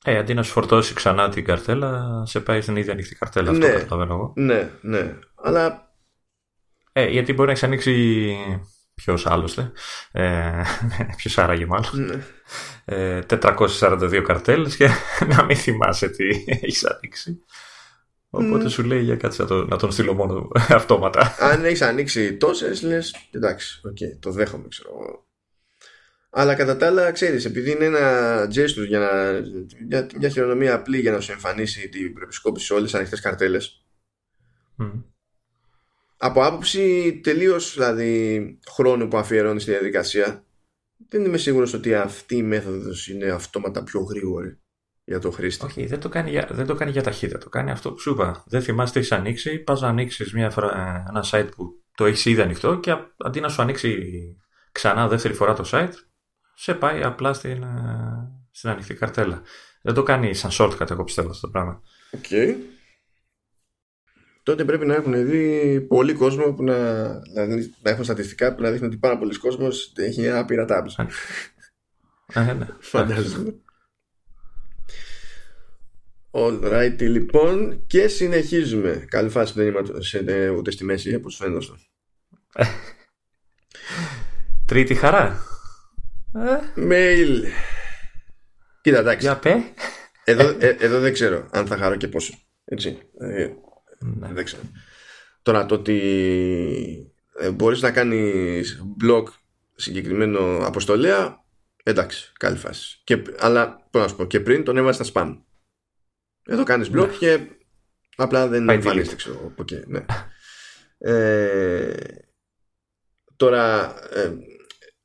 Ε, αντί να σου φορτώσει ξανά την καρτέλα, σε πάει στην ίδια ανοιχτή καρτέλα. Ναι, αυτό καταλαβαίνω εγώ. Ναι, ναι. Αλλά. Ε, γιατί μπορεί να έχεις ανοίξει. Ποιος άλλωστε. Ε, <laughs> Ποιος άραγε μάλλον; Ναι. Ε, 442 καρτέλες και <laughs> να μην θυμάσαι τι έχεις ανοίξει. Οπότε Mm. σου λέει για κάτσε να, το, να τον στείλω μόνο <laughs> αυτόματα. Αν έχεις ανοίξει τόσες, λες. Εντάξει, οκ, το δέχομαι, ξέρω εγώ. Αλλά κατά τα άλλα, ξέρεις, επειδή είναι ένα gesture για να, μια, μια χειρονομία απλή για να σου εμφανίσει την προεπισκόπηση σε όλες τις ανοιχτές καρτέλες. Μμ. Από άποψη τελείως δηλαδή χρόνου που αφιερώνεις στη διαδικασία, δεν είμαι σίγουρος ότι αυτή η μέθοδος είναι αυτόματα πιο γρήγορη για το χρήστη. Όχι, δεν το, κάνει για, δεν το κάνει για ταχύτητα. Το κάνει αυτό που σου είπα. Δεν θυμάσαι τι έχεις ανοίξει. Πας να ανοίξεις ένα site που το έχεις ήδη ανοιχτό και α- αντί να σου ανοίξει ξανά δεύτερη φορά το site, σε πάει απλά στην, ε, στην ανοιχτή καρτέλα. Δεν το κάνει σαν shortcut, εγώ πιστεύω αυτό το πράγμα. Οκ. Τότε πρέπει να έχουν δει πολύ κόσμο που να, δηλαδή, να έχουν στατιστικά που να δείχνουν ότι πάρα πολλοί κόσμος έχει άπειρα tabs. Ε, ναι. Φαντάζομαι. All right, λοιπόν, και συνεχίζουμε. Καλή φάση που δεν είμαι σε- ε, ούτε στη μέση, όπως φαίνεται αυτό. Τρίτη χαρά. Ε, Mail. Κοίτα, εντάξει. για πέ. Εδώ, ε, εδώ δεν ξέρω αν θα χαρώ και πόσο. Έτσι. Ε, Ναι. δεν ξέρω. Τώρα το ότι ε, μπορείς να κάνεις blog συγκεκριμένο αποστολέα εντάξει, καλή φάση. Και, αλλά, πώς να σου πω, και πριν τον έβαζες στα spam. Εδώ κάνεις blog και απλά δεν Πάει εμφανίζεται, ξέρω από εκεί. Ναι. Ε, τώρα, ε,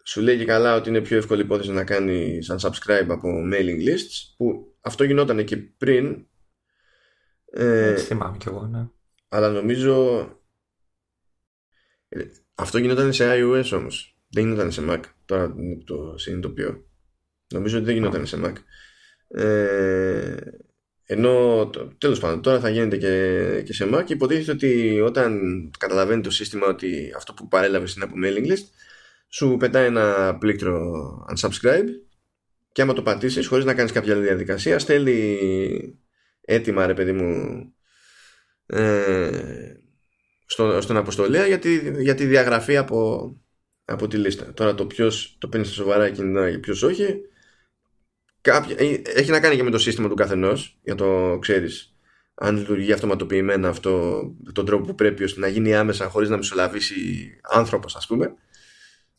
σου λέει και καλά ότι είναι πιο εύκολη υπόθεση να κάνει σαν subscribe από mailing lists που αυτό γινόταν και πριν ε, Έτσι θυμάμαι κι εγώ, ναι. αλλά νομίζω ε, αυτό γινόταν σε iOS όμως. Δεν γινόταν σε Mac. Τώρα που το συνειδητοποιώ. Νομίζω ότι δεν γινόταν σε Mac. Ε, ενώ το- τέλος πάντων τώρα θα γίνεται και, και σε Mac. Υποτίθεται ότι όταν καταλαβαίνει το σύστημα ότι αυτό που παρέλαβες είναι από mailing list σου πετάει ένα πλήκτρο unsubscribe και άμα το πατήσεις χωρίς να κάνεις κάποια άλλη διαδικασία στέλνει έτοιμα ρε παιδί μου ε, στο, στον αποστολέα για τη, για τη διαγραφή από, από τη λίστα. Τώρα το ποιος το παίρνει στα σοβαρά εκείνη την ώρα και ποιος όχι. Κάποια, ε, έχει να κάνει και με το σύστημα του καθενός για το ξέρεις αν λειτουργεί αυτοματοποιημένα αυτό με τον τρόπο που πρέπει ώστε να γίνει άμεσα χωρίς να μεσολαβήσει άνθρωπος ας πούμε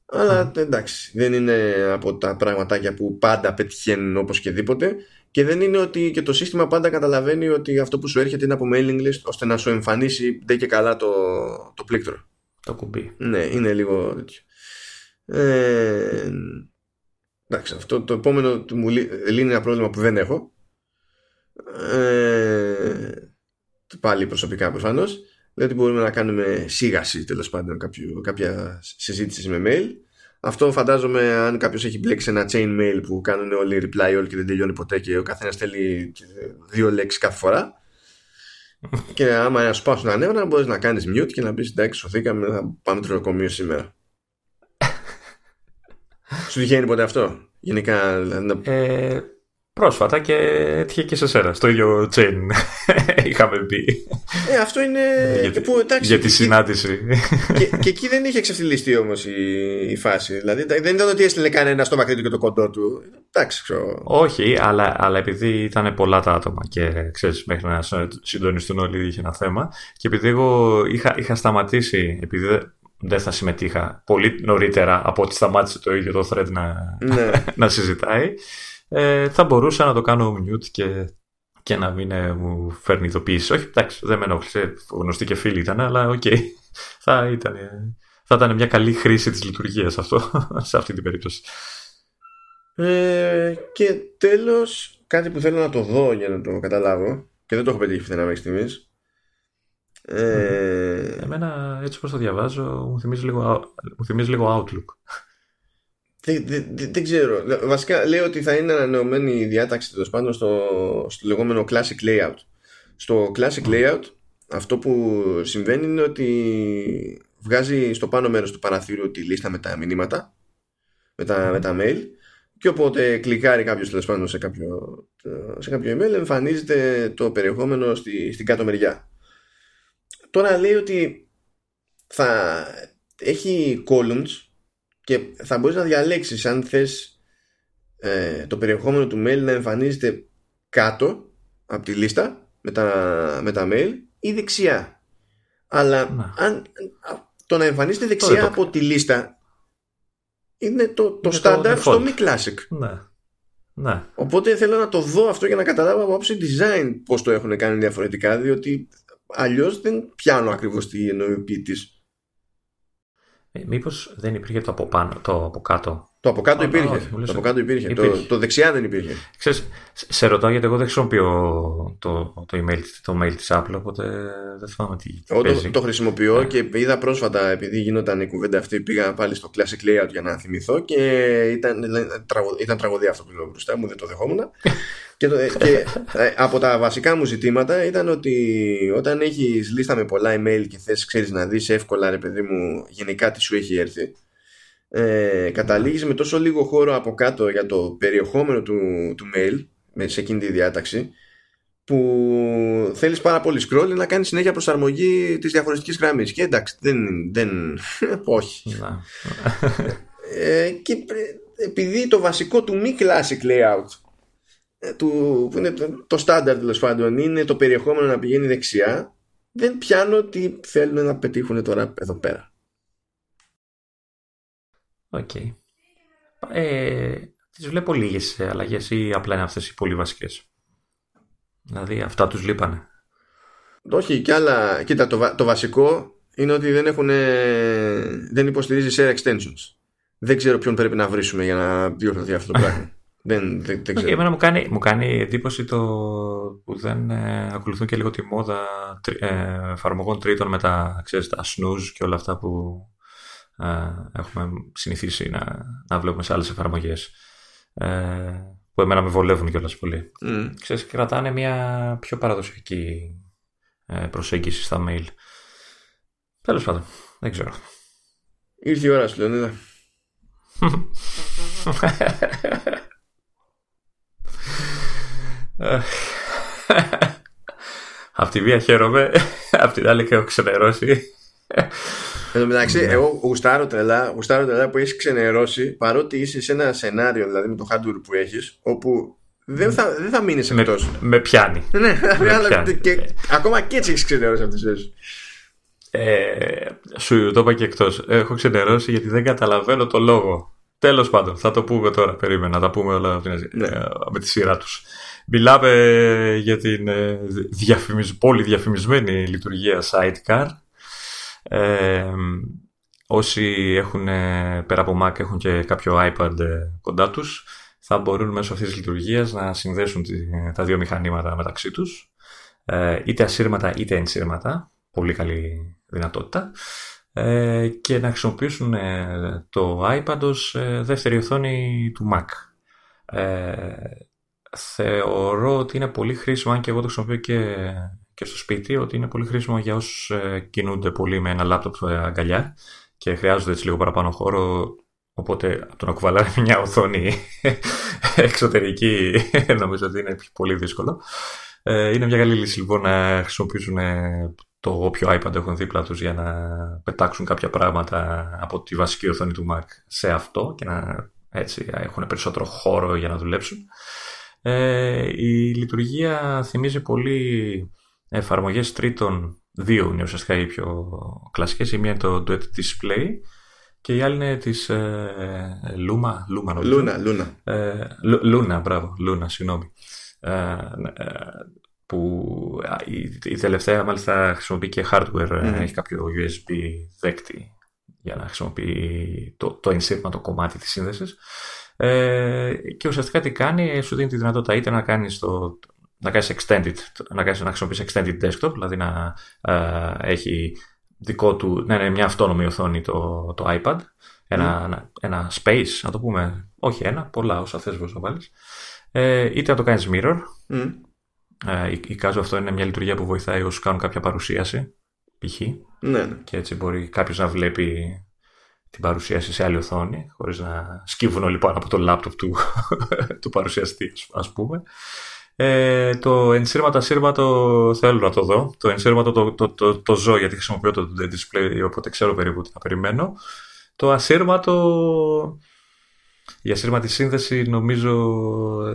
αλλά εντάξει δεν είναι από τα πραγματάκια που πάντα πετυχαίνουν όπως και δίποτε και δεν είναι ότι και το σύστημα πάντα καταλαβαίνει ότι αυτό που σου έρχεται είναι από mailing list ώστε να σου εμφανίσει ντε και καλά το, το πλήκτρο. Το κουμπί. Ναι, είναι λίγο τέτοιο. Ε, εντάξει, αυτό το επόμενο μου λύ- λύνει ένα πρόβλημα που δεν έχω. Ε, πάλι προσωπικά προφανώς. Λέει ότι μπορούμε να κάνουμε σίγαση τέλος πάντων κάποιο, κάποια συζήτηση με mail. Αυτό φαντάζομαι αν κάποιος έχει μπλέξει ένα chain mail που κάνουν όλοι reply all και δεν τελειώνει ποτέ και ο καθένας στέλνει δύο λέξεις κάθε φορά. <laughs> και άμα να σου πάω στον νεύρα, μπορείς να κάνεις mute και να πεις εντάξει, σωθήκαμε, θα πάμε τρονοκομείο σήμερα. <laughs> Σου τυχαίνει ποτέ αυτό, γενικά. δηλαδή, να- Ε, πρόσφατα και έτυχε και σε σένα. Στο ίδιο chain <laughs> είχαμε μπει Ε, αυτό είναι. για, τη- που, εντάξει, για τη εκεί- συνάντηση. και, και εκεί δεν είχε ξεφτυλιστεί όμως η, η φάση. Δηλαδή δεν ήταν ότι έστειλε κανένα στο μακρύ του και το κοντό του. Εντάξει, ξέρω. Όχι, αλλά, αλλά επειδή ήταν πολλά τα άτομα και ξέρεις, μέχρι να συντονιστούν όλοι είχε ένα θέμα και επειδή εγώ είχα, είχα σταματήσει, επειδή δεν, δεν θα συμμετείχα πολύ νωρίτερα από ότι σταμάτησε το ίδιο το thread να, ναι. <laughs> να συζητάει, ε, θα μπορούσα να το κάνω mute και, και να μην ε, μου φέρνει ειδοποίηση. Όχι, εντάξει, δεν με ενόχλησε. Γνωστοί και φίλοι ήταν, αλλά οκ. <laughs> θα, ήταν, ε, θα ήταν μια καλή χρήση της λειτουργίας αυτό, <laughs> σε αυτή την περίπτωση. Ε, και τέλος κάτι που θέλω να το δω για να το καταλάβω και δεν το έχω πετύχει φθηνά μέχρι στιγμής ε... Εμένα έτσι όπως το διαβάζω μου θυμίζει λίγο, μου θυμίζει λίγο Outlook. Δεν, δεν, δεν, ξέρω. Βασικά λέει ότι θα είναι ανανεωμένη η διάταξη τέλος πάντων στο, στο λεγόμενο classic layout. Στο classic layout αυτό που συμβαίνει είναι ότι βγάζει στο πάνω μέρος του παραθύρου τη λίστα με τα μηνύματα με τα, με τα mail και οπότε κλικάρει κάποιος τέλος πάντων σε κάποιο, σε κάποιο email εμφανίζεται το περιεχόμενο στη, στην κάτω μεριά. Τώρα λέει ότι θα έχει columns και θα μπορείς να διαλέξεις αν θες ε, το περιεχόμενο του mail να εμφανίζεται κάτω από τη λίστα με τα, με τα mail ή δεξιά. Αλλά αν, το να εμφανίζεται δεξιά από τη λίστα είναι το, το στάνταρ στο μη classic. Ναι. Ναι. Οπότε θέλω να το δω αυτό για να καταλάβω από άποψη design πώς το έχουν κάνει διαφορετικά διότι αλλιώς δεν πιάνω ακριβώς τι εννοεί ε, μήπως δεν υπήρχε το από, πάνω, το από κάτω; Το από κάτω υπήρχε. το από κάτω υπήρχε. υπήρχε. Το, το δεξιά δεν υπήρχε. Ξέρεις, σε ρωτάω γιατί εγώ δεν χρησιμοποιώ το, το, email, το mail της Apple, οπότε δεν θυμάμαι τι Εγώ το, το χρησιμοποιώ yeah. και είδα πρόσφατα, επειδή γινόταν η κουβέντα αυτή, πήγα πάλι στο Classic Layout για να θυμηθώ και ήταν, ήταν τραγωδία αυτό που λέω μπροστά μου, δεν το δεχόμουν. <laughs> Και, το, και ε, από τα βασικά μου ζητήματα ήταν ότι όταν έχεις λίστα με πολλά email και θες ξέρεις να δεις εύκολα ρε παιδί μου γενικά τι σου έχει έρθει ε, καταλήγεις με τόσο λίγο χώρο από κάτω για το περιεχόμενο του, του mail σε εκείνη τη διάταξη που θέλεις πάρα πολύ scroll να κάνεις συνέχεια προσαρμογή της διαφορετικής γραμμής. Και εντάξει δεν, δεν <laughs> όχι. Ε, και επειδή το βασικό του μη classic layout ε, του, που είναι το στάνταρ τέλος πάντων είναι το περιεχόμενο να πηγαίνει δεξιά δεν πιάνω τι θέλουν να πετύχουν τώρα εδώ πέρα OK okay. ε, τις βλέπω λίγες αλλαγές ή απλά είναι αυτές οι πολύ βασικές; Δηλαδή αυτά τους λείπανε όχι και άλλα κοίτα το, το βασικό είναι ότι δεν έχουν δεν υποστηρίζει share extensions δεν ξέρω ποιον πρέπει να βρίσουμε για να διορθωθεί αυτό το πράγμα <laughs> Δεν, δεν, δεν ξέρω. Okay, εμένα μου κάνει, μου κάνει εντύπωση το που δεν ε, ακολουθούν και λίγο τη μόδα ε, εφαρμογών τρίτων με τα, ξέρεις, τα snooze και όλα αυτά που ε, έχουμε συνηθίσει να, να βλέπουμε σε άλλες εφαρμογές ε, που εμένα με βολεύουν κιόλας πολύ. Mm. Ξέρεις, κρατάνε μια πιο παραδοσιακή ε, προσέγγιση στα mail. Τέλος πάντων, δεν ξέρω. Ήρθε η ώρα σου, Λεωνίδα. Απ' τη μία χαίρομαι, απ' την άλλη έχω ξενερώσει. Εν τω μεταξύ, ναι. εγώ γουστάρω τρελά, γουστάρω τρελά που έχεις ξενερώσει παρότι είσαι σε ένα σενάριο, δηλαδή με το hardware που έχεις, όπου δεν θα, δεν θα μείνεις εκτός. Με, με πιάνει. ναι, με <laughs> πιάνει. Και, ακόμα και έτσι έχεις ξενερώσει από τη ζωή ε, σου το είπα και εκτός. Έχω ξενερώσει γιατί δεν καταλαβαίνω το λόγο. Τέλος πάντων, θα το πούμε τώρα. Περίμενα, θα τα πούμε όλα ναι. Ε, με τη σειρά τους. Μιλάμε για την ε, διαφημισ... πολύ διαφημισμένη λειτουργία Sidecar. Ε, όσοι έχουν πέρα από Mac έχουν και κάποιο iPad κοντά τους θα μπορούν μέσω αυτής της λειτουργίας να συνδέσουν τα δύο μηχανήματα μεταξύ τους είτε ασύρματα είτε ενσύρματα πολύ καλή δυνατότητα και να χρησιμοποιήσουν το iPad ως δεύτερη οθόνη του Mac. Θεωρώ ότι είναι πολύ χρήσιμο, αν και εγώ το χρησιμοποιώ και, και στο σπίτι, ότι είναι πολύ χρήσιμο για όσους ε, κινούνται πολύ με ένα λάπτοπ αγκαλιά και χρειάζονται έτσι λίγο παραπάνω χώρο, οπότε από το να κουβαλάνε <laughs> μια οθόνη <laughs> εξωτερική <laughs> νομίζω ότι είναι πολύ δύσκολο. Ε, είναι μια καλή λύση λοιπόν να χρησιμοποιήσουν ε, το όποιο iPad έχουν δίπλα τους για να πετάξουν κάποια πράγματα από τη βασική οθόνη του Mac σε αυτό και να έτσι έχουν περισσότερο χώρο για να δουλέψουν. Ε, η λειτουργία θυμίζει πολύ εφαρμογές τρίτων δύο είναι ουσιαστικά οι πιο κλασικές. Η μία είναι το Duet Display και η άλλη είναι της ε, Luma, Luma νομίζω. Luna, Luna. Ε, Luna, μπράβο, Luna, συγγνώμη. Ε, ε που η, η, τελευταία μάλιστα χρησιμοποιεί και hardware, mm. έχει κάποιο USB δέκτη για να χρησιμοποιεί το, το ενσύρμα το κομμάτι της σύνδεσης. Ε, και ουσιαστικά τι κάνει, σου δίνει τη δυνατότητα είτε να κάνεις το, να κάνεις extended, να, κάνεις, να χρησιμοποιείς extended desktop, δηλαδή να ε, έχει δικό του, να είναι μια αυτόνομη οθόνη το, το iPad, ένα, mm. ένα, space, να το πούμε, όχι ένα, πολλά όσα θες να βάλεις, ε, είτε να το κάνεις mirror, mm. ε, εικάζω αυτό είναι μια λειτουργία που βοηθάει όσους κάνουν κάποια παρουσίαση, π.χ. Ναι, ναι. Και έτσι μπορεί κάποιος να βλέπει την παρουσίαση σε άλλη οθόνη, χωρίς να σκύβουν όλοι πάνω από το λάπτοπ του, <laughs> του παρουσιαστή, ας πούμε. Ε, το ενσύρματο ασύρματο θέλω να το δω. Το ενσύρματο το, το, το, το ζω γιατί χρησιμοποιώ το display, οπότε ξέρω περίπου τι να περιμένω. Το ασύρματο, η ασύρματη σύνδεση νομίζω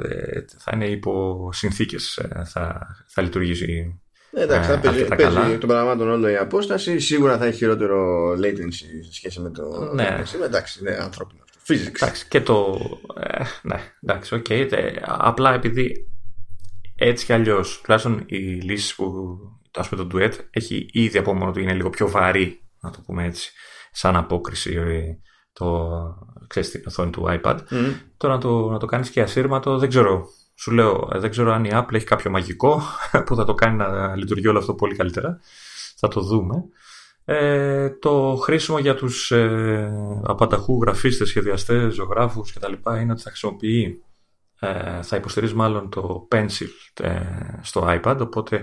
ε, θα είναι υπό συνθήκες, ε, θα, θα λειτουργήσει ε, Εντάξει, θα παίζει, παίζει των πραγμάτων όλο η απόσταση. Σίγουρα θα έχει χειρότερο latency σε σχέση με το. Ναι, εντάξει, είναι ανθρώπινο αυτό. Physics. Εντάξει, και το. Ε, ναι, εντάξει, OK. Okay. Απλά επειδή έτσι κι αλλιώς, τουλάχιστον οι λύσεις που. Το πούμε το Duet έχει ήδη από μόνο του είναι λίγο πιο βαρύ, να το πούμε έτσι, σαν απόκριση ε, το, ξέρεις, την οθόνη του iPad. Mm. Τώρα να το, να το κάνεις και ασύρματο, δεν ξέρω. Σου λέω, ε, δεν ξέρω αν η Apple έχει κάποιο μαγικό <laughs> που θα το κάνει να λειτουργεί όλο αυτό πολύ καλύτερα. Θα το δούμε. Ε, το χρήσιμο για τους ε, απανταχού γραφίστες, σχεδιαστές, ζωγράφους κτλ. είναι ότι θα χρησιμοποιεί ε, θα υποστηρίζει μάλλον το Pencil ε, στο iPad, οπότε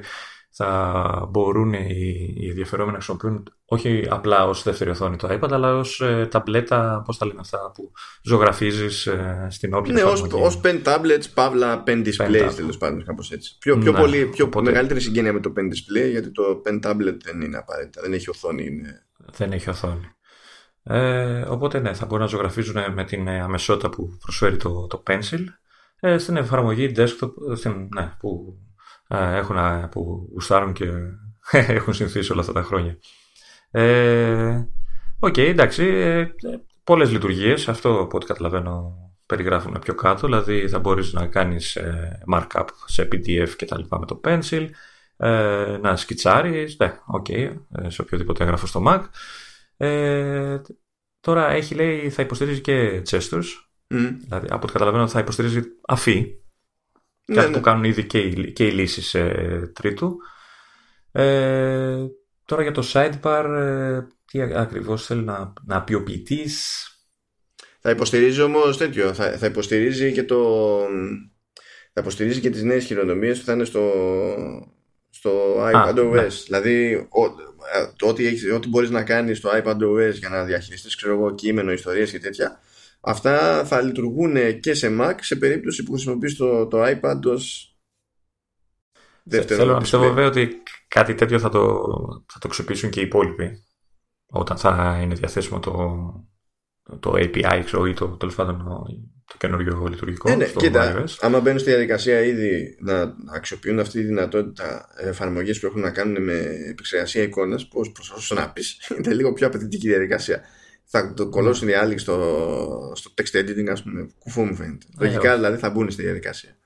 θα μπορούν οι, οι ενδιαφερόμενοι να χρησιμοποιούν όχι απλά ως δεύτερη οθόνη το iPad, αλλά ως ε, ταμπλέτα, πώς τα λένε αυτά, που ζωγραφίζεις ε, στην όποια Ναι, ως, ως pen tablets, παύλα pen displays, τέλος πάντων, κάπως έτσι. Πιο, πιο, ναι, πολύ, πιο οπότε... μεγαλύτερη συγγένεια με το pen display, γιατί το pen tablet δεν είναι απαραίτητα, δεν έχει οθόνη. Είναι... Δεν έχει οθόνη. Ε, οπότε ναι, θα μπορούν να ζωγραφίζουν με την αμεσότητα που προσφέρει το, το Pencil ε, στην εφαρμογή desktop στην, ναι, που, ε, έχουν, που γουστάρουν και <laughs> έχουν συνηθίσει όλα αυτά τα χρόνια. Ε, Οκ, εντάξει, ε, πολλές λειτουργίες, αυτό από ό,τι καταλαβαίνω περιγράφουν πιο κάτω, δηλαδή θα μπορείς να κάνεις ε, markup σε PDF και τα λοιπά με το Pencil, ε, να σκιτσάρεις, ναι, OK, okay, σε οποιοδήποτε έγγραφο στο Mac. Ε, τώρα έχει λέει θα υποστηρίζει και gestures, Mm. Δηλαδή, από ό,τι καταλαβαίνω, θα υποστηρίζει αφή. Ναι, κάτι ναι. που κάνουν ήδη και οι, και οι λύσεις ε, τρίτου. Ε, τώρα για το sidebar, ε, τι ακριβώς θέλει να, να πει ο ποιητής. Θα υποστηρίζει όμως τέτοιο, θα, θα υποστηρίζει και το... Θα υποστηρίζει και τις νέες χειρονομίες που θα είναι στο, στο iPadOS. Ναι. Δηλαδή, ό,τι, ό,τι μπορείς να κάνεις στο iPadOS για να διαχειριστείς, ξέρω εγώ, κείμενο, ιστορίες και τέτοια, Αυτά θα λειτουργούν και σε Mac σε περίπτωση που χρησιμοποιείς το, το iPad ως δεύτερο Θέλω να πιστεύω βέβαια ότι κάτι τέτοιο θα το, θα το αξιοποιήσουν και οι υπόλοιποι όταν θα είναι διαθέσιμο το, το API ξέρω, ή το, τέλος πάντων το καινούριο λειτουργικό. Ναι, ναι, κοίτα, άμα μπαίνουν στη διαδικασία ήδη να αξιοποιούν αυτή τη δυνατότητα εφαρμογέ που έχουν να κάνουν με επεξεργασία εικόνας, πώς όσο να πεις, <laughs> είναι λίγο πιο απαιτητική διαδικασία θα το κολλώσουν οι άλλοι στο, στο text editing, ας πούμε. Κουφό μου φαίνεται. Ε, Λογικά δηλαδή θα μπουν στη διαδικασία.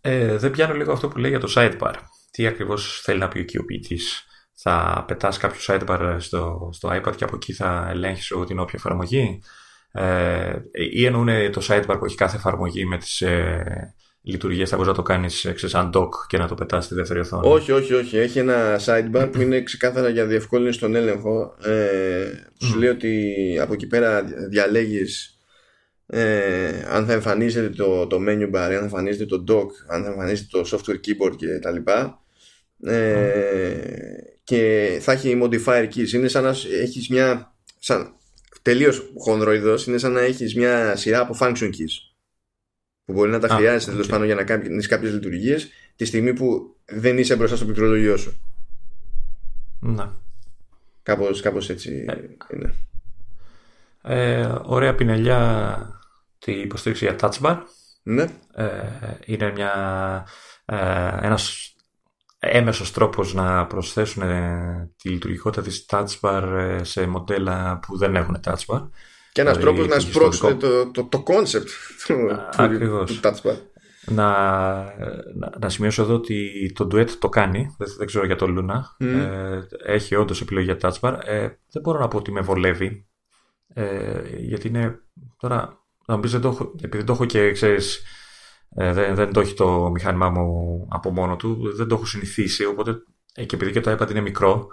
Ε, δεν πιάνω λίγο αυτό που λέει για το sidebar. Τι ακριβώς θέλει να πει εκεί ο ποιητή. Θα πετάς κάποιο sidebar στο, στο iPad και από εκεί θα ελέγχεις την όποια εφαρμογή. Ε, ή εννοούν το sidebar που έχει κάθε εφαρμογή με τις ε, λειτουργίες θα μπορείς να το κάνεις σαν dock και να το πετάς στη δεύτερη οθόνη. Όχι, όχι, όχι. Έχει ένα sidebar που είναι ξεκάθαρα για διευκόλυνση στον έλεγχο. Ε, που σου λέει ότι από εκεί πέρα διαλέγεις ε, αν θα εμφανίζεται το, το menu bar, αν θα εμφανίζεται το dock, αν θα εμφανίζεται το software keyboard κτλ. Ε, και θα έχει modifier keys. Είναι σαν να έχεις μια. Σαν, τελείως χονδροειδός είναι σαν να έχεις μια σειρά από function keys που μπορεί να τα χρειάζεσαι τέλος πάντων για να κάνει κάποιες λειτουργίες τη στιγμή που δεν είσαι μπροστά στο πληκτρολογιό σου. Να. Κάπως, κάπως έτσι ε, είναι. Ε, ωραία πινελιά τη υποστήριξη για touch bar. Ναι. Ε, είναι μια, ε, ένας έμεσος τρόπος να προσθέσουν τη λειτουργικότητα της touch bar σε μοντέλα που δεν έχουν touch bar. Και ένας δηλαδή, τρόπος να σπρώξουν το, το, το concept του, του touchpad. Να, να, να, σημειώσω εδώ ότι το Duet το κάνει. Δεν, δεν ξέρω για το Luna. Ε, έχει όντως επιλογή για touchbar. Ε, δεν μπορώ να πω ότι με βολεύει. Ε, γιατί είναι τώρα θα μου πεις, δεν το έχω, επειδή δεν το έχω και ξέρεις, ε, δεν, δεν το έχει το μηχάνημά μου από μόνο του, δεν το έχω συνηθίσει, οπότε ε, και επειδή και το iPad είναι μικρό,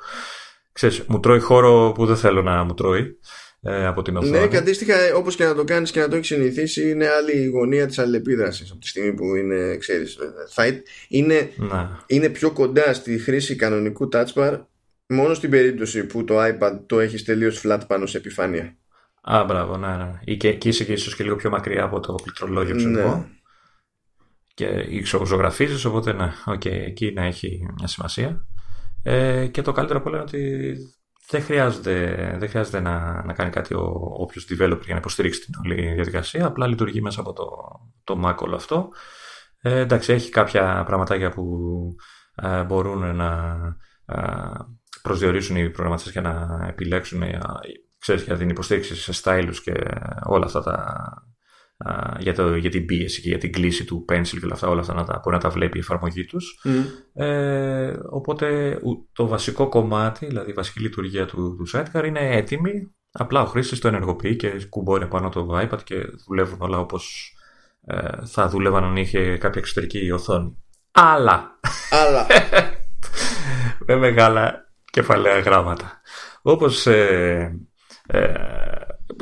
ξέρεις, μου τρώει χώρο που δεν θέλω να μου τρώει ε, από την οθόνη. Ναι, και αντίστοιχα, όπως και να το κάνεις και να το έχεις συνηθίσει, είναι άλλη η γωνία της αλληλεπίδρασης από τη στιγμή που είναι, ξέρεις. Είναι, ναι. είναι πιο κοντά στη χρήση κανονικού touch bar μόνο στην περίπτωση που το iPad το έχεις τελείως flat πάνω σε επιφάνεια. Α, μπράβο, ναι, ναι. Ή και, και είσαι και ίσως και λίγο πιο μακριά από το πληκτρολόγιο, ξέρω ναι. Και ζωγραφίζει, οπότε ναι, okay, εκεί να έχει μια σημασία. Ε, και το καλύτερο από όλα είναι ότι δεν χρειάζεται, δεν χρειάζεται να, να κάνει κάτι ο όποιος developer για να υποστηρίξει την όλη διαδικασία. Απλά λειτουργεί μέσα από το, το Mac όλο αυτό. Ε, εντάξει, έχει κάποια πραγματάκια που ε, μπορούν να ε, προσδιορίσουν οι προγραμματιστές για να επιλέξουν ε, ξέρεις, για την υποστήριξη σε stylus και όλα αυτά τα, για, το, για την πίεση και για την κλίση του pencil και όλα αυτά, όλα αυτά να τα, μπορεί να τα βλέπει η εφαρμογή τους. Ε, οπότε το βασικό κομμάτι, δηλαδή η βασική λειτουργία του, του Sidecar είναι έτοιμη. Απλά ο χρήστης το ενεργοποιεί και κουμπώνει πάνω το iPad και δουλεύουν όλα όπως ε, θα δούλευαν αν είχε κάποια εξωτερική οθόνη. Αλλά! Αλλά! <laughs> με μεγάλα κεφαλαία γράμματα. Όπως ε, ε,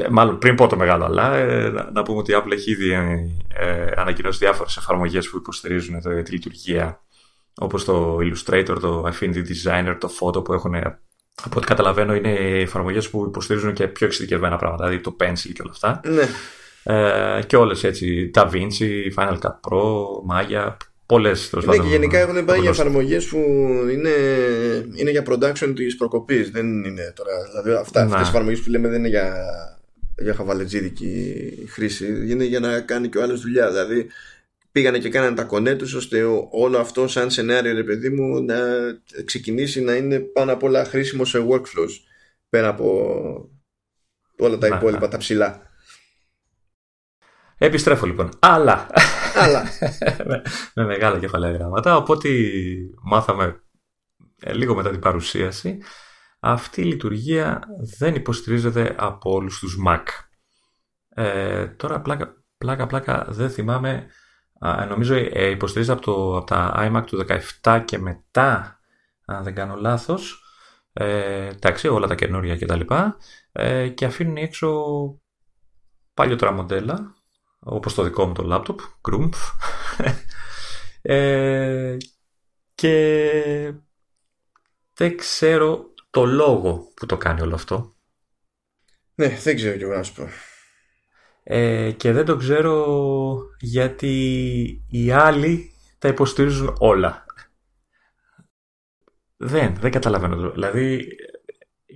μάλλον πριν πω το μεγάλο αλλά, ε, να πούμε ότι η Apple έχει ήδη ε, ανακοινώσει διάφορες εφαρμογές που υποστηρίζουν το, τη λειτουργία όπως το Illustrator, το Affinity Designer, το Photo που έχουν από ό,τι καταλαβαίνω είναι εφαρμογές που υποστηρίζουν και πιο εξειδικευμένα πράγματα, δηλαδή το Pencil και όλα αυτά. Ναι. Ε, και όλες έτσι, DaVinci, Final Cut Pro, Maya, πολλές τέλος Ναι, και γενικά έχουν πάει για εφαρμογές που είναι, είναι για production της προκοπής. Δεν είναι τώρα. Δηλαδή, αυτά, αυτές οι εφαρμογές που λέμε δεν είναι για, για χαβαλετζίδικη χρήση. Είναι για να κάνει και ο άλλος δουλειά. Δηλαδή, πήγανε και κάνανε τα κονέ τους ώστε όλο αυτό, σαν σενάριο, ρε παιδί μου, να ξεκινήσει να είναι πάνω απ' όλα χρήσιμο σε workflows. Πέρα από όλα τα υπόλοιπα, τα ψηλά. Επιστρέφω λοιπόν. Αλλά. Αλλά. <laughs> με, μεγάλα κεφαλαία γράμματα. Οπότε μάθαμε ε, λίγο μετά την παρουσίαση. Αυτή η λειτουργία δεν υποστηρίζεται από όλους τους Mac. Ε, τώρα πλάκα, πλάκα πλάκα δεν θυμάμαι. νομίζω ε, υποστηρίζεται από, το, από τα iMac του 17 και μετά, αν δεν κάνω λάθος. Ε, εντάξει, όλα τα καινούρια κτλ. Ε, και αφήνουν έξω παλιότερα μοντέλα όπως το δικό μου το λάπτοπ, Groomph. <laughs> ε, και δεν ξέρω το λόγο που το κάνει όλο αυτό. Ναι, δεν ξέρω και εγώ να σου πω. Ε, και δεν το ξέρω γιατί οι άλλοι τα υποστηρίζουν όλα. Δεν, δεν καταλαβαίνω. Δηλαδή,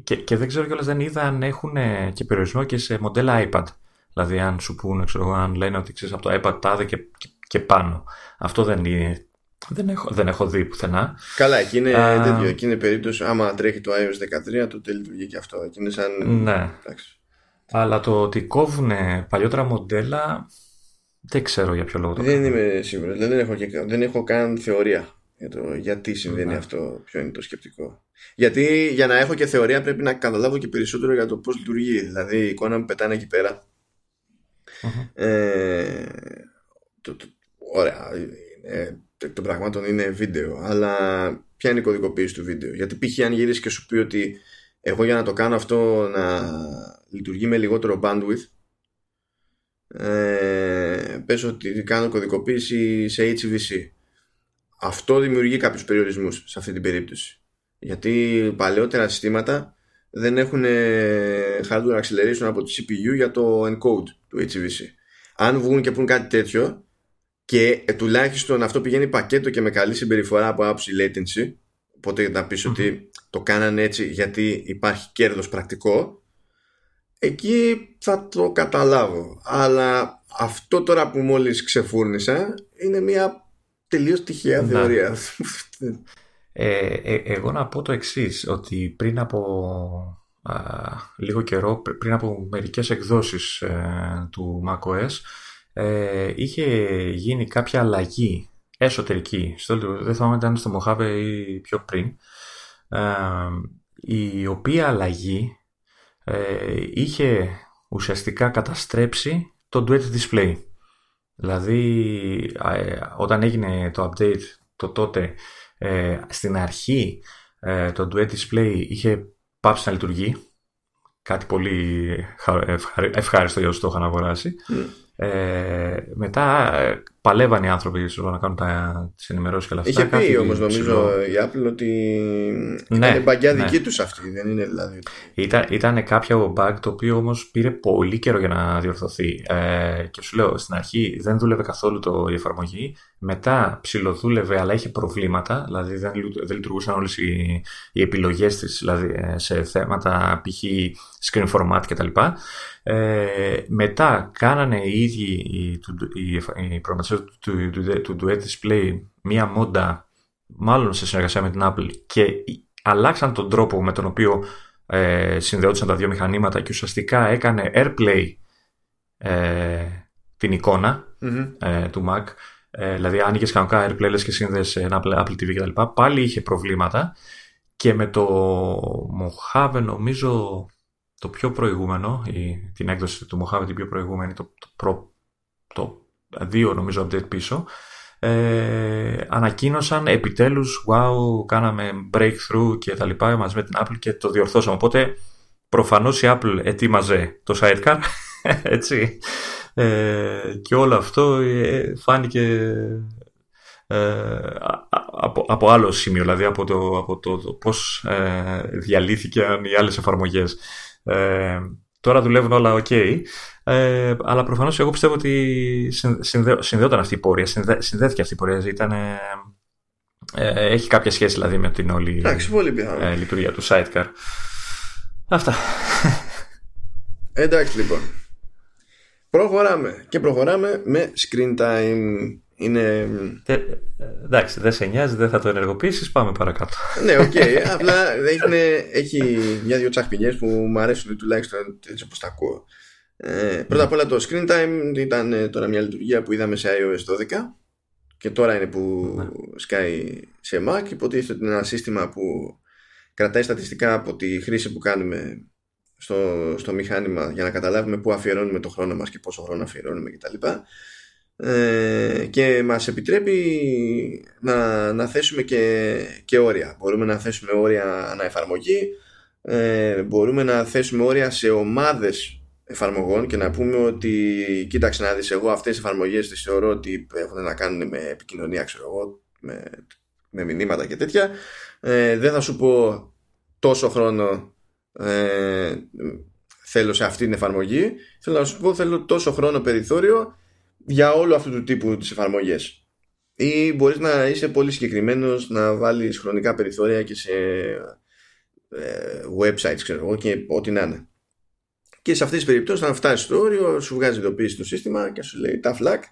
και, και δεν ξέρω κιόλας δεν είδα αν έχουν και περιορισμό και σε μοντέλα iPad. Δηλαδή, αν σου πούνε, ξέρω, αν λένε ότι ξέρεις από το iPad τάδε και, και, πάνω. Αυτό δεν είναι. Δεν έχω, δεν έχω δει πουθενά. Καλά, εκεί είναι uh, τέτοιο. Εκεί είναι περίπτωση. Άμα τρέχει το iOS 13, τότε λειτουργεί και αυτό. Εκεί είναι σαν. Ναι. Εντάξει. Αλλά το ότι κόβουν παλιότερα μοντέλα. Δεν ξέρω για ποιο λόγο το Δεν κάνουν. είμαι σίγουρος. Δεν έχω, δεν έχω καν θεωρία για το γιατί συμβαίνει ναι. αυτό, ποιο είναι το σκεπτικό. Γιατί για να έχω και θεωρία πρέπει να καταλάβω και περισσότερο για το πώς λειτουργεί. Δηλαδή η εικόνα μου πετάνε εκεί πέρα ε, το, το, ωραία, ε, των πραγμάτων είναι βίντεο, αλλά ποια είναι η κωδικοποίηση του βίντεο; Γιατί π.χ. αν γυρίσεις και σου πει ότι εγώ για να το κάνω αυτό να λειτουργεί με λιγότερο bandwidth, ε, πες ότι κάνω κωδικοποίηση σε HVC. Αυτό δημιουργεί κάποιους περιορισμούς σε αυτή την περίπτωση. Γιατί παλαιότερα συστήματα δεν έχουν hardware acceleration από τη CPU για το encode του HVC. Αν βγουν και πούν κάτι τέτοιο και ε, τουλάχιστον αυτό πηγαίνει πακέτο και με καλή συμπεριφορά από άψη latency. Οπότε να πεις ότι το κάνανε έτσι γιατί υπάρχει κέρδος πρακτικό εκεί θα το καταλάβω. Αλλά αυτό τώρα που μόλις ξεφούρνησα είναι μια τελείως τυχαία ναι. θεωρία. Ε, ε, εγώ να πω το εξής ότι πριν από λίγο καιρό, πριν από μερικές εκδόσεις ε, του macOS, ε, είχε γίνει κάποια αλλαγή εσωτερική. Στο, δεν θυμάμαι αν ήταν στο Mojave ή πιο πριν. Ε, η οποία αλλαγή είχε ουσιαστικά καταστρέψει το Duet Display. Δηλαδή, ε, όταν έγινε το update το τότε, ε, στην αρχή ε, το Duet Display είχε πάψει να λειτουργεί. Κάτι πολύ ευχάριστο για όσους το είχαν αγοράσει. Ε, μετά ε, παλεύαν οι άνθρωποι στο να κάνουν τα, τις ενημερώσεις και όλα αυτά. Είχε πει όμως νομίζω η Apple ότι ναι, είναι μπαγκιά ναι. δική τους αυτή, δεν είναι δηλαδή. Ήταν, ήταν κάποιο bug το οποίο όμως πήρε πολύ καιρό για να διορθωθεί. Ε, και σου λέω, στην αρχή δεν δούλευε καθόλου το, η εφαρμογή, μετά ψηλοδούλευε αλλά είχε προβλήματα, δηλαδή δεν, δεν λειτουργούσαν όλες οι, οι επιλογές της δηλαδή, ε, σε θέματα π.χ. screen format κτλ. Ε, μετά κάνανε οι ίδιοι οι, οι, οι του, του, του, Duet Display μία μόντα μάλλον σε συνεργασία με την Apple και αλλάξαν τον τρόπο με τον οποίο ε, συνδεόντουσαν τα δύο μηχανήματα και ουσιαστικά έκανε AirPlay ε, την εικονα ε, του Mac ε, δηλαδή άνοιγες κανονικά AirPlay λες και σύνδεσαι ένα Apple TV κτλ. Πάλι είχε προβλήματα και με το Mojave νομίζω το πιο προηγούμενο, η, την έκδοση του Mojave την πιο προηγούμενη, το, το, προ, το δύο νομίζω update πίσω, ε, ανακοίνωσαν επιτέλους, wow, κάναμε breakthrough και τα λοιπά μαζί με την Apple και το διορθώσαμε. Οπότε προφανώς η Apple ετοίμαζε το sidecar, <laughs> έτσι, ε, και όλο αυτό ε, φάνηκε ε, από, από άλλο σημείο, δηλαδή από το, από το, το πώς ε, διαλύθηκαν οι άλλες εφαρμογές. Ε, τώρα δουλεύουν όλα ok, ε, αλλά προφανώς εγώ πιστεύω ότι συνδε, συνδεόταν αυτή η πορεία, συνδε, συνδέθηκε αυτή η πορεία, ήταν, ε, ε, έχει κάποια σχέση δηλαδή με την όλη Εντάξει, πολύ ε, λειτουργία του sidecar. Αυτά. Εντάξει λοιπόν. Προχωράμε και προχωράμε με screen time. Είναι... Ε, εντάξει, δεν σε νοιάζει, δεν θα το ενεργοποιήσεις. Πάμε παρακάτω. ναι, OK. Okay. <laughs> Απλά έχει, έχει μια-δυο τσαχπινιές που μου αρέσουν τουλάχιστον έτσι όπως τα ακούω. Ε, πρώτα απ' όλα το screen time ήταν ε, τώρα μια λειτουργία που είδαμε σε iOS 12 και τώρα είναι που ναι. σκάει σε Mac. Υποτίθεται ότι είναι ένα σύστημα που κρατάει στατιστικά από τη χρήση που κάνουμε στο, στο μηχάνημα για να καταλάβουμε πού αφιερώνουμε το χρόνο μας και πόσο χρόνο αφιερώνουμε κτλ. Ε, και μας επιτρέπει να, να θέσουμε και, και όρια. Μπορούμε να θέσουμε όρια ανά εφαρμογή, ε, μπορούμε να θέσουμε όρια σε ομάδες εφαρμογών και να πούμε ότι κοίταξε να δεις εγώ αυτές τις εφαρμογές τις θεωρώ ότι έχουν να κάνουν με επικοινωνία ξέρω εγώ, με, με μηνύματα και τέτοια. Ε, δεν θα σου πω τόσο χρόνο ε, θέλω σε αυτή την εφαρμογή. Θέλω να σου πω θέλω τόσο χρόνο περιθώριο για όλο αυτού του τύπου τις εφαρμογές. Ή μπορείς να είσαι πολύ συγκεκριμένος να βάλεις χρονικά περιθώρια και σε ε, websites ξέρω εγώ και ό,τι να είναι και σε αυτές τις περιπτώσεις όταν φτάσεις στο όριο σου βγάζει ειδοποίηση το σύστημα και σου λέει τα φλακ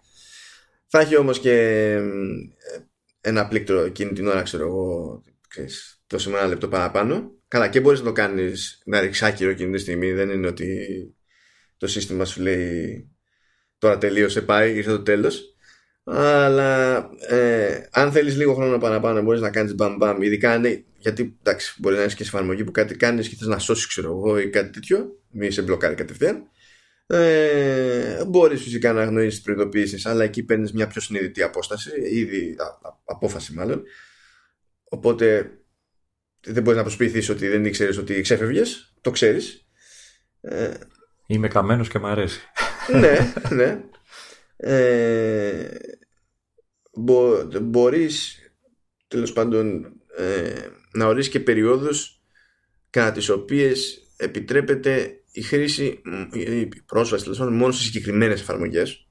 θα έχει όμως και ένα πλήκτρο εκείνη την ώρα ξέρω εγώ ξέρεις, το ένα λεπτό παραπάνω. Καλά και μπορείς να το κάνεις να ρίξεις άκυρο εκείνη τη στιγμή. Δεν είναι ότι το σύστημα σου λέει τώρα τελείωσε πάει ήρθε το τέλος. Αλλά ε, αν θέλεις λίγο χρόνο παραπάνω μπορείς να κάνεις μπαμ μπαμ. Ειδικά αν γιατί εντάξει, μπορεί να είσαι και σε εφαρμογή που κάτι κάνεις και θες να σώσεις, ξέρω εγώ, ή κάτι τέτοιο, μη σε μπλοκάρει κατευθείαν. Ε, μπορείς φυσικά να αγνοήσεις τις προειδοποιήσεις, αλλά εκεί παίρνεις μια πιο συνειδητή απόσταση, ήδη απόφαση μάλλον. Οπότε δεν μπορείς να προσποιηθείς ότι δεν ήξερες ότι ξέφευγες, το ξέρεις. Ε, Είμαι καμένος και μ' αρέσει. ναι, <laughs> ναι. Ε, μπο, μπορείς τέλος πάντων ε, να ορίσει και περιόδους κατά τις οποίες επιτρέπεται η χρήση, η πρόσβαση δηλαδή, μόνο σε συγκεκριμένες εφαρμογές.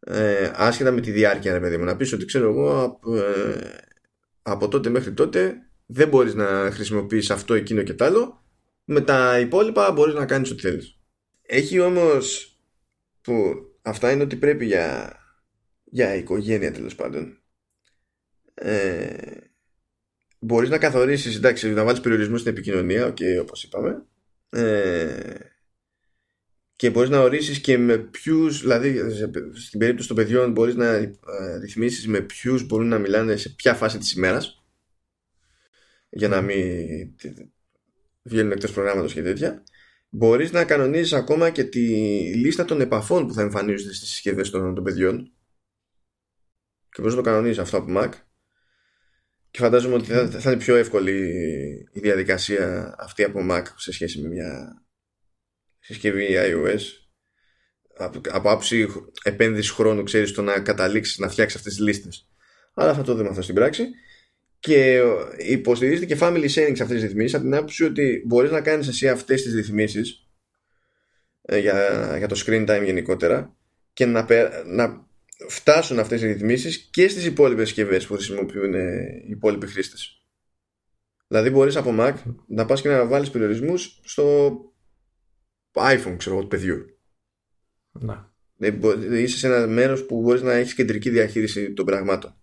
Ε, άσχετα με τη διάρκεια ρε παιδί μου να πεις ότι ξέρω εγώ από, ε, από τότε μέχρι τότε δεν μπορείς να χρησιμοποιήσεις αυτό, εκείνο και τ' άλλο. Με τα υπόλοιπα μπορείς να κάνεις ό,τι θέλεις. Έχει όμως που αυτά είναι ότι πρέπει για για οικογένεια τέλος πάντων. Ε, μπορείς να καθορίσεις εντάξει, να βάλεις περιορισμούς στην επικοινωνία okay, όπως είπαμε ε, και μπορείς να ορίσεις και με ποιους δηλαδή στην περίπτωση των παιδιών μπορείς να ε, ρυθμίσεις με ποιους μπορούν να μιλάνε σε ποια φάση της ημέρας για να μην βγαίνουν εκτός προγράμματος και τέτοια. Μπορείς να κανονίζεις ακόμα και τη λίστα των επαφών που θα εμφανίζονται στις συσκευές των, των παιδιών. Και μπορείς να το κανονίζεις αυτό από Mac και φαντάζομαι ότι θα, θα είναι πιο εύκολη η διαδικασία αυτή από Mac σε σχέση με μια συσκευή iOS. Από, από άψη επένδυσης χρόνου ξέρεις το να καταλήξεις να φτιάξεις αυτές τις λίστες. Αλλά θα το δούμε αυτό στην πράξη. Και υποστηρίζεται και family sharing σε αυτές τις ρυθμίσεις από την άποψη ότι μπορείς να κάνεις εσύ αυτές τις ρυθμίσεις ε, για, για το screen time γενικότερα και να, να φτάσουν αυτές οι ρυθμίσεις και στις υπόλοιπες συσκευές που χρησιμοποιούν οι υπόλοιποι χρήστες. Δηλαδή μπορείς από Mac να πας και να βάλεις περιορισμούς στο iPhone ξέρω εγώ του παιδιού. Να. Δηλαδή, είσαι σε ένα μέρος που μπορείς να έχεις κεντρική διαχείριση των πραγμάτων.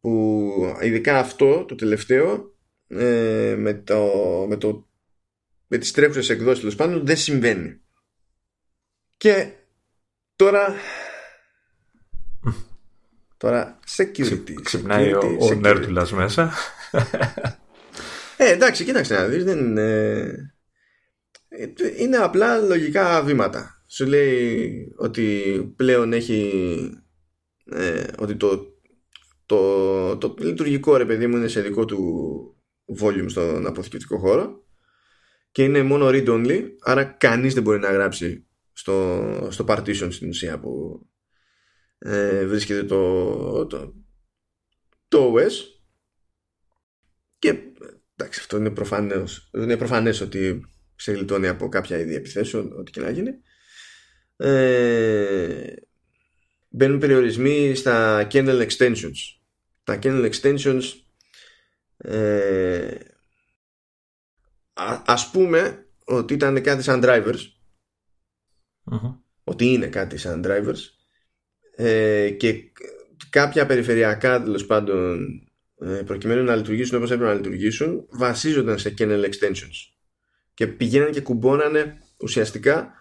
Που ειδικά αυτό το τελευταίο ε, με, το, με, το, με τις τρέχουσες εκδόσεις τέλος πάντων δεν συμβαίνει. Και τώρα Τώρα security. Ξυπνάει ο, ο Νέρτουλας μέσα. <laughs> Ε, εντάξει, κοίταξε να δεις, δεν είναι... Ε, είναι απλά λογικά βήματα. Σου λέει ότι πλέον έχει... Ε, ότι το, το, το λειτουργικό ρε παιδί μου είναι σε δικό του volume στον αποθηκευτικό χώρο και είναι μόνο read only, άρα κανείς δεν μπορεί να γράψει στο, στο partition στην ουσία που, ε, βρίσκεται το, το, το OS και εντάξει αυτό είναι προφανές, είναι προφανές ότι σε γλιτώνει από κάποια είδη επιθέσεων ό,τι και να γίνει. Ε, μπαίνουν περιορισμοί στα kernel extensions. Τα kernel extensions ε, α, ας πούμε ότι ήταν κάτι σαν drivers. Ότι είναι κάτι σαν drivers ε, και κάποια περιφερειακά τέλος πάντων ε, προκειμένου να λειτουργήσουν όπως έπρεπε να λειτουργήσουν βασίζονταν σε kernel extensions. Και πηγαίνανε και κουμπώνανε ουσιαστικά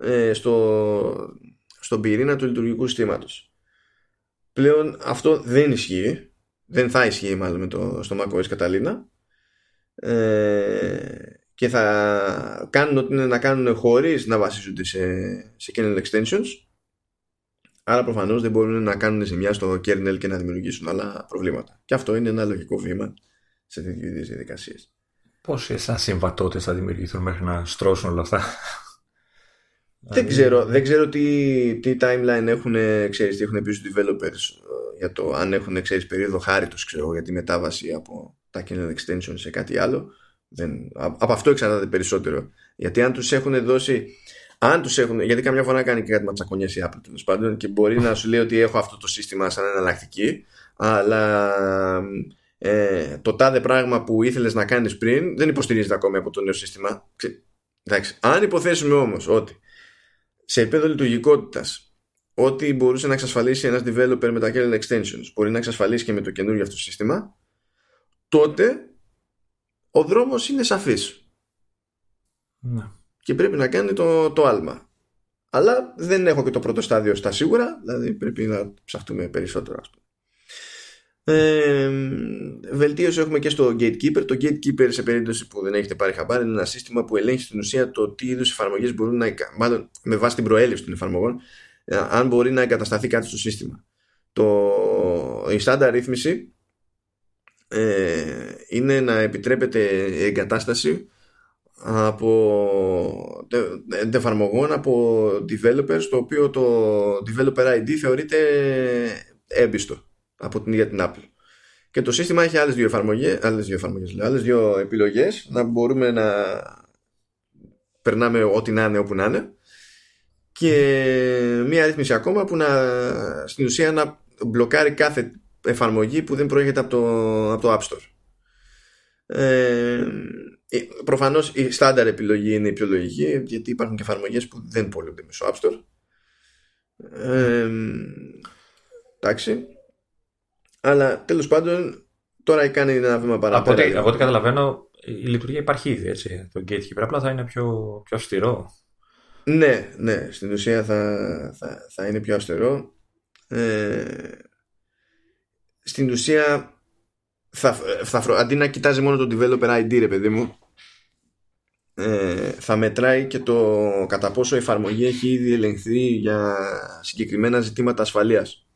ε, στο, στον πυρήνα του λειτουργικού συστήματος. Πλέον αυτό δεν ισχύει. Δεν θα ισχύει μάλλον με το, στο macOS Catalina. Ε, και θα κάνουν ό,τι είναι να κάνουν χωρίς να βασίζονται σε, σε kernel extensions Άρα προφανώς δεν μπορούν να κάνουν ζημιά στο kernel και να δημιουργήσουν άλλα προβλήματα. Και αυτό είναι ένα λογικό βήμα σε τέτοιου είδου διαδικασίες. Πόσες ασυμβατότητε θα δημιουργηθούν μέχρι να στρώσουν όλα αυτά; Δεν ξέρω, δεν ξέρω τι, τι timeline έχουν, ξέρεις, τι έχουν πει στους developers ε, για το αν έχουν ξέρεις, περίοδο χάριτος ξέρω, για τη μετάβαση από τα kernel extension σε κάτι άλλο. Δεν, από αυτό εξαρτάται περισσότερο. Γιατί αν τους έχουν δώσει αν τους έχουν, γιατί καμιά φορά κάνει και κάτι ματσακονιές η Apple τέλος πάντων και μπορεί να σου λέει ότι έχω αυτό το σύστημα σαν εναλλακτική, αλλά ε, το τάδε πράγμα που ήθελες να κάνεις πριν δεν υποστηρίζεται ακόμη από το νέο σύστημα. Εντάξει. Αν υποθέσουμε όμως ότι σε επίπεδο λειτουργικότητας ό,τι μπορούσε να εξασφαλίσει ένας developer με τα kernel extensions μπορεί να εξασφαλίσει και με το καινούργιο αυτό σύστημα, τότε ο δρόμος είναι σαφής. Ναι και πρέπει να κάνει το, το άλμα. Αλλά δεν έχω και το πρώτο στάδιο στα σίγουρα, δηλαδή πρέπει να ψαχτούμε περισσότερο. Ας πούμε. Ε, βελτίωση έχουμε και στο Gatekeeper. Το Gatekeeper, σε περίπτωση που δεν έχετε πάρει χαμπάρι, είναι ένα σύστημα που ελέγχει στην ουσία το τι είδους εφαρμογές μπορούν να. μάλλον με βάση την προέλευση των εφαρμογών, ε, αν μπορεί να εγκατασταθεί κάτι στο σύστημα. Το, η στάνταρ ρύθμιση ε, είναι να επιτρέπεται εγκατάσταση από εφαρμογών από developers το οποίο το developer ID θεωρείται έμπιστο από την ίδια την Apple. Και το σύστημα έχει άλλες δύο εφαρμογές άλλες δύο, εφαρμογές, άλλες δύο επιλογές να μπορούμε να περνάμε ό,τι να είναι όπου να είναι. Και μία ρύθμιση ακόμα που να στην ουσία να μπλοκάρει κάθε εφαρμογή που δεν προέρχεται από το, από το App Store. Ε, ε, προφανώς η στάνταρ επιλογή είναι η πιο λογική γιατί υπάρχουν και εφαρμογές που δεν πολλούνται μέσω App Store. Ε, εντάξει. Αλλά τέλος πάντων τώρα κάνει ένα βήμα παραπέρα. από, από ό,τι καταλαβαίνω η λειτουργία υπάρχει ήδη έτσι. Το Gatekeeper απλά θα είναι πιο, πιο αυστηρό. Ναι, ναι, στην ουσία θα, θα, θα είναι πιο αυστηρό. Ε, στην ουσία θα, θα, αντί να κοιτάζει μόνο το developer ID ρε παιδί μου ε, θα μετράει και το κατά πόσο η εφαρμογή έχει ήδη ελεγχθεί για συγκεκριμένα ζητήματα ασφαλείας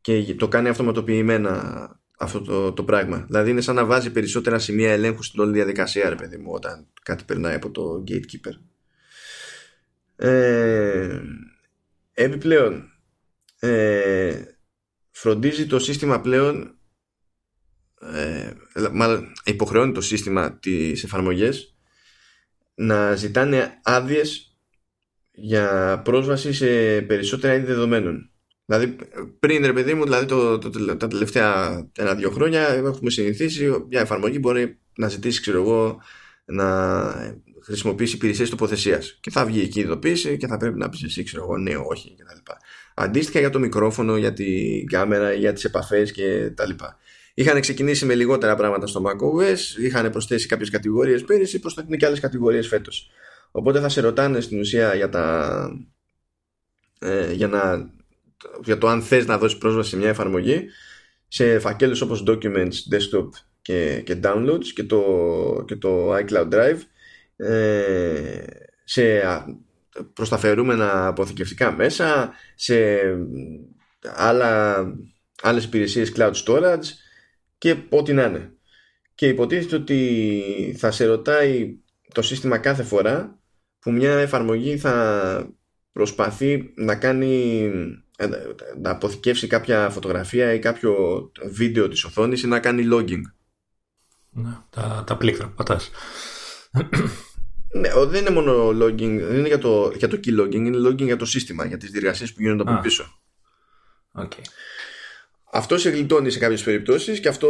και το κάνει αυτοματοποιημένα αυτό το, το πράγμα. Δηλαδή είναι σαν να βάζει περισσότερα σημεία ελέγχου στην όλη διαδικασία, ρε παιδί μου, όταν κάτι περνάει από το gatekeeper. Ε, επιπλέον, ε, φροντίζει το σύστημα πλέον ε, μάλλον υποχρεώνει το σύστημα τις εφαρμογές να ζητάνε άδειες για πρόσβαση σε περισσότερα είδη δεδομένων. Δηλαδή, πριν ρε παιδί μου, δηλαδή το, το, τα τελευταία ένα-δύο χρόνια έχουμε συνηθίσει μια εφαρμογή μπορεί να ζητήσει, ξέρω εγώ, να χρησιμοποιήσει υπηρεσίες τοποθεσίας. Και θα βγει εκεί η ειδοποίηση και θα πρέπει να πεις εσύ, ξέρω εγώ, ναι, όχι κτλ. Αντίστοιχα για το μικρόφωνο, για την κάμερα, για τις επαφές κτλ. Είχαν ξεκινήσει με λιγότερα πράγματα στο macOS, είχαν προσθέσει κάποιες κατηγορίες πέρυσι, προσθέτουν και άλλες κατηγορίες φέτος. Οπότε θα σε ρωτάνε στην ουσία για, τα, ε, για, να, για το αν θες να δώσεις πρόσβαση σε μια εφαρμογή σε φακέλους όπως Documents, Desktop και, και Downloads και το, και το iCloud Drive ε, σε προσταφερούμενα αποθηκευτικά μέσα, σε άλλα, άλλες υπηρεσίες cloud storage και ό,τι να είναι. Και υποτίθεται ότι θα σε ρωτάει το σύστημα κάθε φορά που μια εφαρμογή θα προσπαθεί να κάνει να αποθηκεύσει κάποια φωτογραφία ή κάποιο βίντεο της οθόνης ή να κάνει logging. Ναι, τα, τα πλήκτρα πατάς. Ναι, δεν είναι μόνο logging, δεν είναι για το, για το key logging, είναι logging για το σύστημα, για τις διεργασίες που γίνονται από πίσω. Okay. Αυτό σε γλιτώνει σε κάποιες περιπτώσεις και αυτό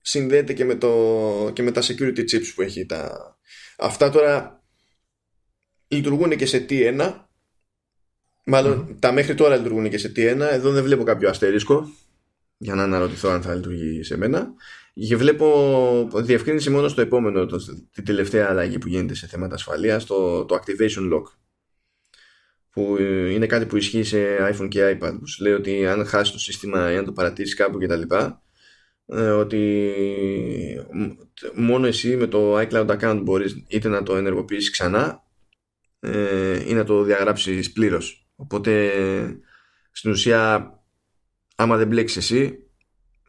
συνδέεται και με, το, και με τα security chips που έχει. Τα... Αυτά τώρα λειτουργούν και σε T1 Μάλλον τα μέχρι τώρα λειτουργούν και σε T1 Εδώ δεν βλέπω κάποιο αστερίσκο Για να αναρωτηθώ αν θα λειτουργεί σε μένα. Και βλέπω διευκρίνηση μόνο στο επόμενο το, Την τελευταία αλλαγή που γίνεται σε θέματα ασφαλείας Το, το Activation Lock που είναι κάτι που ισχύει σε iPhone και iPad. Που σου λέει ότι αν χάσει το σύστημα ή αν το παρατήσεις κάπου κτλ ε, ότι μόνο εσύ με το iCloud account μπορείς είτε να το ενεργοποιήσεις ξανά ε, ή να το διαγράψεις πλήρως. Οπότε στην ουσία άμα δεν μπλέξεις εσύ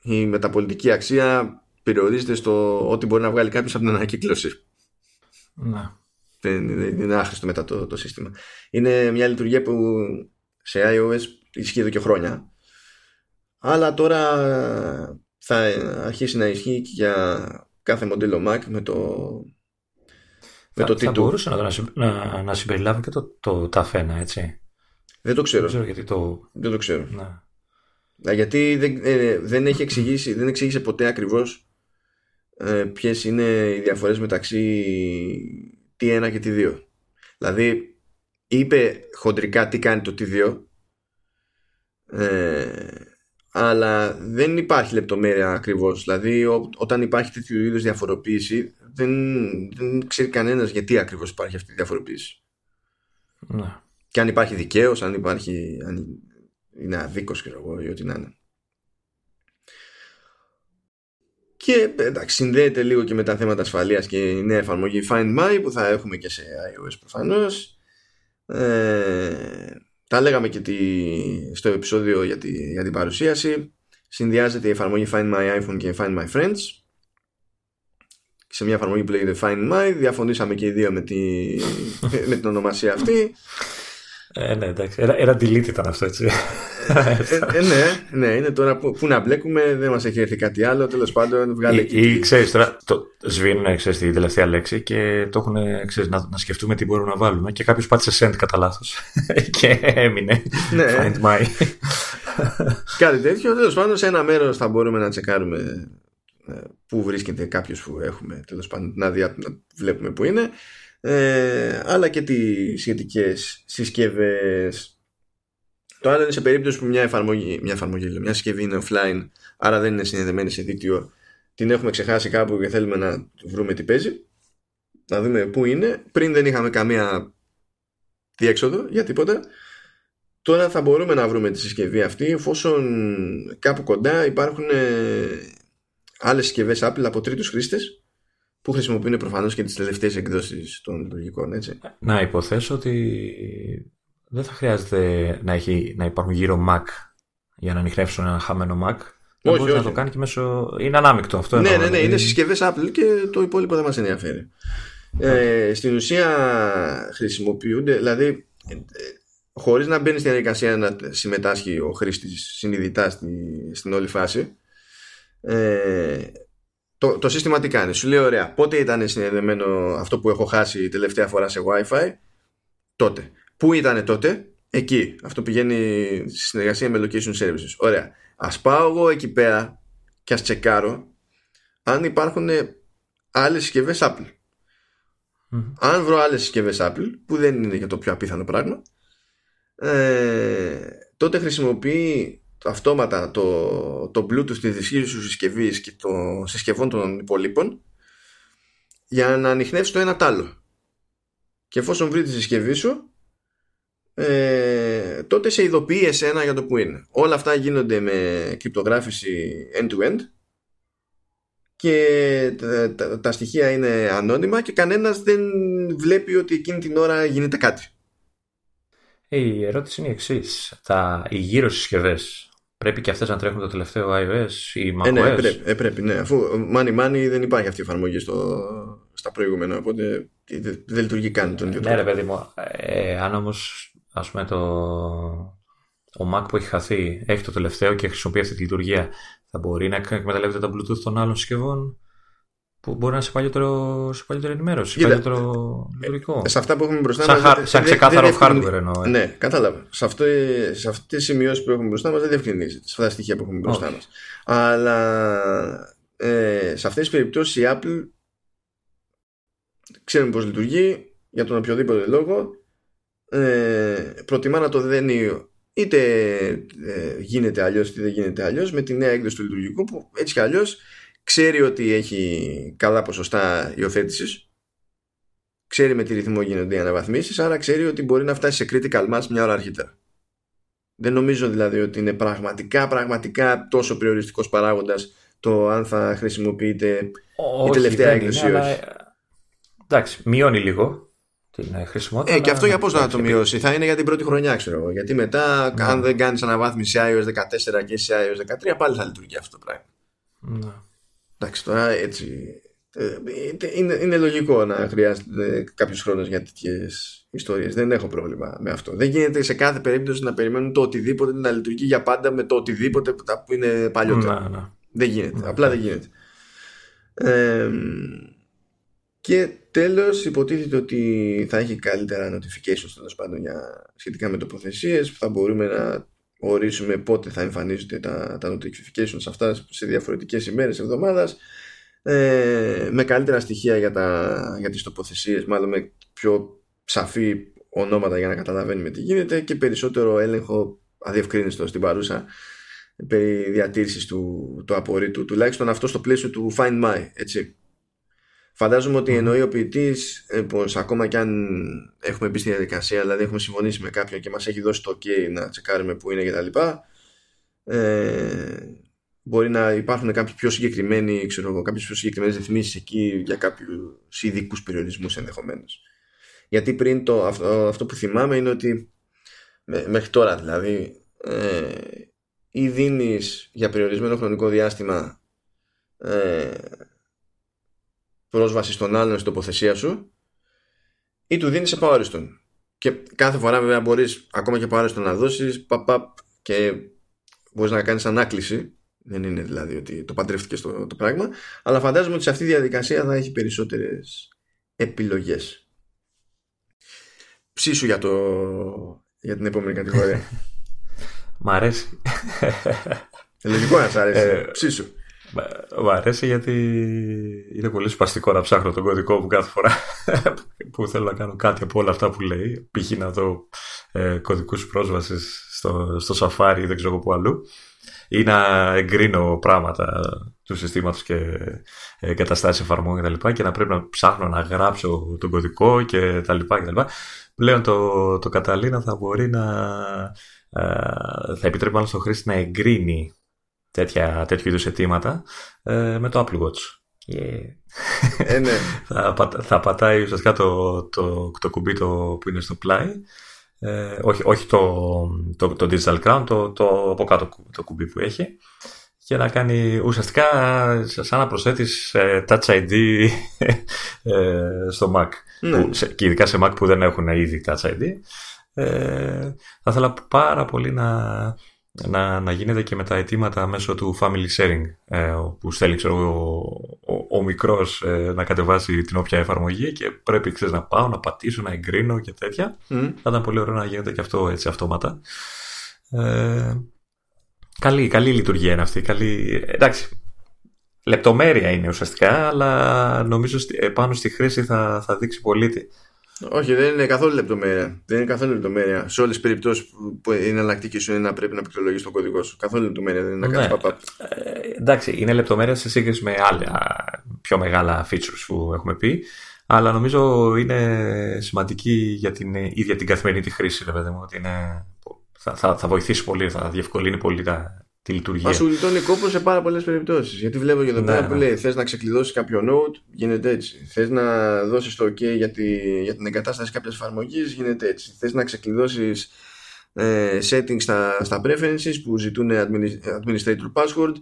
η μεταπολιτική αξία περιορίζεται στο ότι μπορεί να βγάλει κάποιος από την ανακύκλωση. Να δεν είναι άχρηστο μετά το, το σύστημα. Είναι μια λειτουργία που σε iOS ισχύει εδώ και χρόνια. Αλλά τώρα θα αρχίσει να ισχύει και για κάθε μοντέλο Mac με το, με θα, το Θα μπορούσε να, να, να συμπεριλάβει και το, το ταφένα, έτσι. Δεν το ξέρω. Δεν, ξέρω γιατί το... δεν το ξέρω. Να. Γιατί δεν, ε, δεν έχει εξηγήσει, δεν εξήγησε ποτέ ακριβώς ε, ποιες είναι οι διαφορές μεταξύ T1 και T2. Δηλαδή είπε χοντρικά τι κάνει το T2 ε, αλλά δεν υπάρχει λεπτομέρεια ακριβώς. Δηλαδή όταν υπάρχει τέτοιου είδους διαφοροποίηση δεν, δεν ξέρει κανένας γιατί ακριβώς υπάρχει αυτή η διαφοροποίηση. Ναι. Και αν υπάρχει δικαίως, αν υπάρχει αν είναι αδίκως και εγώ ή ό,τι να είναι. Και εντάξει, συνδέεται λίγο και με τα θέματα ασφαλείας και η νέα εφαρμογή Find My που θα έχουμε και σε iOS προφανώς. Ε, τα λέγαμε και τη, στο επεισόδιο για, τη, για την παρουσίαση. Συνδυάζεται η εφαρμογή Find My iPhone και Find My Friends. Σε μια εφαρμογή που λέγεται Find My. Διαφωνήσαμε και οι δύο με, τη, <laughs> με την ονομασία αυτή. Ε, ναι, εντάξει. Ένα, ένα delete ήταν αυτό, έτσι. ε, ε, ναι, ναι, είναι τώρα που, που να μπλέκουμε, δεν μας έχει έρθει κάτι άλλο. Τέλος πάντων, βγάλε. Ή, ή ξέρεις τώρα, το σβήνουν ξέρεις, τη τελευταία λέξη και το έχουν ξέρεις, να, να σκεφτούμε τι μπορούμε να βάλουμε. Και κάποιος πάτησε send κατά λάθος. <laughs> και έμεινε. Ναι. Find my. κάτι τέτοιο. Τέλος πάντων, σε ένα μέρος θα μπορούμε να τσεκάρουμε ε, πού βρίσκεται κάποιος που έχουμε τέλος πάντων να, δια, να βλέπουμε που είναι ε, αλλά και τις σχετικές συσκευές. Το άλλο είναι σε περίπτωση που μια εφαρμογή, μια, εφαρμογή, μια συσκευή είναι offline άρα δεν είναι συνδεδεμένη σε δίκτυο την έχουμε ξεχάσει κάπου και θέλουμε να βρούμε τι παίζει να δούμε πού είναι. Πριν δεν είχαμε καμία διέξοδο για τίποτα. Τώρα θα μπορούμε να βρούμε τη συσκευή αυτή εφόσον κάπου κοντά υπάρχουν ε, άλλες συσκευές Apple από τρίτους χρήστες που χρησιμοποιούν προφανώς και τις τελευταίες εκδόσεις των λειτουργικών, έτσι. Να υποθέσω ότι δεν θα χρειάζεται να, έχει, να υπάρχουν γύρω Mac για να ανοιχνεύσουν ένα χαμένο Mac. Όχι, όχι. να το κάνει και μέσω. Είναι ανάμεικτο αυτό. Ναι, ναι, ναι, δηλαδή. είναι συσκευές Apple και το υπόλοιπο δεν μας ενδιαφέρει. Ε, στην ουσία χρησιμοποιούνται, δηλαδή ε, χωρίς να μπαίνει στην διαδικασία να συμμετάσχει ο χρήστης συνειδητά στη, στην όλη φάση ε, το, το σύστημα τι κάνει; Σου λέει ωραία πότε ήταν συνδεδεμένο αυτό που έχω χάσει τελευταία φορά σε Wi-Fi; Τότε. Πού ήταν τότε; Εκεί. Αυτό πηγαίνει στη συνεργασία με location services. Ωραία. Ας πάω εγώ εκεί πέρα και ας τσεκάρω αν υπάρχουν άλλες συσκευές Apple. Αν βρω άλλες συσκευές Apple που δεν είναι για το πιο απίθανο πράγμα ε, τότε χρησιμοποιεί αυτόματα το, το Bluetooth της δυσχύρης σου συσκευής και των συσκευών των υπολείπων για να ανοιχνεύσεις το ένα τ' άλλο. Και εφόσον βρεις τη συσκευή σου, ε, τότε σε ειδοποιεί εσένα για το που είναι. Όλα αυτά γίνονται με κρυπτογράφηση end-to-end και τα, τα, στοιχεία είναι ανώνυμα και κανένας δεν βλέπει ότι εκείνη την ώρα γίνεται κάτι. Η ερώτηση είναι η εξής. Τα, οι γύρω συσκευές πρέπει και αυτές να τρέχουν το τελευταίο iOS ή macOS; Ε, ναι, πρέπει, ε, πρέπει, ναι. Αφού money money δεν υπάρχει αυτή η εφαρμογή στο, στα προηγούμενα, οπότε δεν, δεν λειτουργεί καν τον ίδιο Ναι, ρε παιδί μου. Ε, αν όμως ας πούμε το, ο Mac που έχει χαθεί έχει το τελευταίο και χρησιμοποιεί αυτή τη λειτουργία, θα μπορεί να εκμεταλλεύεται τα Bluetooth των άλλων συσκευών; Που μπορεί να είναι σε παλιότερο, σε παλιότερο ενημέρωση, σε παλιότερο λειτουργικό. Σε αυτά που έχουμε μπροστά μας. Σαν, σαν ξεκάθαρο δεν, hardware εννοώ. Ε. Ναι, κατάλαβα. Σε, αυτό, σε αυτέ τι σημειώσει που έχουμε μπροστά μας δεν διευκρινίζεται. Σε αυτά τα στοιχεία που έχουμε μπροστά μας. Αλλά ε, σε αυτές τις περιπτώσεις η Apple ξέρουμε πώς λειτουργεί για τον οποιοδήποτε λόγο. Ε, προτιμά να το δένει είτε ε, γίνεται αλλιώς είτε δεν γίνεται αλλιώς με τη νέα έκδοση του λειτουργικού που έτσι κι αλλιώς ξέρει ότι έχει καλά ποσοστά υιοθέτησης. Ξέρει με τι ρυθμό γίνονται οι αναβαθμίσεις, άρα ξέρει ότι μπορεί να φτάσει σε critical mass μια ώρα αρχίτερα. Δεν νομίζω δηλαδή ότι είναι πραγματικά, πραγματικά τόσο περιοριστικός παράγοντας το αν θα χρησιμοποιείται η τελευταία έκδοση ή όχι. Εντάξει, μειώνει λίγο την ε, χρησιμότητα. Ε, και αυτό για πώς να το μειώσει; Θα είναι για την πρώτη χρονιά, ξέρω εγώ. Γιατί μετά, ναι. αν δεν κάνεις αναβάθμιση σε iOS 14 και σε iOS 13, πάλι θα λειτουργεί αυτό το πράγμα. Ναι. Εντάξει, τώρα έτσι. Ε, είναι, είναι λογικό να χρειάζεται κάποιο χρόνο για τέτοιες ιστορίες. Δεν έχω πρόβλημα με αυτό. Δεν γίνεται σε κάθε περίπτωση να περιμένουν το οτιδήποτε να λειτουργεί για πάντα με το οτιδήποτε που είναι παλιότερο. Να, να. Δεν γίνεται. Να, Απλά δεν γίνεται. Ε, και τέλος υποτίθεται ότι θα έχει καλύτερα notifications τέλος πάντων για, σχετικά με τοποθεσίες που θα μπορούμε να ορίσουμε πότε θα εμφανίζονται τα, τα notifications αυτά σε διαφορετικές ημέρες εβδομάδας ε, με καλύτερα στοιχεία για, τα, για τις τοποθεσίες μάλλον με πιο σαφή ονόματα για να καταλαβαίνουμε τι γίνεται και περισσότερο έλεγχο αδιευκρίνηστο στην παρούσα περί διατήρησης του, του απορρίτου τουλάχιστον αυτό στο πλαίσιο του Find My έτσι Φαντάζομαι ότι εννοεί ο ποιητής ε, πως ακόμα κι αν έχουμε μπει στη διαδικασία, δηλαδή έχουμε συμφωνήσει με κάποιον και μας έχει δώσει το OK να τσεκάρουμε που είναι κτλ. Ε, μπορεί να υπάρχουν κάποιοι πιο συγκεκριμένοι, ξέρω κάποιες πιο συγκεκριμένες ρυθμίσεις εκεί για κάποιους ειδικούς περιορισμούς ενδεχομένως. Γιατί πριν το, αυτό, αυτό που θυμάμαι είναι ότι μέχρι τώρα δηλαδή ε, ή δίνεις για περιορισμένο χρονικό διάστημα ε, πρόσβαση στον άλλον στην τοποθεσία σου ή του δίνεις επαόριστον. Και κάθε φορά βέβαια μπορείς ακόμα και επαόριστον να δώσεις και μπορείς να κάνεις ανάκληση. Δεν είναι δηλαδή ότι το παντρεύτηκες το, το πράγμα. Αλλά φαντάζομαι ότι σε αυτή τη διαδικασία θα έχει περισσότερες επιλογές. Ψήσου για, το, για την επόμενη κατηγορία. <laughs> Μ' αρέσει. Λογικό να σ' αρέσει. Ε, Ψήσου. Μου αρέσει γιατί είναι πολύ σπαστικό να ψάχνω τον κωδικό μου κάθε φορά <laughs> που θέλω να κάνω κάτι από όλα αυτά που λέει. Π.χ. να δω ε, κωδικούς πρόσβασης στο, στο Safari ή δεν ξέρω που αλλού ή να εγκρίνω πράγματα του συστήματος και ε, καταστάσεις εφαρμογών κτλ. Και, και να πρέπει να ψάχνω να γράψω τον κωδικό και τα λοιπά και τα λοιπά. Πλέον το, το Καταλήνα θα μπορεί να ε, θα επιτρέπει μάλλον στον χρήστη να εγκρίνει τέτοια, τέτοιου είδους αιτήματα ε, με το Apple Watch. Yeah. Ε, ναι. <laughs> θα, θα πατάει ουσιαστικά το, το, το κουμπί το, που είναι στο πλάι. Ε, όχι, όχι το, το, το Digital Crown, το, το από κάτω το κουμπί που έχει και να κάνει ουσιαστικά σαν να προσθέτεις ε, Touch ID <laughs> ε, στο Mac. Ναι. Που, σε, και ειδικά σε Mac που δεν έχουν ήδη Touch ID. Ε, θα ήθελα πάρα πολύ να, να, να γίνεται και με τα αιτήματα μέσω του family sharing ε, που στέλνει ξέρω, ο, ο, ο μικρός ε, να κατεβάσει την όποια εφαρμογή και πρέπει ξέρεις, να πάω, να πατήσω, να εγκρίνω και τέτοια. Μμ. Θα ήταν πολύ ωραίο να γίνεται και αυτό έτσι αυτόματα. Ε, καλή, καλή λειτουργία είναι αυτή. Καλή... Εντάξει, λεπτομέρεια είναι ουσιαστικά, αλλά νομίζω στη- επάνω στη χρήση θα, θα δείξει πολίτη. Όχι, δεν είναι καθόλου λεπτομέρεια. Δεν είναι καθόλου λεπτομέρεια. Σε όλες τις περιπτώσεις που- που η εναλλακτική σου είναι να πρέπει να πληκτρολογείς τον κωδικό σου. Καθόλου λεπτομέρεια δεν είναι να κάνεις Ναι. pop-up. Ε, εντάξει, είναι λεπτομέρεια σε σύγκριση με άλλα πιο μεγάλα features που έχουμε πει, αλλά νομίζω είναι σημαντική για την ίδια την καθημερινή τη χρήση, ρε παιδί μου, ότι είναι, θα, θα, θα βοηθήσει πολύ, θα διευκολύνει πολύ τα, τη λειτουργία. Μα σου γλιτώνει κόπος σε πάρα πολλές περιπτώσεις. Γιατί βλέπω και εδώ Ναι, πέρα ναι. που λέει: Θες να ξεκλειδώσεις κάποιο node, γίνεται έτσι. Θες να δώσεις το OK για, τη, για την εγκατάσταση κάποιας εφαρμογής, γίνεται έτσι. Θες να ξεκλειδώσεις ε, settings στα, στα preferences που ζητούν admini- administrator password,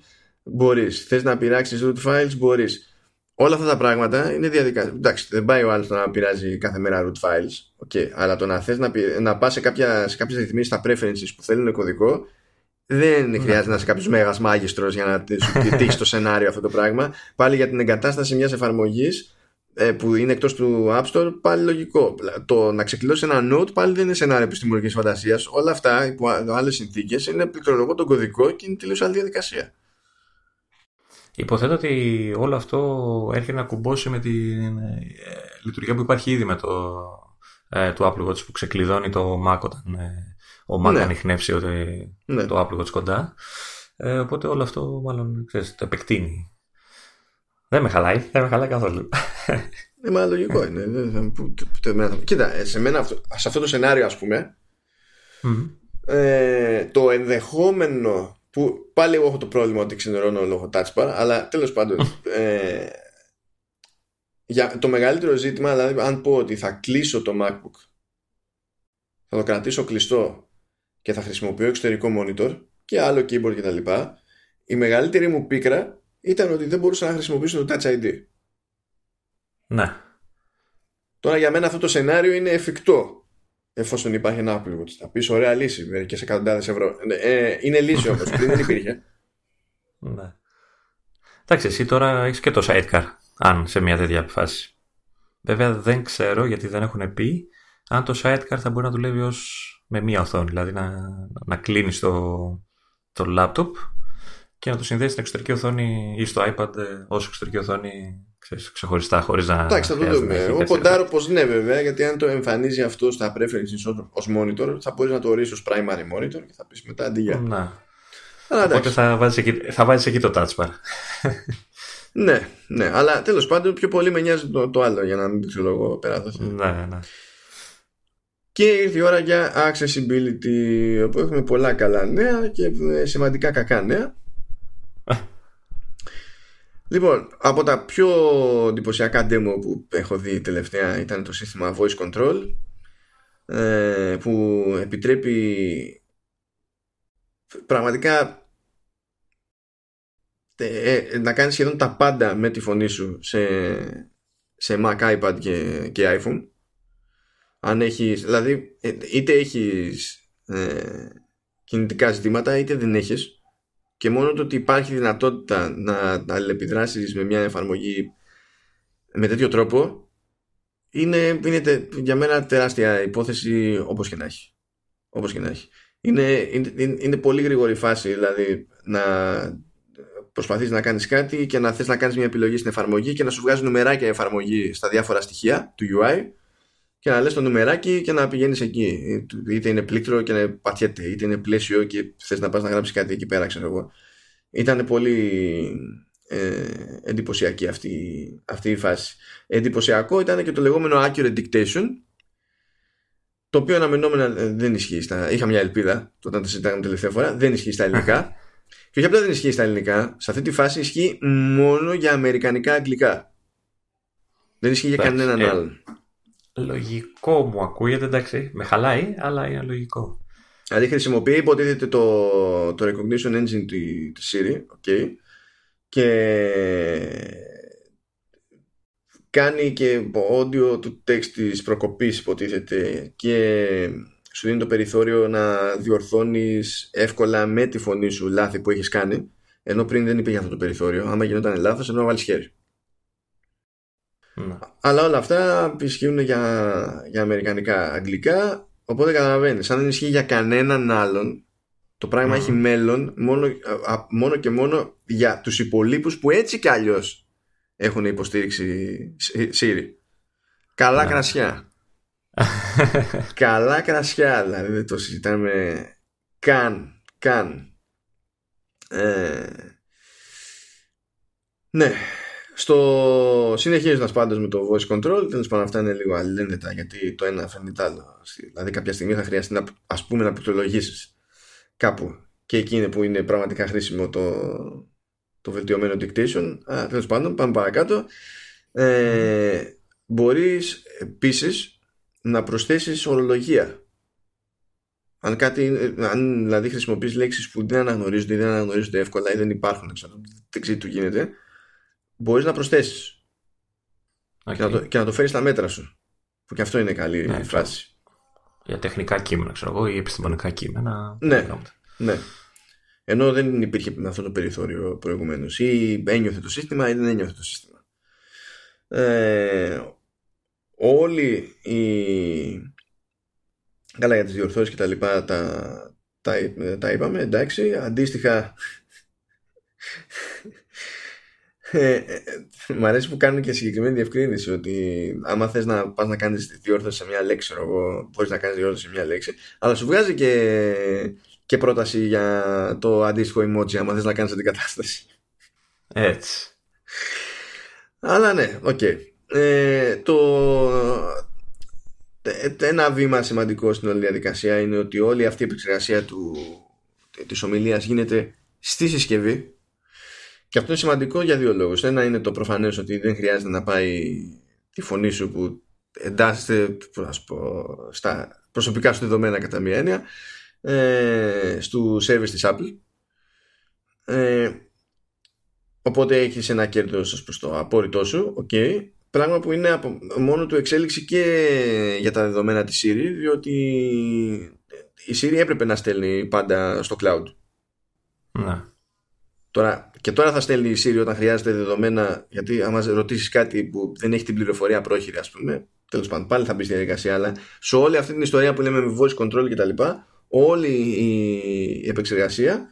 μπορείς. Θες να πειράξεις root files, μπορείς. Όλα αυτά τα πράγματα είναι διαδικασία. Εντάξει, δεν πάει ο άλλος να πειράζει κάθε μέρα root files, okay, αλλά το να θες να, πει- να πας σε, κάποια, σε κάποιες ρυθμίσεις στα preferences που θέλουν κωδικό, δεν χρειάζεται να είσαι κάποιος μέγας μάγιστρος για να τε- σου τύχει το σενάριο αυτό το πράγμα. Πάλι για την εγκατάσταση μιας εφαρμογής που είναι εκτός του App Store, πάλι λογικό. Το να ξεκλειδώσει ένα node πάλι δεν είναι σενάριο επιστημονικής φαντασίας. Όλα αυτά υπό άλλες συνθήκες είναι πληκτρολογώ τον κωδικό και είναι τελείως άλλη διαδικασία. Υποθέτω ότι όλο αυτό έρχεται να κουμπώσει με την ε, λειτουργία που υπάρχει ήδη με το, ε, το Apple Watch που ξεκλειδώνει το Mac όταν ε, ο Mac Ναι. ανοιχνεύσει ότι Ναι. το Apple Watch κοντά. Ε, οπότε όλο αυτό μάλλον ξέρεις, το επεκτείνει. Δεν με χαλάει, δεν με χαλάει καθόλου. Ε, μα λογικό είναι. Δεν θα- που- που- που- εμένα θα- Κοίτα, ε, σε, μένα αυτό, σε αυτό το σενάριο, ας πούμε, Μμμ. ε, το ενδεχόμενο που πάλι εγώ έχω το πρόβλημα ότι ξενερώνω λόγω touch bar αλλά τέλος πάντων ε, για το μεγαλύτερο ζήτημα δηλαδή αν πω ότι θα κλείσω το MacBook θα το κρατήσω κλειστό και θα χρησιμοποιώ εξωτερικό monitor και άλλο keyboard κτλ η μεγαλύτερη μου πίκρα ήταν ότι δεν μπορούσα να χρησιμοποιήσω το Touch ID Ναι. Τώρα για μένα αυτό το σενάριο είναι εφικτό εφόσον υπάρχει ένα Apple Watch. Θα πεις ωραία λύση, μερικές εκατοντάδες ευρώ. Ε, ε, είναι λύση όμως, πριν δεν υπήρχε. <laughs> ναι. Εντάξει, εσύ τώρα έχεις και το sidecar, αν σε μια τέτοια φάση. Βέβαια δεν ξέρω γιατί δεν έχουν πει αν το sidecar θα μπορεί να δουλεύει ως με μία οθόνη, δηλαδή να, να κλείνεις το, το laptop και να το συνδέσεις στην εξωτερική οθόνη ή στο iPad ε, ως εξωτερική οθόνη ξέρεις, ξεχωριστά χωρίς να Εντάξει, θα το χρειάζεται δούμε. να έχεις Εγώ δεύτερη ποντάρω πως ναι βέβαια, γιατί αν το εμφανίζει αυτό στα preferences ως- ως monitor, θα μπορείς να το ορίσεις ως primary monitor και θα πεις μετά αντί για. οθόνη. Να. Αλλά Οπότε εντάξει. θα βάζεις, εκεί, θα βάζεις εκεί το touch bar. Ναι, ναι, αλλά τέλος πάντων πιο πολύ με νοιάζει το, το άλλο για να μην ξέρω εγώ πέρα εδώ. ναι, ναι. Και ήρθε η ώρα για accessibility, όπου έχουμε πολλά καλά νέα και ε, σημαντικά κακά νέα. Λοιπόν, από τα πιο εντυπωσιακά demo που έχω δει τελευταία ήταν το σύστημα voice control ε, που επιτρέπει πραγματικά ε, ε, να κάνεις σχεδόν τα πάντα με τη φωνή σου σε, σε Mac, iPad και, και iPhone αν έχεις, δηλαδή ε, είτε έχεις ε, κινητικά ζητήματα είτε δεν έχεις και μόνο το ότι υπάρχει δυνατότητα να, να αλληλεπιδράσεις με μια εφαρμογή με τέτοιο τρόπο είναι, είναι τε- για μένα τεράστια υπόθεση όπως και να έχει. Όπως και να έχει. Είναι, είναι, είναι- είναι πολύ γρήγορη φάση δηλαδή να προσπαθείς να κάνεις κάτι και να θες να κάνεις μια επιλογή στην εφαρμογή και να σου βγάζει νουμεράκια η εφαρμογή στα διάφορα στοιχεία του UI και να λες το νουμεράκι και να πηγαίνεις εκεί. Είτε είναι πλήκτρο και να πατιέται, είτε είναι πλαίσιο και θες να πας να γράψεις κάτι εκεί πέρα, ξέρω εγώ. Ήταν πολύ ε, εντυπωσιακή αυτή, αυτή η φάση. Εντυπωσιακό ήταν και το λεγόμενο accurate dictation, το οποίο αναμενόμενα ε, δεν ισχύει στα... Είχα μια ελπίδα όταν το συζητάγαμε τελευταία φορά, δεν ισχύει στα ελληνικά. Και όχι απλά δεν ισχύει στα ελληνικά, σε αυτή τη φάση ισχύει μόνο για αμερικανικά αγγλικά. Δεν ισχύει για κανέναν ε, άλλον. Λογικό μου ακούγεται, εντάξει. Με χαλάει, αλλά είναι λογικό. Δηλαδή χρησιμοποιεί υποτίθεται το, το recognition engine τη, τη Siri okay, και κάνει και audio του text της προκοπής υποτίθεται και σου δίνει το περιθώριο να διορθώνεις εύκολα με τη φωνή σου λάθη που έχεις κάνει ενώ πριν δεν υπήρχε αυτό το περιθώριο άμα γινόταν λάθος ενώ να βάλεις χέρι ναι. αλλά όλα αυτά ισχύουν για, για αμερικανικά αγγλικά οπότε καταλαβαίνεις αν δεν ισχύει για κανέναν άλλον το πράγμα έχει μέλλον μόνο, μόνο και μόνο για τους υπολείπους που έτσι κι αλλιώς έχουν υποστήριξη Siri. Καλά ναι. κρασιά. <laughs> Καλά κρασιά, δηλαδή δεν το συζητάμε καν, καν. Ε, ναι, στο συνεχίζοντα πάντω με το voice control, τέλος πάντων αυτά είναι λίγο αλληλένδετα γιατί το ένα φέρνει το άλλο. Δηλαδή, κάποια στιγμή θα χρειαστεί να, ας πούμε, να πληκτρολογήσεις κάπου και εκεί είναι που είναι πραγματικά χρήσιμο το, το βελτιωμένο dictation. Τέλος πάντων, πάμε παρακάτω. Ε, μπορείς επίσης να προσθέσεις ορολογία. Αν, κάτι, αν δηλαδή χρησιμοποιείς λέξεις που δεν αναγνωρίζονται ή δεν αναγνωρίζονται εύκολα ή δεν υπάρχουν, ξέρω, δεν ξέρει τι γίνεται, μπορείς να προσθέσεις. Και, να το, και να το φέρεις στα μέτρα σου. Που και αυτό είναι καλή ναι, φράση. Για τεχνικά κείμενα, ξέρω εγώ, ή επιστημονικά κείμενα. Ναι, ναι. Ενώ δεν υπήρχε αυτό το περιθώριο προηγουμένως. Ή ένιωθε το σύστημα ή δεν ένιωθε το σύστημα. Ε, όλοι οι. Καλά για τις διορθώσεις και τα λοιπά τα, τα, τα είπαμε εντάξει αντίστοιχα ε, ε, μ' αρέσει που κάνουν και συγκεκριμένη διευκρίνηση ότι άμα θες να πας να κάνεις διόρθωση σε μια λέξη εγώ, μπορείς να κάνεις διόρθωση σε μια λέξη αλλά σου βγάζει και, και πρόταση για το αντίστοιχο emoji άμα θες να κάνεις αντικατάσταση. Έτσι. Αλλά ναι, OK. Okay. ε, το ένα βήμα σημαντικό στην όλη διαδικασία είναι ότι όλη αυτή η επεξεργασία του, της ομιλίας γίνεται στη συσκευή και αυτό είναι σημαντικό για δύο λόγους. Ένα είναι το προφανές ότι δεν χρειάζεται να πάει τη φωνή σου που εντάσσεται πω, στα προσωπικά σου δεδομένα κατά μία έννοια ε, στο service της Apple. Ε, οπότε έχεις ένα κέρδος προς το απόρριτό σου, okay. πράγμα που είναι από μόνο του εξέλιξη και για τα δεδομένα της Siri, διότι η Siri έπρεπε να στέλνει πάντα στο cloud. Ναι. Τώρα, και τώρα θα στέλνει η Siri όταν χρειάζεται δεδομένα, γιατί άμα ρωτήσεις κάτι που δεν έχει την πληροφορία πρόχειρη, ας πούμε, τέλος πάντων, πάλι θα μπεις στη διαδικασία. Αλλά σε όλη αυτή την ιστορία που λέμε με voice control κτλ., όλη η επεξεργασία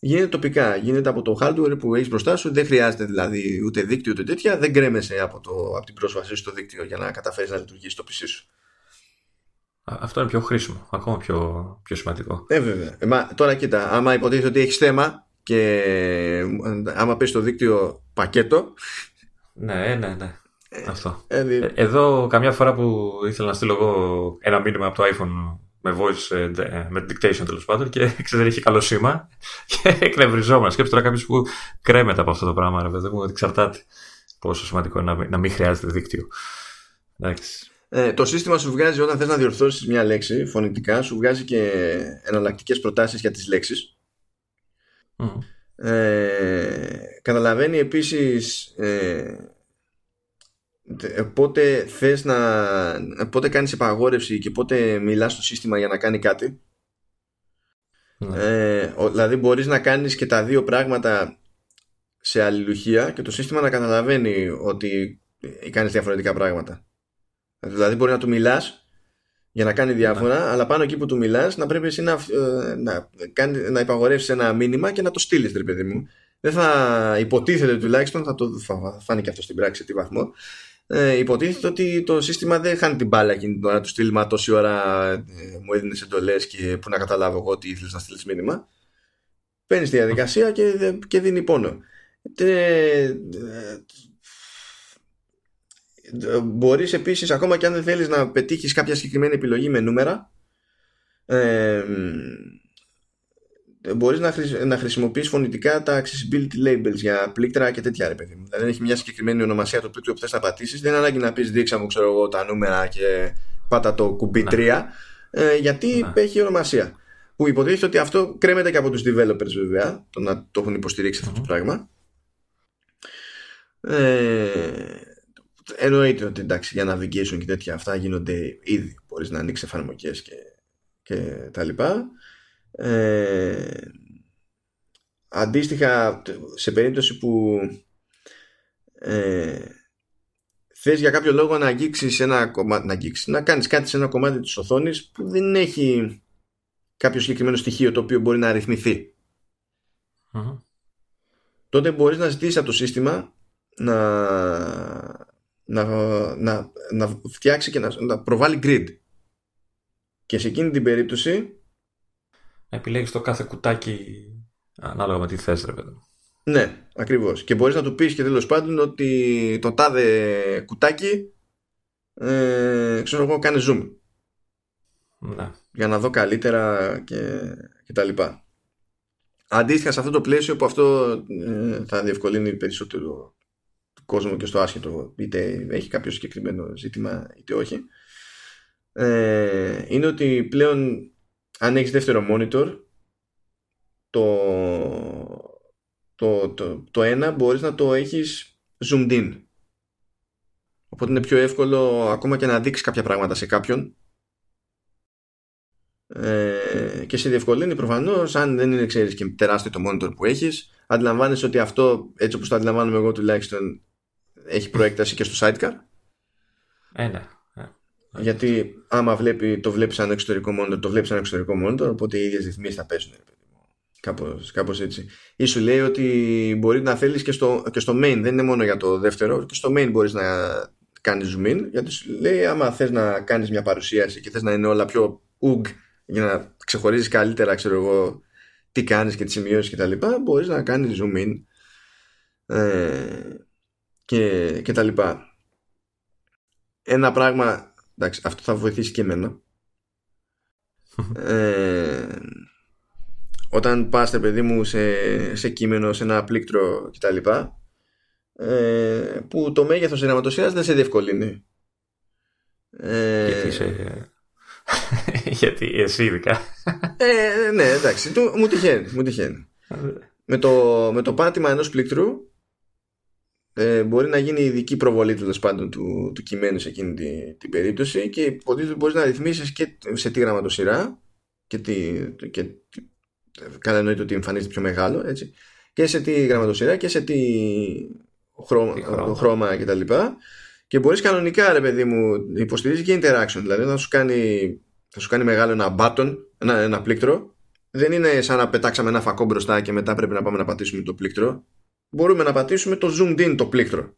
γίνεται τοπικά. Γίνεται από το hardware που έχεις μπροστά σου. Δεν χρειάζεται δηλαδή ούτε δίκτυο ούτε τέτοια. Δεν κρέμεσαι από, το, από την πρόσβασή στο δίκτυο για να καταφέρεις να λειτουργήσει το PC σου. Αυτό είναι πιο χρήσιμο, ακόμα πιο, πιο σημαντικό. Ε, βέβαια. Ε, μα, τώρα κοίτα, άμα υποτίθεται ότι έχεις θέμα, και άμα πέσει το δίκτυο πακέτο ναι ναι ναι αυτό. Ε, ε, εδώ καμιά φορά που ήθελα να στείλω εγώ ένα μήνυμα από το iPhone με voice, ε, με dictation τέλος πάντων και <laughs> ξέρετε είχε καλό σήμα <laughs> και εκνευριζόμαστε. Σκέψτε τώρα κάποιος που κρέμεται από αυτό το πράγμα, ρε παιδί μου, ότι εξαρτάται πόσο σημαντικό είναι να, να μην χρειάζεται δίκτυο. Εντάξει. Ε, το σύστημα σου βγάζει όταν θες να διορθώσεις μια λέξη φωνητικά, σου βγάζει και εναλλακτικές προτάσεις για τις λέξεις ε, καταλαβαίνει επίσης ε, πότε θες να πότε κάνεις επαγόρευση και πότε μιλάς στο σύστημα για να κάνει κάτι ναι. ε, δηλαδή μπορείς να κάνεις και τα δύο πράγματα σε αλληλουχία και το σύστημα να καταλαβαίνει ότι κάνεις διαφορετικά πράγματα δηλαδή μπορεί να του μιλάς για να κάνει διάφορα, ναι. αλλά πάνω εκεί που του μιλάς, να πρέπει εσύ να, ε, να, κάνει, να υπαγορεύσεις ένα μήνυμα και να το στείλεις, ρε παιδί μου. Δεν θα υποτίθεται τουλάχιστον, θα το θα φάνει και αυτό στην πράξη, σε τι βαθμό. Ε, υποτίθεται ότι το σύστημα δεν χάνει την μπάλα εκείνη να του στείλει Μα τόση ώρα ε, μου έδινες εντολές και που να καταλάβω εγώ ότι ήθελες να στείλεις μήνυμα. Παίρνεις τη διαδικασία και, και δίνει πόνο. Ε, μπορείς επίσης ακόμα και αν δεν θέλεις να πετύχεις κάποια συγκεκριμένη επιλογή με νούμερα ε, μπορείς να, χρησι... να χρησιμοποιείς φωνητικά τα accessibility labels για πλήκτρα και τέτοια ρε παιδί μου. Δηλαδή έχει μια συγκεκριμένη ονομασία το πλήκτρο που θες να πατήσεις δεν είναι ανάγκη να πεις δείξα μου ξέρω εγώ τα νούμερα και πάτα το κουμπί 3 ναι. ε, γιατί ναι. έχει ονομασία. Που υποτίθεται ότι αυτό κρέμεται και από τους developers βέβαια το να το έχουν υποστηρίξει αυτό το πράγμα. Ε, εννοείται ότι εντάξει για navigation και τέτοια αυτά γίνονται ήδη. Μπορείς να ανοίξεις εφαρμογές και, και τα λοιπά. Ε, αντίστοιχα σε περίπτωση που ε, θες για κάποιο λόγο να αγγίξεις ένα κομμάτι, να, αγγίξεις, να κάνεις κάτι σε ένα κομμάτι της οθόνης που δεν έχει κάποιο συγκεκριμένο στοιχείο το οποίο μπορεί να αριθμηθει τότε μπορείς να ζητήσεις από το σύστημα να, να, να, να φτιάξει και να, να προβάλλει grid και σε εκείνη την περίπτωση επιλέγεις το κάθε κουτάκι ανάλογα με τι θες ρε παιδί ναι, ακριβώς. Και μπορείς να του πεις και τέλος πάντων ότι το τάδε κουτάκι ε, ξέρω εγώ κάνει zoom. Ναι. Για να δω καλύτερα και, και τα λοιπά. Αντίστοιχα σε αυτό το πλαίσιο που αυτό ε, θα διευκολύνει περισσότερο του κόσμο και στο άσχετο είτε έχει κάποιο συγκεκριμένο ζήτημα είτε όχι. Ε, είναι ότι πλέον αν έχεις δεύτερο monitor το, το, το, το ένα μπορείς να το έχεις zoomed in. Οπότε είναι πιο εύκολο ακόμα και να δείξεις κάποια πράγματα σε κάποιον. Ε, και σε διευκολύνει προφανώς αν δεν είναι ξέρεις και τεράστιο το monitor που έχεις αντιλαμβάνεσαι ότι αυτό έτσι όπως το αντιλαμβάνομαι εγώ τουλάχιστον έχει προέκταση και στο sidecar ε, ναι. Γιατί άμα βλέπει, το βλέπει σαν εξωτερικό monitor, το βλέπει σαν εξωτερικό monitor, οπότε οι ίδιες ρυθμίσεις θα πέσουν. Κάπως, κάπως έτσι. Ή σου λέει ότι μπορεί να θέλεις και στο, και στο main, δεν είναι μόνο για το δεύτερο, και στο main μπορείς να κάνεις zoom in, γιατί σου λέει άμα θες να κάνεις μια παρουσίαση και θες να είναι όλα πιο ουγ για να ξεχωρίζεις καλύτερα, ξέρω εγώ, τι κάνεις και τις σημειώσεις κτλ. Μπορείς να κάνεις zoom in ε, και, και τα λοιπά. Ένα πράγμα Εντάξει, αυτό θα βοηθήσει και εμένα. <laughs> ε, όταν πας, παιδί μου, σε, σε κείμενο, σε ένα πλήκτρο κτλ. Ε, που το μέγεθος της γραμματοσύρας δεν σε διευκολύνει. Ε, γιατί, σε... <laughs> γιατί εσύ ειδικά. ε, ναι, εντάξει, του, μου τυχαίνει. Μου τυχαίνει. <laughs> με, το, με το πάτημα ενός πλήκτρου ε, μπορεί να γίνει ειδική προβολή του πάντων του, του κειμένου σε εκείνη την, την περίπτωση και υποτίθεται μπορείς να ρυθμίσεις και σε τι γραμματοσυρά και, τι, και καλά εννοείται ότι εμφανίζεται πιο μεγάλο έτσι, και σε τι γραμματοσυρά και σε τι χρώμα, χρώμα. χρώμα κτλ. Και, και μπορείς κανονικά, ρε παιδί μου, υποστηρίζεις και interaction. Δηλαδή, να σου κάνει, θα σου κάνει μεγάλο ένα button, ένα, ένα πλήκτρο. Δεν είναι σαν να πετάξαμε ένα φακό μπροστά και μετά πρέπει να πάμε να πατήσουμε το πλήκτρο μπορούμε να πατήσουμε το zoomed in το πλήκτρο.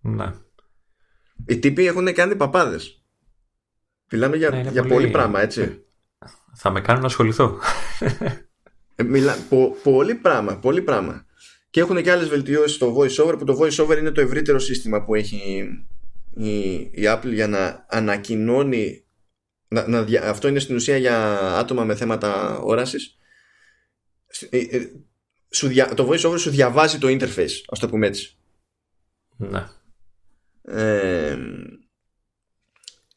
Ναι. Οι τύποι έχουν κάνει παπάδες. Μιλάμε για, ναι, για πολύ... πράγμα, έτσι. Θα με κάνουν να ασχοληθώ. Ε, μιλά... Πο, πολύ πράγμα, πολύ πράγμα. Και έχουν και άλλες βελτιώσεις στο VoiceOver που το VoiceOver είναι το ευρύτερο σύστημα που έχει η, η Apple για να ανακοινώνει να, να, αυτό είναι στην ουσία για άτομα με θέματα όρασης ε, ε, σου δια, το voice over σου διαβάζει το interface, ας το πούμε έτσι. Ναι. Ε,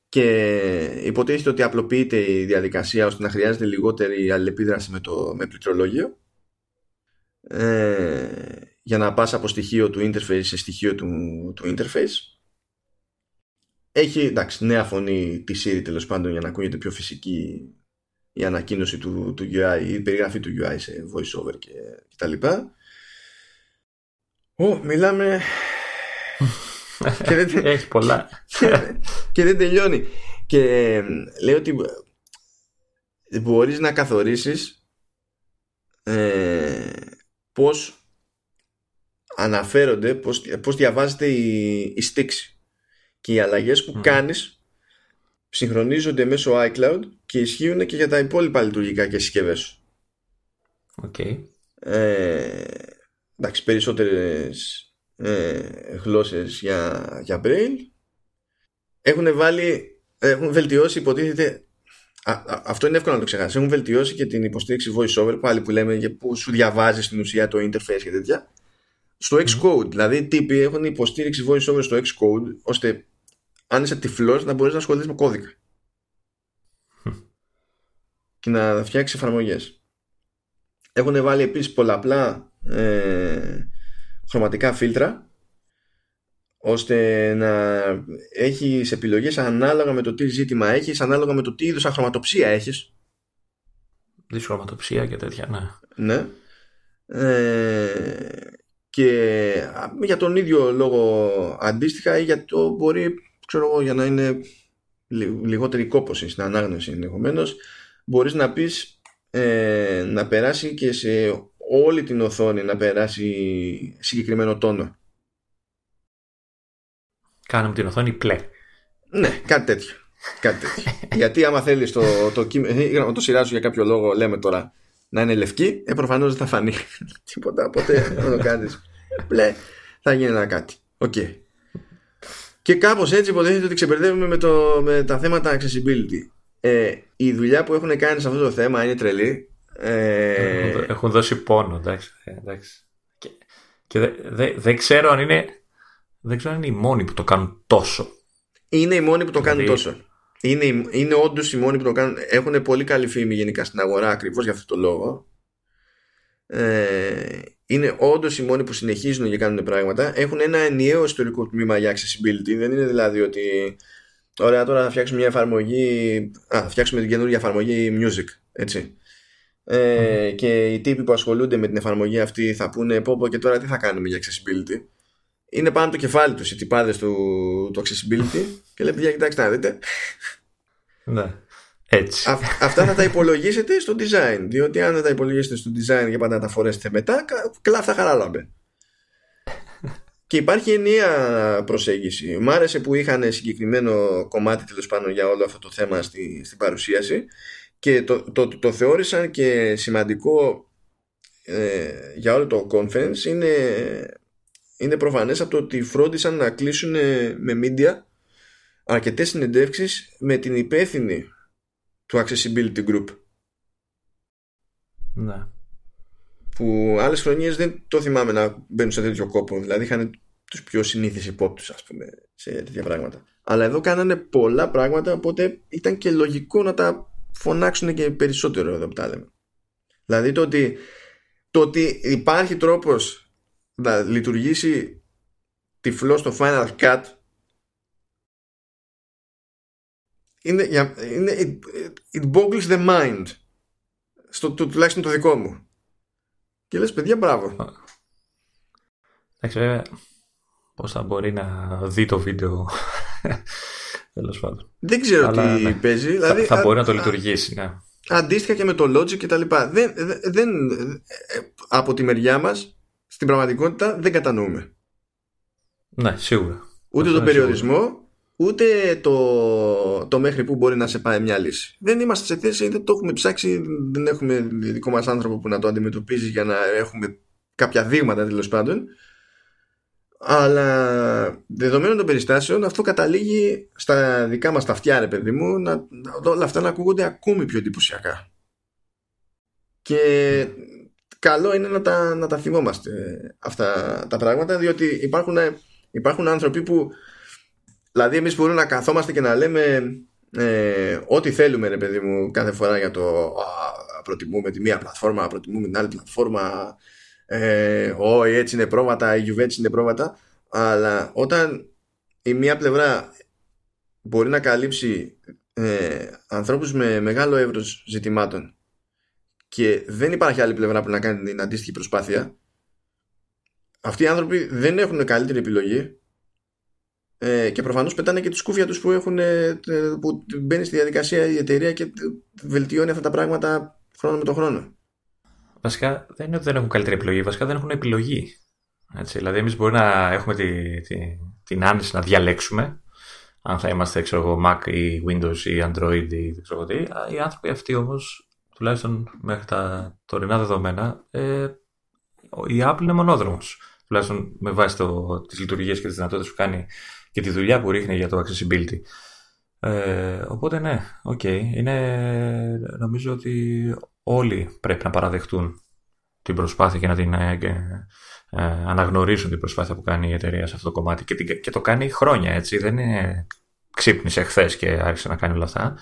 και υποτίθεται ότι απλοποιείται η διαδικασία ώστε να χρειάζεται λιγότερη αλληλεπίδραση με το με πληκτρολόγιο ε, για να πας από στοιχείο του interface σε στοιχείο του, του interface έχει εντάξει νέα φωνή τη Siri τέλος πάντων για να ακούγεται πιο φυσική η ανακοίνωση του, του UI, η περιγραφή του UI σε voiceover και, και τα λοιπά. Ω, μιλάμε... και δεν, Έχει πολλά. και, δεν τελειώνει. Και λέει ότι μπορείς να καθορίσεις ε, πώς αναφέρονται, πώς, πώς διαβάζεται η, η στήξη και οι αλλαγές που mm. κάνεις συγχρονίζονται μέσω iCloud και ισχύουν και για τα υπόλοιπα λειτουργικά και συσκευές σου. Οκ. Ε, εντάξει, περισσότερες ε, γλώσσες για, για Braille. Έχουν βάλει, έχουν βελτιώσει υποτίθεται αυτό είναι εύκολο να το ξεχάσεις. Έχουν βελτιώσει και την υποστήριξη voiceover πάλι που λέμε που σου διαβάζει στην ουσία το interface και τέτοια. Στο Xcode. Δηλαδή, οι τύποι έχουν υποστήριξη voiceover στο Xcode ώστε αν είσαι τυφλός να μπορείς να ασχοληθείς με κώδικα. και να φτιάξεις εφαρμογές. Έχουν βάλει επίσης πολλαπλά ε, χρωματικά φίλτρα ώστε να έχεις επιλογές ανάλογα με το τι ζήτημα έχεις, ανάλογα με το τι είδους αχρωματοψία έχεις. Δυσχρωματοψία και τέτοια, ναι. Ναι. Ε, και για τον ίδιο λόγο αντίστοιχα ή για το μπορεί, ξέρω εγώ, για να είναι λιγότερη κόπωση στην ανάγνωση ενδεχομένως, μπορείς να πεις ε, να περάσει και σε όλη την οθόνη να περάσει συγκεκριμένο τόνο. Κάνουμε την οθόνη πλε. Ναι, κάτι τέτοιο. Κάτι τέτοιο. <laughs> Γιατί άμα θέλεις το, το κείμενο, το σειράζω για κάποιο λόγο, λέμε τώρα, να είναι λευκή, ε, προφανώς δεν θα φανεί <laughs> τίποτα. Οπότε να το κάνεις <laughs> μπλε, θα γίνει ένα κάτι. OK. Okay. Και κάπως έτσι υποτίθεται ότι ξεπερδεύουμε με, το, με τα θέματα accessibility. Ε, η δουλειά που έχουν κάνει σε αυτό το θέμα είναι τρελή. Ε... Έχουν δώσει πόνο, εντάξει. Ε, εντάξει. Και, και δεν δε, δε ξέρω αν είναι δεν ξέρω αν είναι οι μόνοι που το κάνουν τόσο. Είναι οι μόνοι που το κάνουν δηλαδή- τόσο. Είναι, είναι όντως οι μόνοι που το κάνουν. Έχουν πολύ καλή φήμη γενικά στην αγορά ακριβώς για αυτό το λόγο. Ε, είναι όντως οι μόνοι που συνεχίζουν και κάνουν πράγματα. Έχουν ένα ενιαίο ιστορικό τμήμα για accessibility. Δεν είναι δηλαδή ότι. Ωραία, τώρα θα φτιάξουμε μια εφαρμογή. Α, θα φτιάξουμε την καινούργια εφαρμογή music. Έτσι. Ε, Και οι τύποι που ασχολούνται με την εφαρμογή αυτή θα πούνε πω, πω και τώρα τι θα κάνουμε για accessibility είναι πάνω από το κεφάλι τους οι τυπάδες του, του accessibility και λέει: Παιδιά, κοιτάξτε να δείτε. Ναι. Έτσι. αυτά θα τα υπολογίσετε στο design. Διότι αν δεν τα υπολογίσετε στο design και πάντα τα φορέσετε μετά, κλάφτα χαράλαμπε. και υπάρχει ενιαία προσέγγιση. Μ' άρεσε που είχαν συγκεκριμένο κομμάτι τέλος πάνω για όλο αυτό το θέμα στη, στην παρουσίαση και το, το, το, θεώρησαν και σημαντικό ε, για όλο το conference είναι είναι προφανές από το ότι φρόντισαν να κλείσουν με media αρκετές συνεντεύξεις με την υπεύθυνη του Accessibility Group. Ναι. Που άλλες χρονιές δεν το θυμάμαι να μπαίνουν σε τέτοιο κόπο. Δηλαδή είχαν τους πιο συνήθεις υπόπτους ας πούμε σε τέτοια πράγματα. Αλλά εδώ κάνανε πολλά πράγματα οπότε ήταν και λογικό να τα φωνάξουν και περισσότερο εδώ που τα λέμε. Δηλαδή το ότι, το ότι υπάρχει τρόπος να λειτουργήσει τυφλός στο Final Cut είναι, είναι it, it boggles the mind στο, το, τουλάχιστον το δικό μου και λες παιδιά μπράβο Εντάξει βέβαια πώς θα μπορεί να δει το βίντεο <laughs> τέλος πάντων δεν ξέρω Αλλά, τι ναι. παίζει δηλαδή, θα, θα μπορεί να το λειτουργήσει ναι. αντίστοιχα και με το Logic και τα λοιπά δεν, δεν, ε, από τη μεριά μας στην πραγματικότητα δεν κατανοούμε. Ναι, σίγουρα. Ούτε τον περιορισμό, ούτε το, το μέχρι που μπορεί να σε πάει μια λύση. Δεν είμαστε σε θέση, δεν το έχουμε ψάξει, δεν έχουμε δικό μας άνθρωπο που να το αντιμετωπίζεις για να έχουμε κάποια δείγματα τέλος πάντων. Αλλά δεδομένων των περιστάσεων αυτό καταλήγει στα δικά μας τα αυτιά ρε παιδί μου να, όλα αυτά να ακούγονται ακόμη πιο εντυπωσιακά. Και καλό είναι να τα, να τα θυμόμαστε αυτά τα πράγματα διότι υπάρχουν, υπάρχουν άνθρωποι που δηλαδή εμείς μπορούμε να καθόμαστε και να λέμε ε, ό,τι θέλουμε ρε παιδί μου κάθε φορά για το α, προτιμούμε τη μία πλατφόρμα προτιμούμε την άλλη πλατφόρμα ε, ό, έτσι είναι πρόβατα η Juve είναι πρόβατα αλλά όταν η μία πλευρά μπορεί να καλύψει ε, ανθρώπους με μεγάλο εύρος ζητημάτων και δεν υπάρχει άλλη πλευρά που να κάνει την αντίστοιχη προσπάθεια αυτοί οι άνθρωποι δεν έχουν καλύτερη επιλογή ε, και προφανώς πετάνε και τη σκούφια τους που, έχουν, ε, που μπαίνει στη διαδικασία η εταιρεία και βελτιώνει αυτά τα πράγματα χρόνο με τον χρόνο. Βασικά δεν είναι ότι δεν έχουν καλύτερη επιλογή, βασικά δεν έχουν επιλογή. Έτσι, δηλαδή εμείς μπορεί να έχουμε τη, τη, την άνεση να διαλέξουμε αν θα είμαστε ξέρω Mac ή Windows ή Android ή δεν ξέρω τι. Οι άνθρωποι αυτοί όμως τουλάχιστον μέχρι τα τωρινά δεδομένα, ε, η Apple είναι μονόδρομος. Τουλάχιστον με βάση το, τις λειτουργίες και τις δυνατότητες που κάνει και τη δουλειά που ρίχνει για το accessibility. Ε, οπότε ναι, OK. Okay. Είναι, νομίζω ότι όλοι πρέπει να παραδεχτούν την προσπάθεια και να την ε, ε, αναγνωρίσουν την προσπάθεια που κάνει η εταιρεία σε αυτό το κομμάτι και, και το κάνει χρόνια έτσι. Δεν είναι ξύπνησε χθες και άρχισε να κάνει όλα αυτά.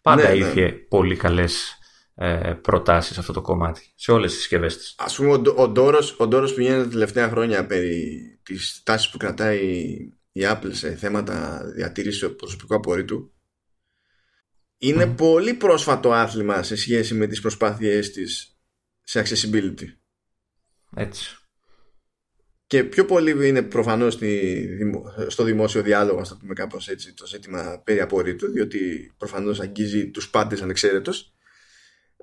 Πάντα ναι, ναι. είχε πολύ καλές ε, προτάσεις σε αυτό το κομμάτι, σε όλες τις συσκευές της. Α πούμε, ο, ο Ντόρος, ο που γίνεται τα τελευταία χρόνια περί της τάσης που κρατάει η Apple σε θέματα διατήρησης προσωπικού απορρίτου είναι πολύ πρόσφατο άθλημα σε σχέση με τις προσπάθειές της σε accessibility. Έτσι. Και πιο πολύ είναι προφανώς στο δημόσιο διάλογο, ας το πούμε κάπως έτσι, το ζήτημα περί απορρίτου, διότι προφανώς αγγίζει τους πάντες ανεξαίρετος.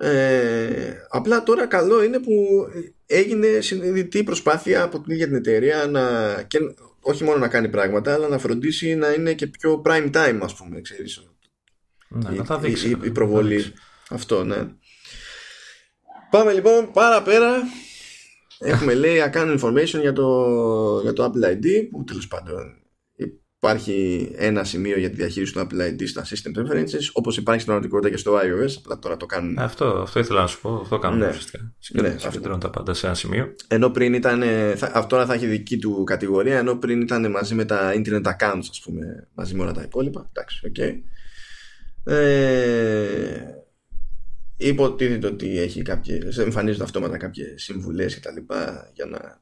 Ε, απλά τώρα καλό είναι που έγινε συνειδητή προσπάθεια από την ίδια την εταιρεία να, και, όχι μόνο να κάνει πράγματα, αλλά να φροντίσει να είναι και πιο prime time, ας πούμε, ξέρεις. Ναι, η, να δείξει, η, η, προβολή. Αυτό, ναι. Πάμε λοιπόν παραπέρα Έχουμε λέει account information για το, για το Apple ID που τέλος πάντων υπάρχει ένα σημείο για τη διαχείριση του Apple ID στα System Preferences όπως υπάρχει στην πραγματικότητα και στο iOS απλά τώρα το κάνουν. Αυτό, αυτό ήθελα να σου πω αυτό κάνουν ναι. ουσιαστικά. Ναι, συγκεντρώνουν τα πάντα σε ένα σημείο. Ενώ πριν ήταν θα, τώρα θα έχει δική του κατηγορία ενώ πριν ήταν μαζί με τα internet accounts ας πούμε μαζί με όλα τα υπόλοιπα. Εντάξει, okay. ε, υποτίθεται ότι έχει κάποιες, εμφανίζονται αυτόματα κάποιες συμβουλές και τα λοιπά για να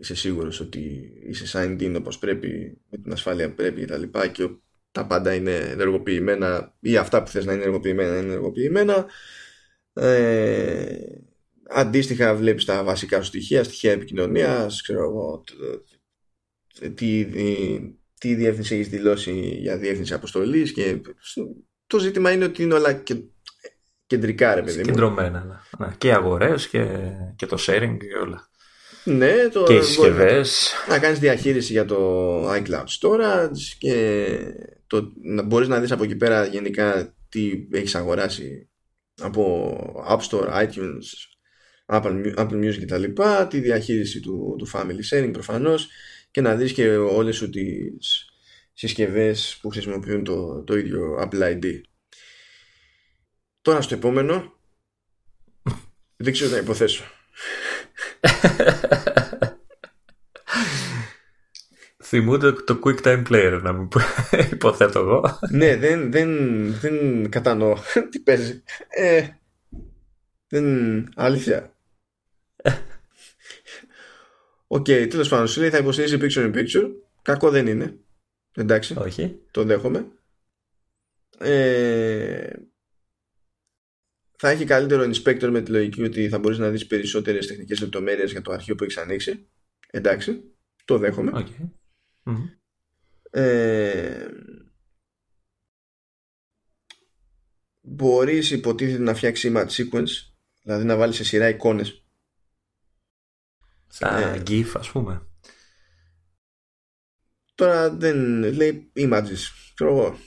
είσαι σίγουρος ότι είσαι signed in όπως πρέπει με την ασφάλεια που πρέπει και τα λοιπά και τα πάντα είναι ενεργοποιημένα ή αυτά που θες να είναι ενεργοποιημένα είναι ενεργοποιημένα ε, αντίστοιχα βλέπεις τα βασικά σου στοιχεία στοιχεία επικοινωνίας ξέρω εγώ τι, τι διεύθυνση έχεις δηλώσει για διεύθυνση αποστολής και το ζήτημα είναι ότι είναι όλα και κεντρικά ρε παιδί μου. Κεντρωμένα. Ναι. Και οι αγορές και, και το sharing και όλα. Ναι, το και οι συσκευές. Να κάνεις διαχείριση για το iCloud Storage και το, να μπορείς να δεις από εκεί πέρα γενικά τι έχεις αγοράσει από App Store, iTunes, Apple, Apple Music κτλ. Τη διαχείριση του, του Family Sharing προφανώς και να δεις και όλες σου τις συσκευές που χρησιμοποιούν το, το ίδιο Apple ID. Τώρα στο επόμενο δεν ξέρω να υποθέσω. <laughs> Θυμούνται το quick time player να μην <laughs> υποθέτω εγώ. ναι, δεν, δεν, δεν κατανοώ <laughs> τι παίζει. Ε, δεν, αλήθεια. OK, okay, τέλος πάντων, σου λέει θα υποστηρίζει picture in picture. Κακό δεν είναι. Εντάξει. Όχι. Το δέχομαι. Ε, θα έχει καλύτερο inspector με τη λογική ότι θα μπορείς να δεις περισσότερες τεχνικές λεπτομέρειες για το αρχείο που έχεις ανοίξει. Εντάξει, το δέχομαι. Okay. Ε, μπορείς υποτίθεται να φτιάξεις image sequence, δηλαδή να βάλεις σε σειρά εικόνες. Σαν ε, GIF ας πούμε. Τώρα δεν λέει images, ξέρω εγώ.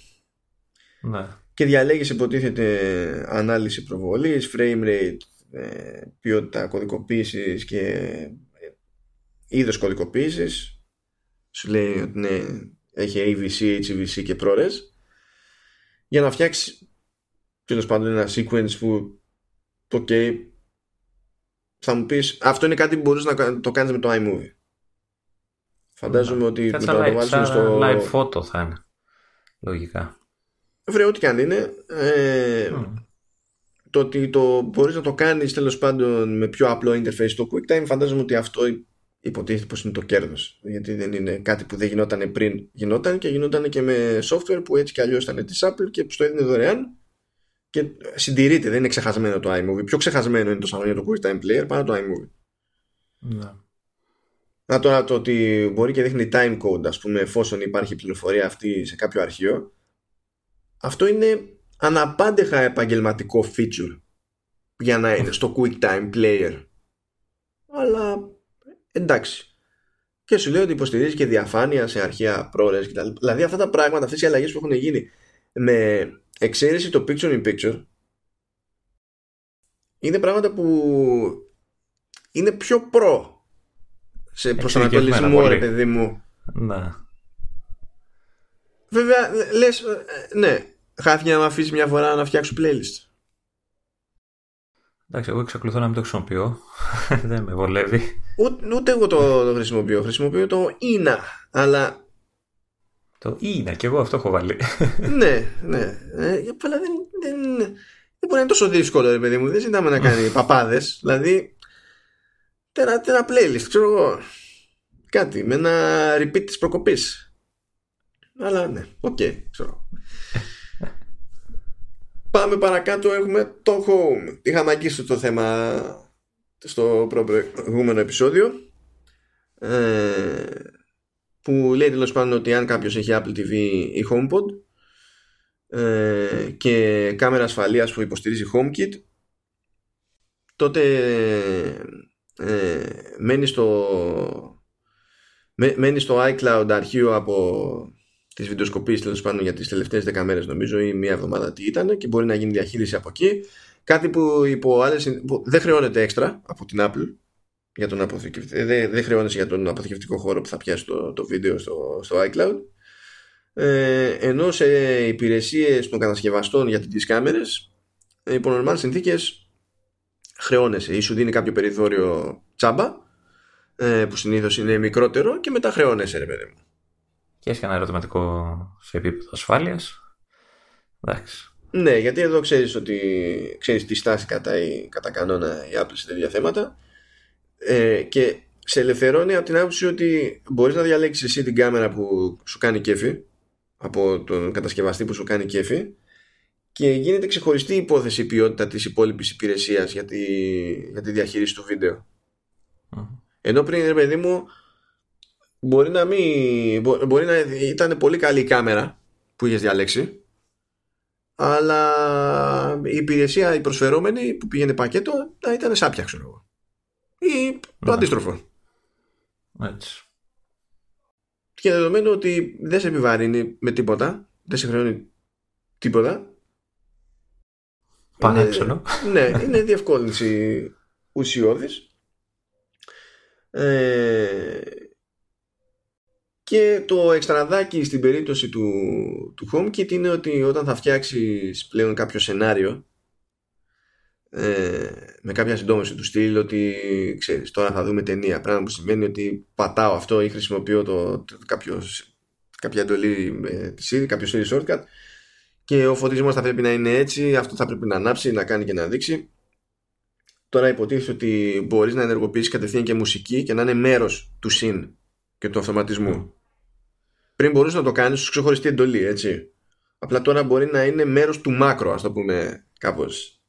Ναι και διαλέγεις υποτίθεται ανάλυση προβολής, frame rate, ε, ποιότητα κωδικοποίησης και ε, είδος κωδικοποίησης σου λέει ότι ναι, έχει AVC, HVC και ProRes για να φτιάξει τέλος πάντων ένα sequence που το ok θα μου πεις αυτό είναι κάτι που μπορείς να το κάνεις με το iMovie. Φαντάζομαι ότι θα το βάλεις στο live photo θα είναι λογικά. Βρε, ό,τι και αν είναι. Ε, Το ότι το μπορείς να το κάνεις τέλος πάντων με πιο απλό interface στο QuickTime φαντάζομαι ότι αυτό υποτίθεται πως είναι το κέρδος. Γιατί δεν είναι κάτι που δεν γινόταν πριν. Γινόταν και γινόταν και με software που έτσι κι αλλιώς ήταν της Apple και που το έδινε δωρεάν. Και συντηρείται, δεν είναι ξεχασμένο το iMovie. Πιο ξεχασμένο είναι το σαλόνι το QuickTime Player παρά το iMovie. Ναι. Να τώρα το ότι μπορεί και δείχνει time code ας πούμε εφόσον υπάρχει πληροφορία αυτή σε κάποιο αρχείο αυτό είναι αναπάντεχα επαγγελματικό feature για να είναι στο QuickTime Player. Αλλά εντάξει. Και σου λέει ότι υποστηρίζει και διαφάνεια σε αρχαία ProRes κτλ. Δηλαδή αυτά τα πράγματα, αυτές οι αλλαγές που έχουν γίνει με εξαίρεση το picture in picture είναι πράγματα που είναι πιο προ σε προσανατολισμό ρε παιδί μου. Να. Βέβαια, λες, ε, ναι, χάθηκε να με αφήσεις μια φορά να φτιάξω playlist. Εντάξει, εγώ εξακολουθώ να μην το χρησιμοποιώ. <laughs> Δεν με βολεύει. Ούτε, ούτε εγώ το, το χρησιμοποιώ. Χρησιμοποιώ το Ina. Αλλά. Το Ina, και εγώ αυτό έχω βάλει. ναι, ναι. Ε, αλλά δεν, δεν, δεν μπορεί να είναι τόσο δύσκολο, ρε παιδί μου. Δεν ζητάμε να κάνει <laughs> παπάδες. Δηλαδή. Ένα, ένα playlist, ξέρω εγώ. Κάτι με ένα repeat της προκοπής. Αλλά ναι, OK, okay, ξέρω. <laughs> Πάμε παρακάτω, έχουμε το home. Είχαμε αγγίσει το θέμα στο προηγούμενο επεισόδιο. Ε, που λέει τέλος πάντων ότι αν κάποιος έχει Apple TV ή HomePod ε, και κάμερα ασφαλείας που υποστηρίζει HomeKit τότε ε, μένει στο μένει στο iCloud αρχείο από τη βιντεοσκοπή τέλος πάντων για τις τελευταίες 10 μέρες, νομίζω, ή μία εβδομάδα τι ήταν, και μπορεί να γίνει διαχείριση από εκεί. Κάτι που υπό άλλες, που δεν χρεώνεται έξτρα από την Apple για τον αποθηκευτικό, δεν, δεν χρεώνεσαι για τον αποθηκευτικό χώρο που θα πιάσει το, το βίντεο στο, στο iCloud. Ε, ενώ σε υπηρεσίες των κατασκευαστών για τις κάμερες, υπό νορμάλ συνθήκες χρεώνεσαι ή σου δίνει κάποιο περιθώριο τσάμπα ε, που συνήθως είναι μικρότερο και μετά χρεώνεσαι ρε παιδί μου και έχει ένα ερωτηματικό σε επίπεδο ασφάλειας. Εντάξει. Ναι, γιατί εδώ ξέρεις ότι ξέρεις τι στάση κατά, κατά κανόνα η Apple σε τέτοια θέματα ε, και σε ελευθερώνει από την άποψη ότι μπορείς να διαλέξεις εσύ την κάμερα που σου κάνει κέφι από τον κατασκευαστή που σου κάνει κέφι και γίνεται ξεχωριστή υπόθεση η ποιότητα της υπόλοιπης υπηρεσίας για, τη, για τη διαχείριση του βίντεο. Ενώ πριν, ρε παιδί μου, μπορεί να μην μπορεί να ήταν πολύ καλή η κάμερα που είχες διαλέξει αλλά η υπηρεσία η προσφερόμενη που πήγαινε πακέτο να ήταν σάπια ξέρω εγώ. Ή το ναι. αντίστροφο. Έτσι. Και δεδομένου ότι δεν σε επιβαρύνει με τίποτα δεν σε χρεώνει τίποτα. Πανέψονο. ναι, είναι διευκόλυνση ουσιώδης. Ε, και το εξτραδάκι στην περίπτωση του, του HomeKit είναι ότι όταν θα φτιάξεις πλέον κάποιο σενάριο ε, με κάποια συντόμευση του στυλ ότι ξέρεις τώρα θα δούμε ταινία πράγμα που σημαίνει ότι πατάω αυτό ή χρησιμοποιώ το, το κάποιος, κάποια εντολή ε, της κάποιο series shortcut και ο φωτισμός θα πρέπει να είναι έτσι αυτό θα πρέπει να ανάψει, να κάνει και να δείξει. Τώρα υποτίθεται ότι μπορείς να ενεργοποιήσεις κατευθείαν και μουσική και να είναι μέρος του συν και του αυτοματισμού πριν μπορούσε να το κάνεις ω ξεχωριστή εντολή, έτσι. Απλά τώρα μπορεί να είναι μέρος του μάκρο, ας το πούμε κάπως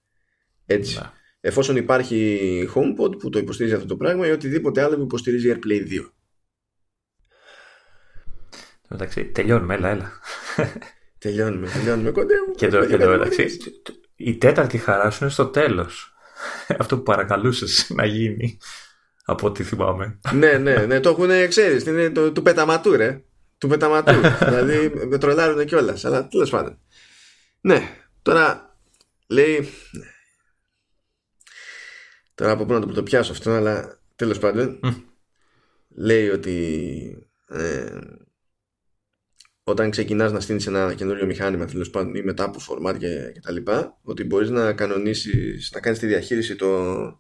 έτσι. Να. Εφόσον υπάρχει HomePod που το υποστηρίζει αυτό το πράγμα ή οτιδήποτε άλλο που υποστηρίζει AirPlay 2. Εντάξει, τελειώνουμε, έλα, έλα. τελειώνουμε, τελειώνουμε, κοντεύουμε. Και το, και το εντάξει, η τέταρτη χαρά σου είναι στο τέλος. Αυτό που παρακαλούσες να γίνει. Από ό,τι θυμάμαι. ναι, ναι, ναι, το έχουν, ξέρεις, είναι το, του πεταματού, ρε του πεταματού. <laughs> δηλαδή με τρολάρουν κιόλας. Αλλά τέλος πάντων. Ναι, τώρα λέει. Τώρα από πού να το πρωτοπιάσω αυτό, αλλά τέλος πάντων. λέει ότι ε, όταν ξεκινάς να στείλεις ένα καινούριο μηχάνημα τέλος πάντων ή μετά από φορμάτ και, και τα λοιπά ότι μπορείς να κανονίσεις να κάνεις τη διαχείριση των,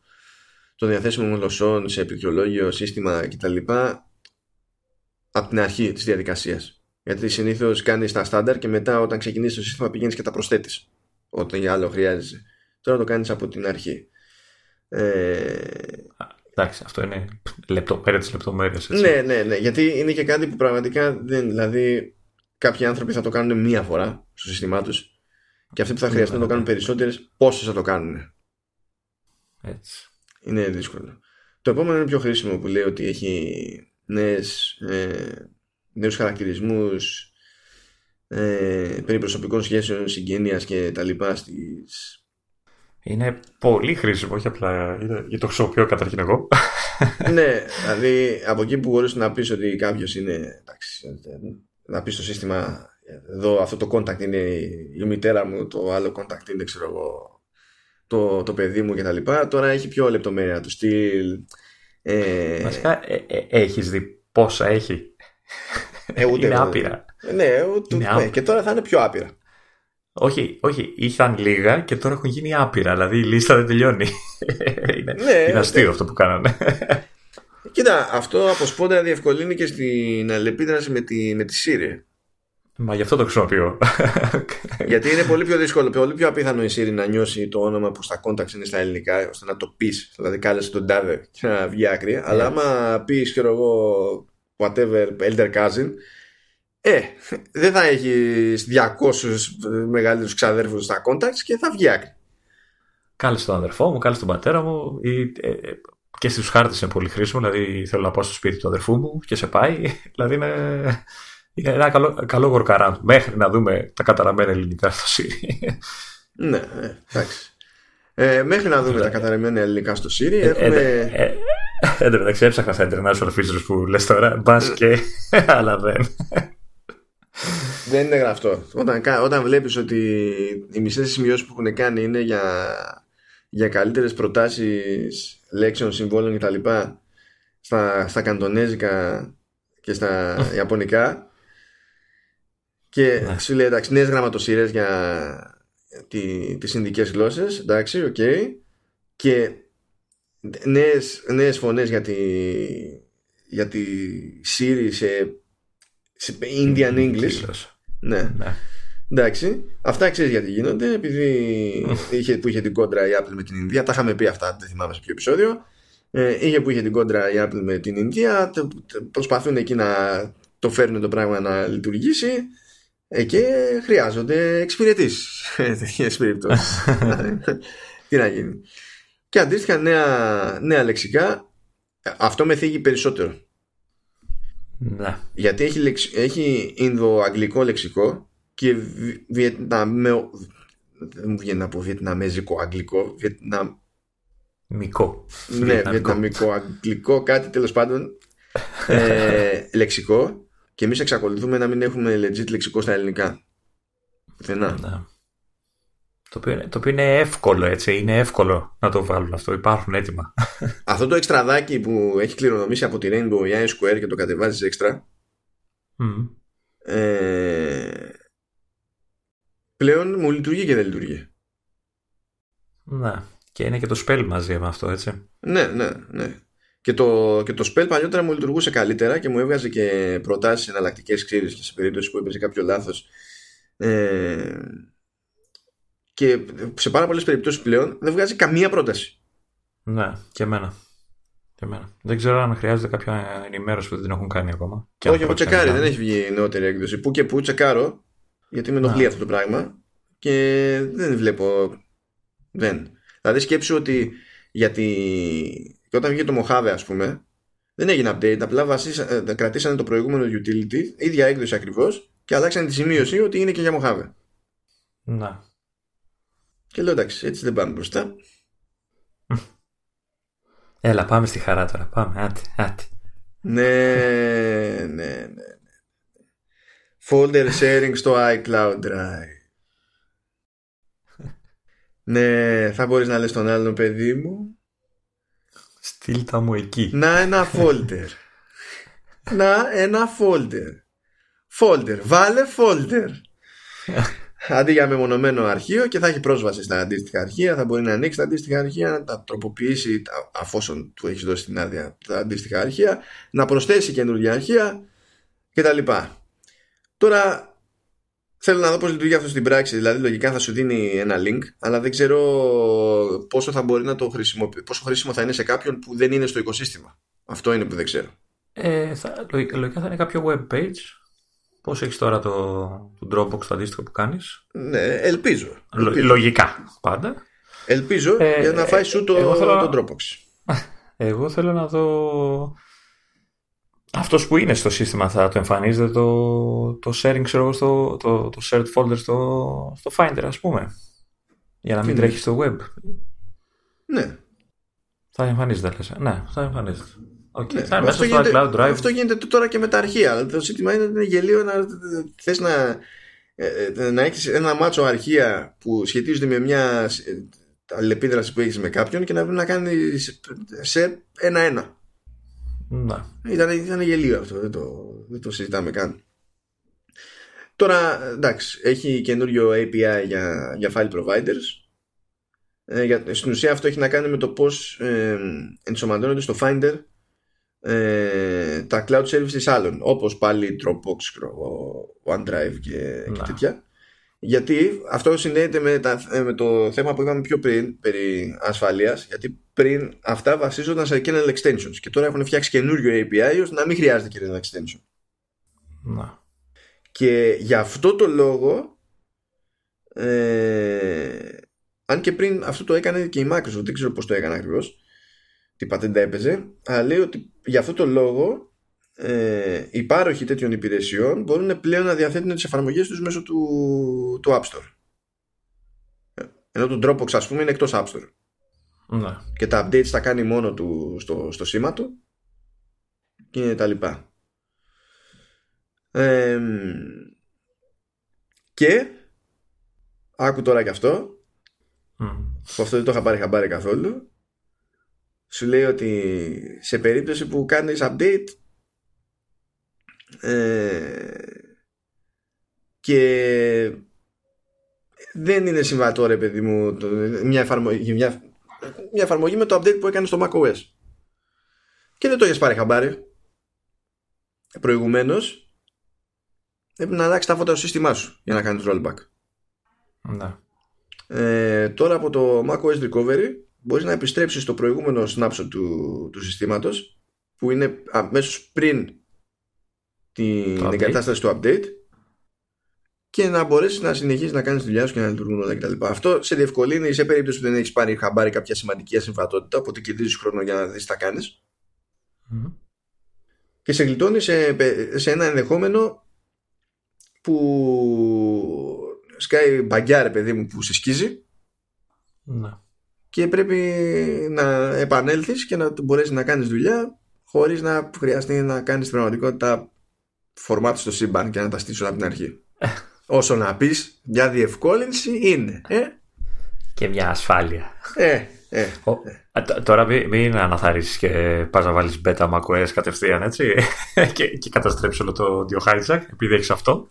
των διαθέσιμων γλωσσών σε πληκτρολόγιο σύστημα κτλ από την αρχή της διαδικασίας. Γιατί συνήθως κάνεις τα στάνταρ και μετά όταν ξεκινήσεις το σύστημα πηγαίνεις και τα προσθέτεις. Όταν για άλλο χρειάζεσαι. Τώρα το κάνεις από την αρχή. Ε... Εντάξει, αυτό είναι λεπτομέρεια της λεπτομέρειας. Ναι, ναι, ναι. Γιατί είναι και κάτι που πραγματικά δεν. Δηλαδή, κάποιοι άνθρωποι θα το κάνουν μία φορά στο σύστημά τους και αυτοί που θα ναι, χρειαστούν να το ναι, κάνουν ναι. περισσότερες, πόσες θα το κάνουν. Έτσι. Είναι δύσκολο. Το επόμενο είναι πιο χρήσιμο που λέει ότι έχει νέες, ε, νέους χαρακτηρισμούς ε, περί προσωπικών σχέσεων, συγγένειας και τα λοιπά στις... Είναι πολύ χρήσιμο, όχι απλά για το χρησιμοποιώ καταρχήν εγώ. <laughs> ναι, δηλαδή από εκεί που μπορείς να πεις ότι κάποιος είναι, εντάξει, να πεις στο σύστημα εδώ αυτό το contact είναι η μητέρα μου, το άλλο contact είναι ξέρω εγώ το, το παιδί μου κτλ. Τώρα έχει πιο λεπτομέρεια του στυλ ε... Βασικά, ε, ε, έχεις δει πόσα έχει; Ε, ούτε είναι άπειρα. Ναι, ούτε, ναι, και τώρα θα είναι πιο άπειρα. Όχι, όχι, είχαν λίγα και τώρα έχουν γίνει άπειρα. Δηλαδή η λίστα δεν τελειώνει. <laughs> είναι, ναι, είναι αστείο ναι. αυτό που κάνανε. Κοίτα, αυτό από σπόντα διευκολύνει και στην αλληλεπίδραση με τη, με τη Siri. Μα γι' αυτό το χρησιμοποιώ. Γιατί είναι πολύ πιο δύσκολο, πολύ πιο απίθανο η Siri να νιώσει το όνομα που στα contacts είναι στα ελληνικά, ώστε να το πεις. Δηλαδή, κάλεσε τον τάδε και να βγει άκρη. Yeah. Αλλά ναι. άμα πεις, ξέρω εγώ, whatever, elder cousin, ε, δεν θα έχει 200 μεγαλύτερους ξαδέρφους στα contacts και θα βγει άκρη. Κάλεσε τον αδερφό μου, κάλεσε τον πατέρα μου. Ή, ε, ε, και στους χάρτες είναι πολύ χρήσιμο. Δηλαδή, θέλω να πάω στο σπίτι του αδερφού μου και σε πάει. <laughs> δηλαδή, είναι, είναι ένα καλό, καλό workaround. Μέχρι να δούμε τα καταραμένα ελληνικά στο Siri. ναι, ε, εντάξει. Ε, μέχρι να δούμε τα καταραμένα ελληνικά στο Siri ε, έχουμε... Ε, ε, Εν τω μεταξύ έψαχνα στα international features που λες τώρα, μπας και, <laughs> αλλά δεν. Δεν είναι γραφτό. Όταν, όταν βλέπεις ότι οι μισές σημειώσεις που έχουν κάνει είναι για, για καλύτερες προτάσεις λέξεων, συμβόλων κτλ. Στα, στα καντονέζικα και στα <laughs> ιαπωνικά και ναι. σου λέει εντάξει νέες γραμματοσειρές για τι, τις ινδικές γλώσσες εντάξει, οκ και νέες, νέες φωνές για τη, για τη Siri σε σε Indian English. Ναι. ναι. Εντάξει. Αυτά ξέρεις γιατί γίνονται. Επειδή <laughs> είχε, που είχε την κόντρα η Apple με την Ινδία. Τα είχαμε πει αυτά, δεν θυμάμαι σε ποιο επεισόδιο. Ε, είχε που είχε την κόντρα η Apple με την Ινδία. Προσπαθούν εκεί να το φέρουν το πράγμα να λειτουργήσει. Ε, και χρειάζονται εξυπηρετήσεις. Τέτοιες περιπτώσεις. <laughs> Τι να γίνει. Και αντίστοιχα νέα, νέα λεξικά. Αυτό με θίγει περισσότερο. Ναι. Γιατί έχει, λεξ, έχει Ινδο-Αγγλικό λεξικό και Βιετναμέο. Δεν μου βγαίνει να πω Βιετναμέζικο Αγγλικό. Βιετναμ... Μικρό. Ναι, Βιετναμικό Αγγλικό, κάτι τέλος πάντων. <laughs> ε, λεξικό. Και εμείς εξακολουθούμε να μην έχουμε legit λεξικό στα ελληνικά. Πουθενά. Ναι. Το οποίο, είναι, το οποίο είναι εύκολο έτσι, είναι εύκολο να το βάλουν αυτό, υπάρχουν έτοιμα. <laughs> Αυτό το εξτραδάκι που έχει κληρονομήσει από τη Rainbow η Square και το κατεβάζεις έξτρα mm. ε, πλέον μου λειτουργεί και δεν λειτουργεί. Ναι, και είναι και το spell μαζί με αυτό έτσι. Ναι, ναι, ναι. Και το, και το spell παλιότερα μου λειτουργούσε καλύτερα και μου έβγαζε και προτάσεις εναλλακτικές ξύρες και σε περίπτωση που έπαιζε κάποιο λάθος ε, και σε πάρα πολλές περιπτώσεις πλέον δεν βγάζει καμία πρόταση. Ναι, και εμένα. Και εμένα. Δεν ξέρω αν χρειάζεται κάποια ενημέρωση που δεν την έχουν κάνει ακόμα. Και Όχι, έχω τσεκάρει, δεν έχει βγει η νεότερη έκδοση. Που και που τσεκάρω, γιατί με ενοχλεί αυτό το πράγμα και δεν βλέπω. Δεν. Δηλαδή σκέψου ότι γιατί και όταν βγήκε το Mojave, ας πούμε, δεν έγινε update. Απλά βασίσα, ε, κρατήσανε το προηγούμενο utility, ίδια έκδοση ακριβώς, και αλλάξανε τη σημείωση ότι είναι και για Mojave. Ναι. Και λέω εντάξει, έτσι δεν πάμε μπροστά. Έλα, πάμε στη χαρά τώρα. Πάμε, άτε, άτε. ναι, ναι, ναι, ναι. Folder sharing στο iCloud Drive. <laughs> ναι, θα μπορείς να λες τον άλλον παιδί μου. Στείλ τα μου εκεί. Να ένα folder. να ένα folder. Folder. Βάλε folder. αντί για μεμονωμένο αρχείο και θα έχει πρόσβαση στα αντίστοιχα αρχεία, θα μπορεί να ανοίξει τα αντίστοιχα αρχεία, να τα τροποποιήσει αφόσον του έχεις δώσει την άδεια τα αντίστοιχα αρχεία, να προσθέσει καινούργια αρχεία κτλ. Τώρα θέλω να δω πώς λειτουργεί αυτό στην πράξη, δηλαδή λογικά θα σου δίνει ένα link, αλλά δεν ξέρω πόσο θα μπορεί να το χρησιμοποιήσει, πόσο χρήσιμο θα είναι σε κάποιον που δεν είναι στο οικοσύστημα. Αυτό είναι που δεν ξέρω. Ε, θα, λογικά θα είναι κάποιο web page Πώς έχεις τώρα το, το Dropbox το αντίστοιχο που κάνεις; Ναι, ελπίζω. Λογικά πάντα. Ελπίζω ε, για να φάει σου το, θέλω... το Dropbox. <laughs> Εγώ θέλω να δω. Αυτός που είναι στο σύστημα θα το εμφανίζεται το, το sharing, ξέρω στο, το, το shared folder στο, στο Finder, ας πούμε. Για να μην τρέχει στο web. Ναι. Θα εμφανίζεται, λες. Ναι, θα εμφανίζεται. Okay. Ναι, αυτό, στο γίνεται, cloud drive. αυτό γίνεται τώρα και με τα αρχεία. Το ζήτημα είναι ότι είναι γελίο να θες να, ε, ε, να έχεις ένα μάτσο αρχεία που σχετίζονται με μια αλληλεπίδραση που έχεις με κάποιον και να βρει να κάνεις σε ένα-ένα. Ναι. Ήταν, ήταν γελίο αυτό, δεν το, δεν το συζητάμε καν. Τώρα, εντάξει, έχει καινούριο API για, για file providers. Ε, για, στην ουσία αυτό έχει να κάνει με το πώς ε, ενσωματώνονται στο Finder ε, τα cloud services άλλων, όπως πάλι Dropbox, OneDrive και, και τέτοια. Γιατί αυτό συνδέεται με, τα, ε, με το θέμα που είπαμε πιο πριν περί ασφαλείας, γιατί πριν αυτά βασίζονταν σε kernel extensions και τώρα έχουν φτιάξει καινούριο API ώστε να μην χρειάζεται kernel extension. Να. Και για αυτό το λόγο ε, αν και πριν αυτό το έκανε και η Microsoft, δεν ξέρω πώς το έκανε ακριβώς τι πατέντα έπαιζε, αλλά λέει ότι για αυτό το λόγο ε, οι πάροχοι τέτοιων υπηρεσιών μπορούν πλέον να διαθέτουν τις εφαρμογές τους μέσω του, του App Store. Ε, ενώ το Dropbox ας πούμε είναι εκτός App Store. Ναι. Και τα updates τα κάνει μόνο του στο, στο σήμα του και τα λοιπά. Ε, και άκου τώρα και αυτό που αυτό δεν το είχα πάρει χαμπάρι καθόλου σου λέει ότι σε περίπτωση που κάνεις update ε, και δεν είναι συμβατό ρε παιδί μου το, μια, εφαρμογή, μια, μια εφαρμογή με το update που έκανε στο macOS. Και δεν το έχεις πάρει χαμπάρι. Προηγουμένως πρέπει να αλλάξεις τα φώτα στο σύστημά σου για να κάνεις rollback. Ναι. ε, τώρα από το macOS Recovery μπορείς να επιστρέψεις στο προηγούμενο snapshot του, του συστήματος που είναι αμέσως πριν την εγκατάσταση του update και να μπορέσεις να συνεχίσει να κάνεις δουλειά σου και να λειτουργούν όλα κτλ. Αυτό σε διευκολύνει σε περίπτωση που δεν έχεις πάρει χαμπάρι κάποια σημαντική ασυμβατότητα, οπότε κερδίζεις χρόνο για να δεις τι θα κάνεις. Και σε γλιτώνει σε, σε ένα ενδεχόμενο που σκάει μπαγκιά παιδί μου που σε σκίζει ναι. και πρέπει να επανέλθεις και να μπορέσεις να κάνεις δουλειά χωρίς να χρειαστεί να κάνεις την πραγματικότητα φορμάτ στο σύμπαν και να τα στήσω από την αρχή. Όσο να πεις μια διευκόλυνση είναι. Ε; Και μια ασφάλεια. Ε, ε, ε. Τώρα μην, μην αναθαρρύσεις και πας να βάλεις beta macOS κατευθείαν έτσι και, και καταστρέψει όλο το audio hijack επειδή έχεις αυτό.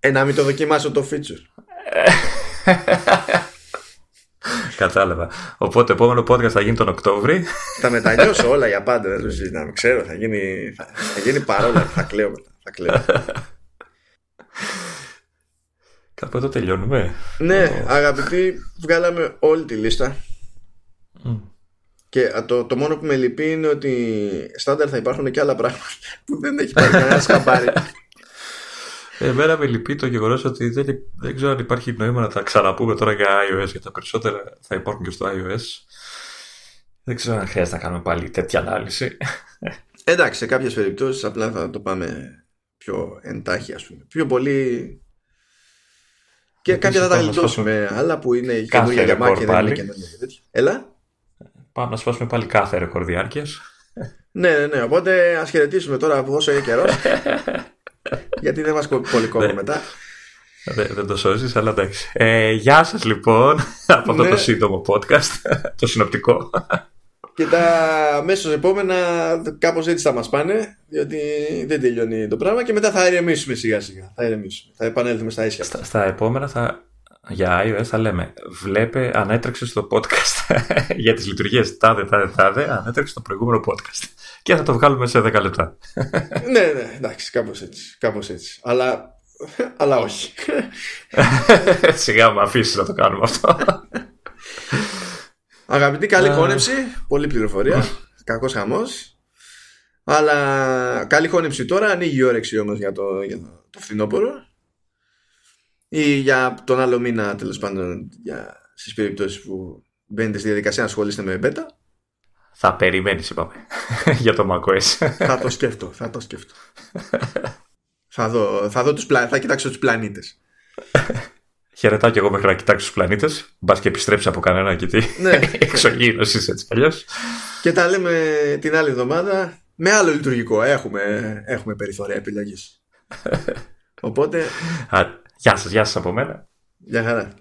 Ε, να μην το δοκιμάσω το feature. <laughs> Κατάλαβα. Οπότε, επόμενο podcast θα γίνει τον Οκτώβρη. Θα μετανιώσω όλα για πάντα. Δεν το συζητάμε. Ξέρω, θα γίνει, θα, θα γίνει παρόλα. θα κλαίω μετά. Θα κλαίω. Κάπου εδώ τελειώνουμε. Ναι, αγαπητοί, βγάλαμε όλη τη λίστα. Και το, το μόνο που με λυπεί είναι ότι στάνταρ θα υπάρχουν και άλλα πράγματα που δεν έχει πάρει κανένας χαμπάρι. Εμένα με λυπεί το γεγονός ότι δεν, δεν ξέρω αν υπάρχει νόημα να τα ξαναπούμε τώρα για iOS, γιατί τα περισσότερα θα υπάρχουν και στο iOS. Δεν ξέρω αν χρειάζεται να κάνουμε πάλι τέτοια ανάλυση. Εντάξει, σε κάποιες περιπτώσεις απλά θα το πάμε πιο εντάχει, ας πούμε. Πιο πολύ. Και κάποια θα τα γλιτώσουμε. Άλλα που είναι καινούργια για μάκια δεν είναι καινούργια για τέτοια. Έλα. Πάμε να σπάσουμε πάλι κάθε ρεκόρ διάρκειας. ναι, ναι, ναι. Οπότε ας χαιρετήσουμε τώρα από όσο είναι καιρός. <laughs> γιατί δεν μας πολύ κόβω ναι. μετά. Δεν, δεν το σώζεις, αλλά εντάξει. Ε, γεια σας λοιπόν <laughs> από αυτό το ναι. σύντομο podcast, <laughs> το συνοπτικό. Και τα μέσα επόμενα κάπως έτσι θα μας πάνε, διότι δεν τελειώνει το πράγμα και μετά θα ηρεμήσουμε σιγά σιγά. Θα ηρεμήσουμε, θα επανέλθουμε στα ίσια. Στα, στα επόμενα θα, για iOS θα λέμε βλέπε ανέτρεξε στο podcast <laughs> για τις λειτουργίες τάδε τάδε τάδε ανέτρεξε στο προηγούμενο podcast και θα το βγάλουμε σε 10 λεπτά. <laughs> Ναι ναι εντάξει κάπως έτσι, κάπως έτσι. Αλλά, αλλά όχι. <laughs> Σιγά μου αφήσεις να το κάνουμε αυτό. <laughs> Αγαπητή καλή χώνευση πολλή πληροφορία κακός χαμός. Αλλά καλή χώνευση τώρα ανοίγει η όρεξη όμως για το, για το φθινόπωρο. Ή για τον άλλο μήνα τέλος πάντων για, στις περιπτώσεις που μπαίνετε στη διαδικασία να ασχολείστε με beta θα περιμένεις είπαμε <laughs> για το macOS θα το σκέφτω θα το σκέφτω θα, δω, θα, δω τους πλα... θα κοιτάξω τους πλανήτες Χαιρετάω και εγώ μέχρι να κοιτάξω τους πλανήτες. Μπας και επιστρέψεις από κανένα γιατί ναι. <laughs> εξωγήινος είσαι έτσι αλλιώς. Και τα λέμε την άλλη εβδομάδα με άλλο λειτουργικό. Έχουμε, έχουμε περιθώρια επιλογής. <laughs> Οπότε. Γεια σας, γεια σας από μένα. Γεια χαρά.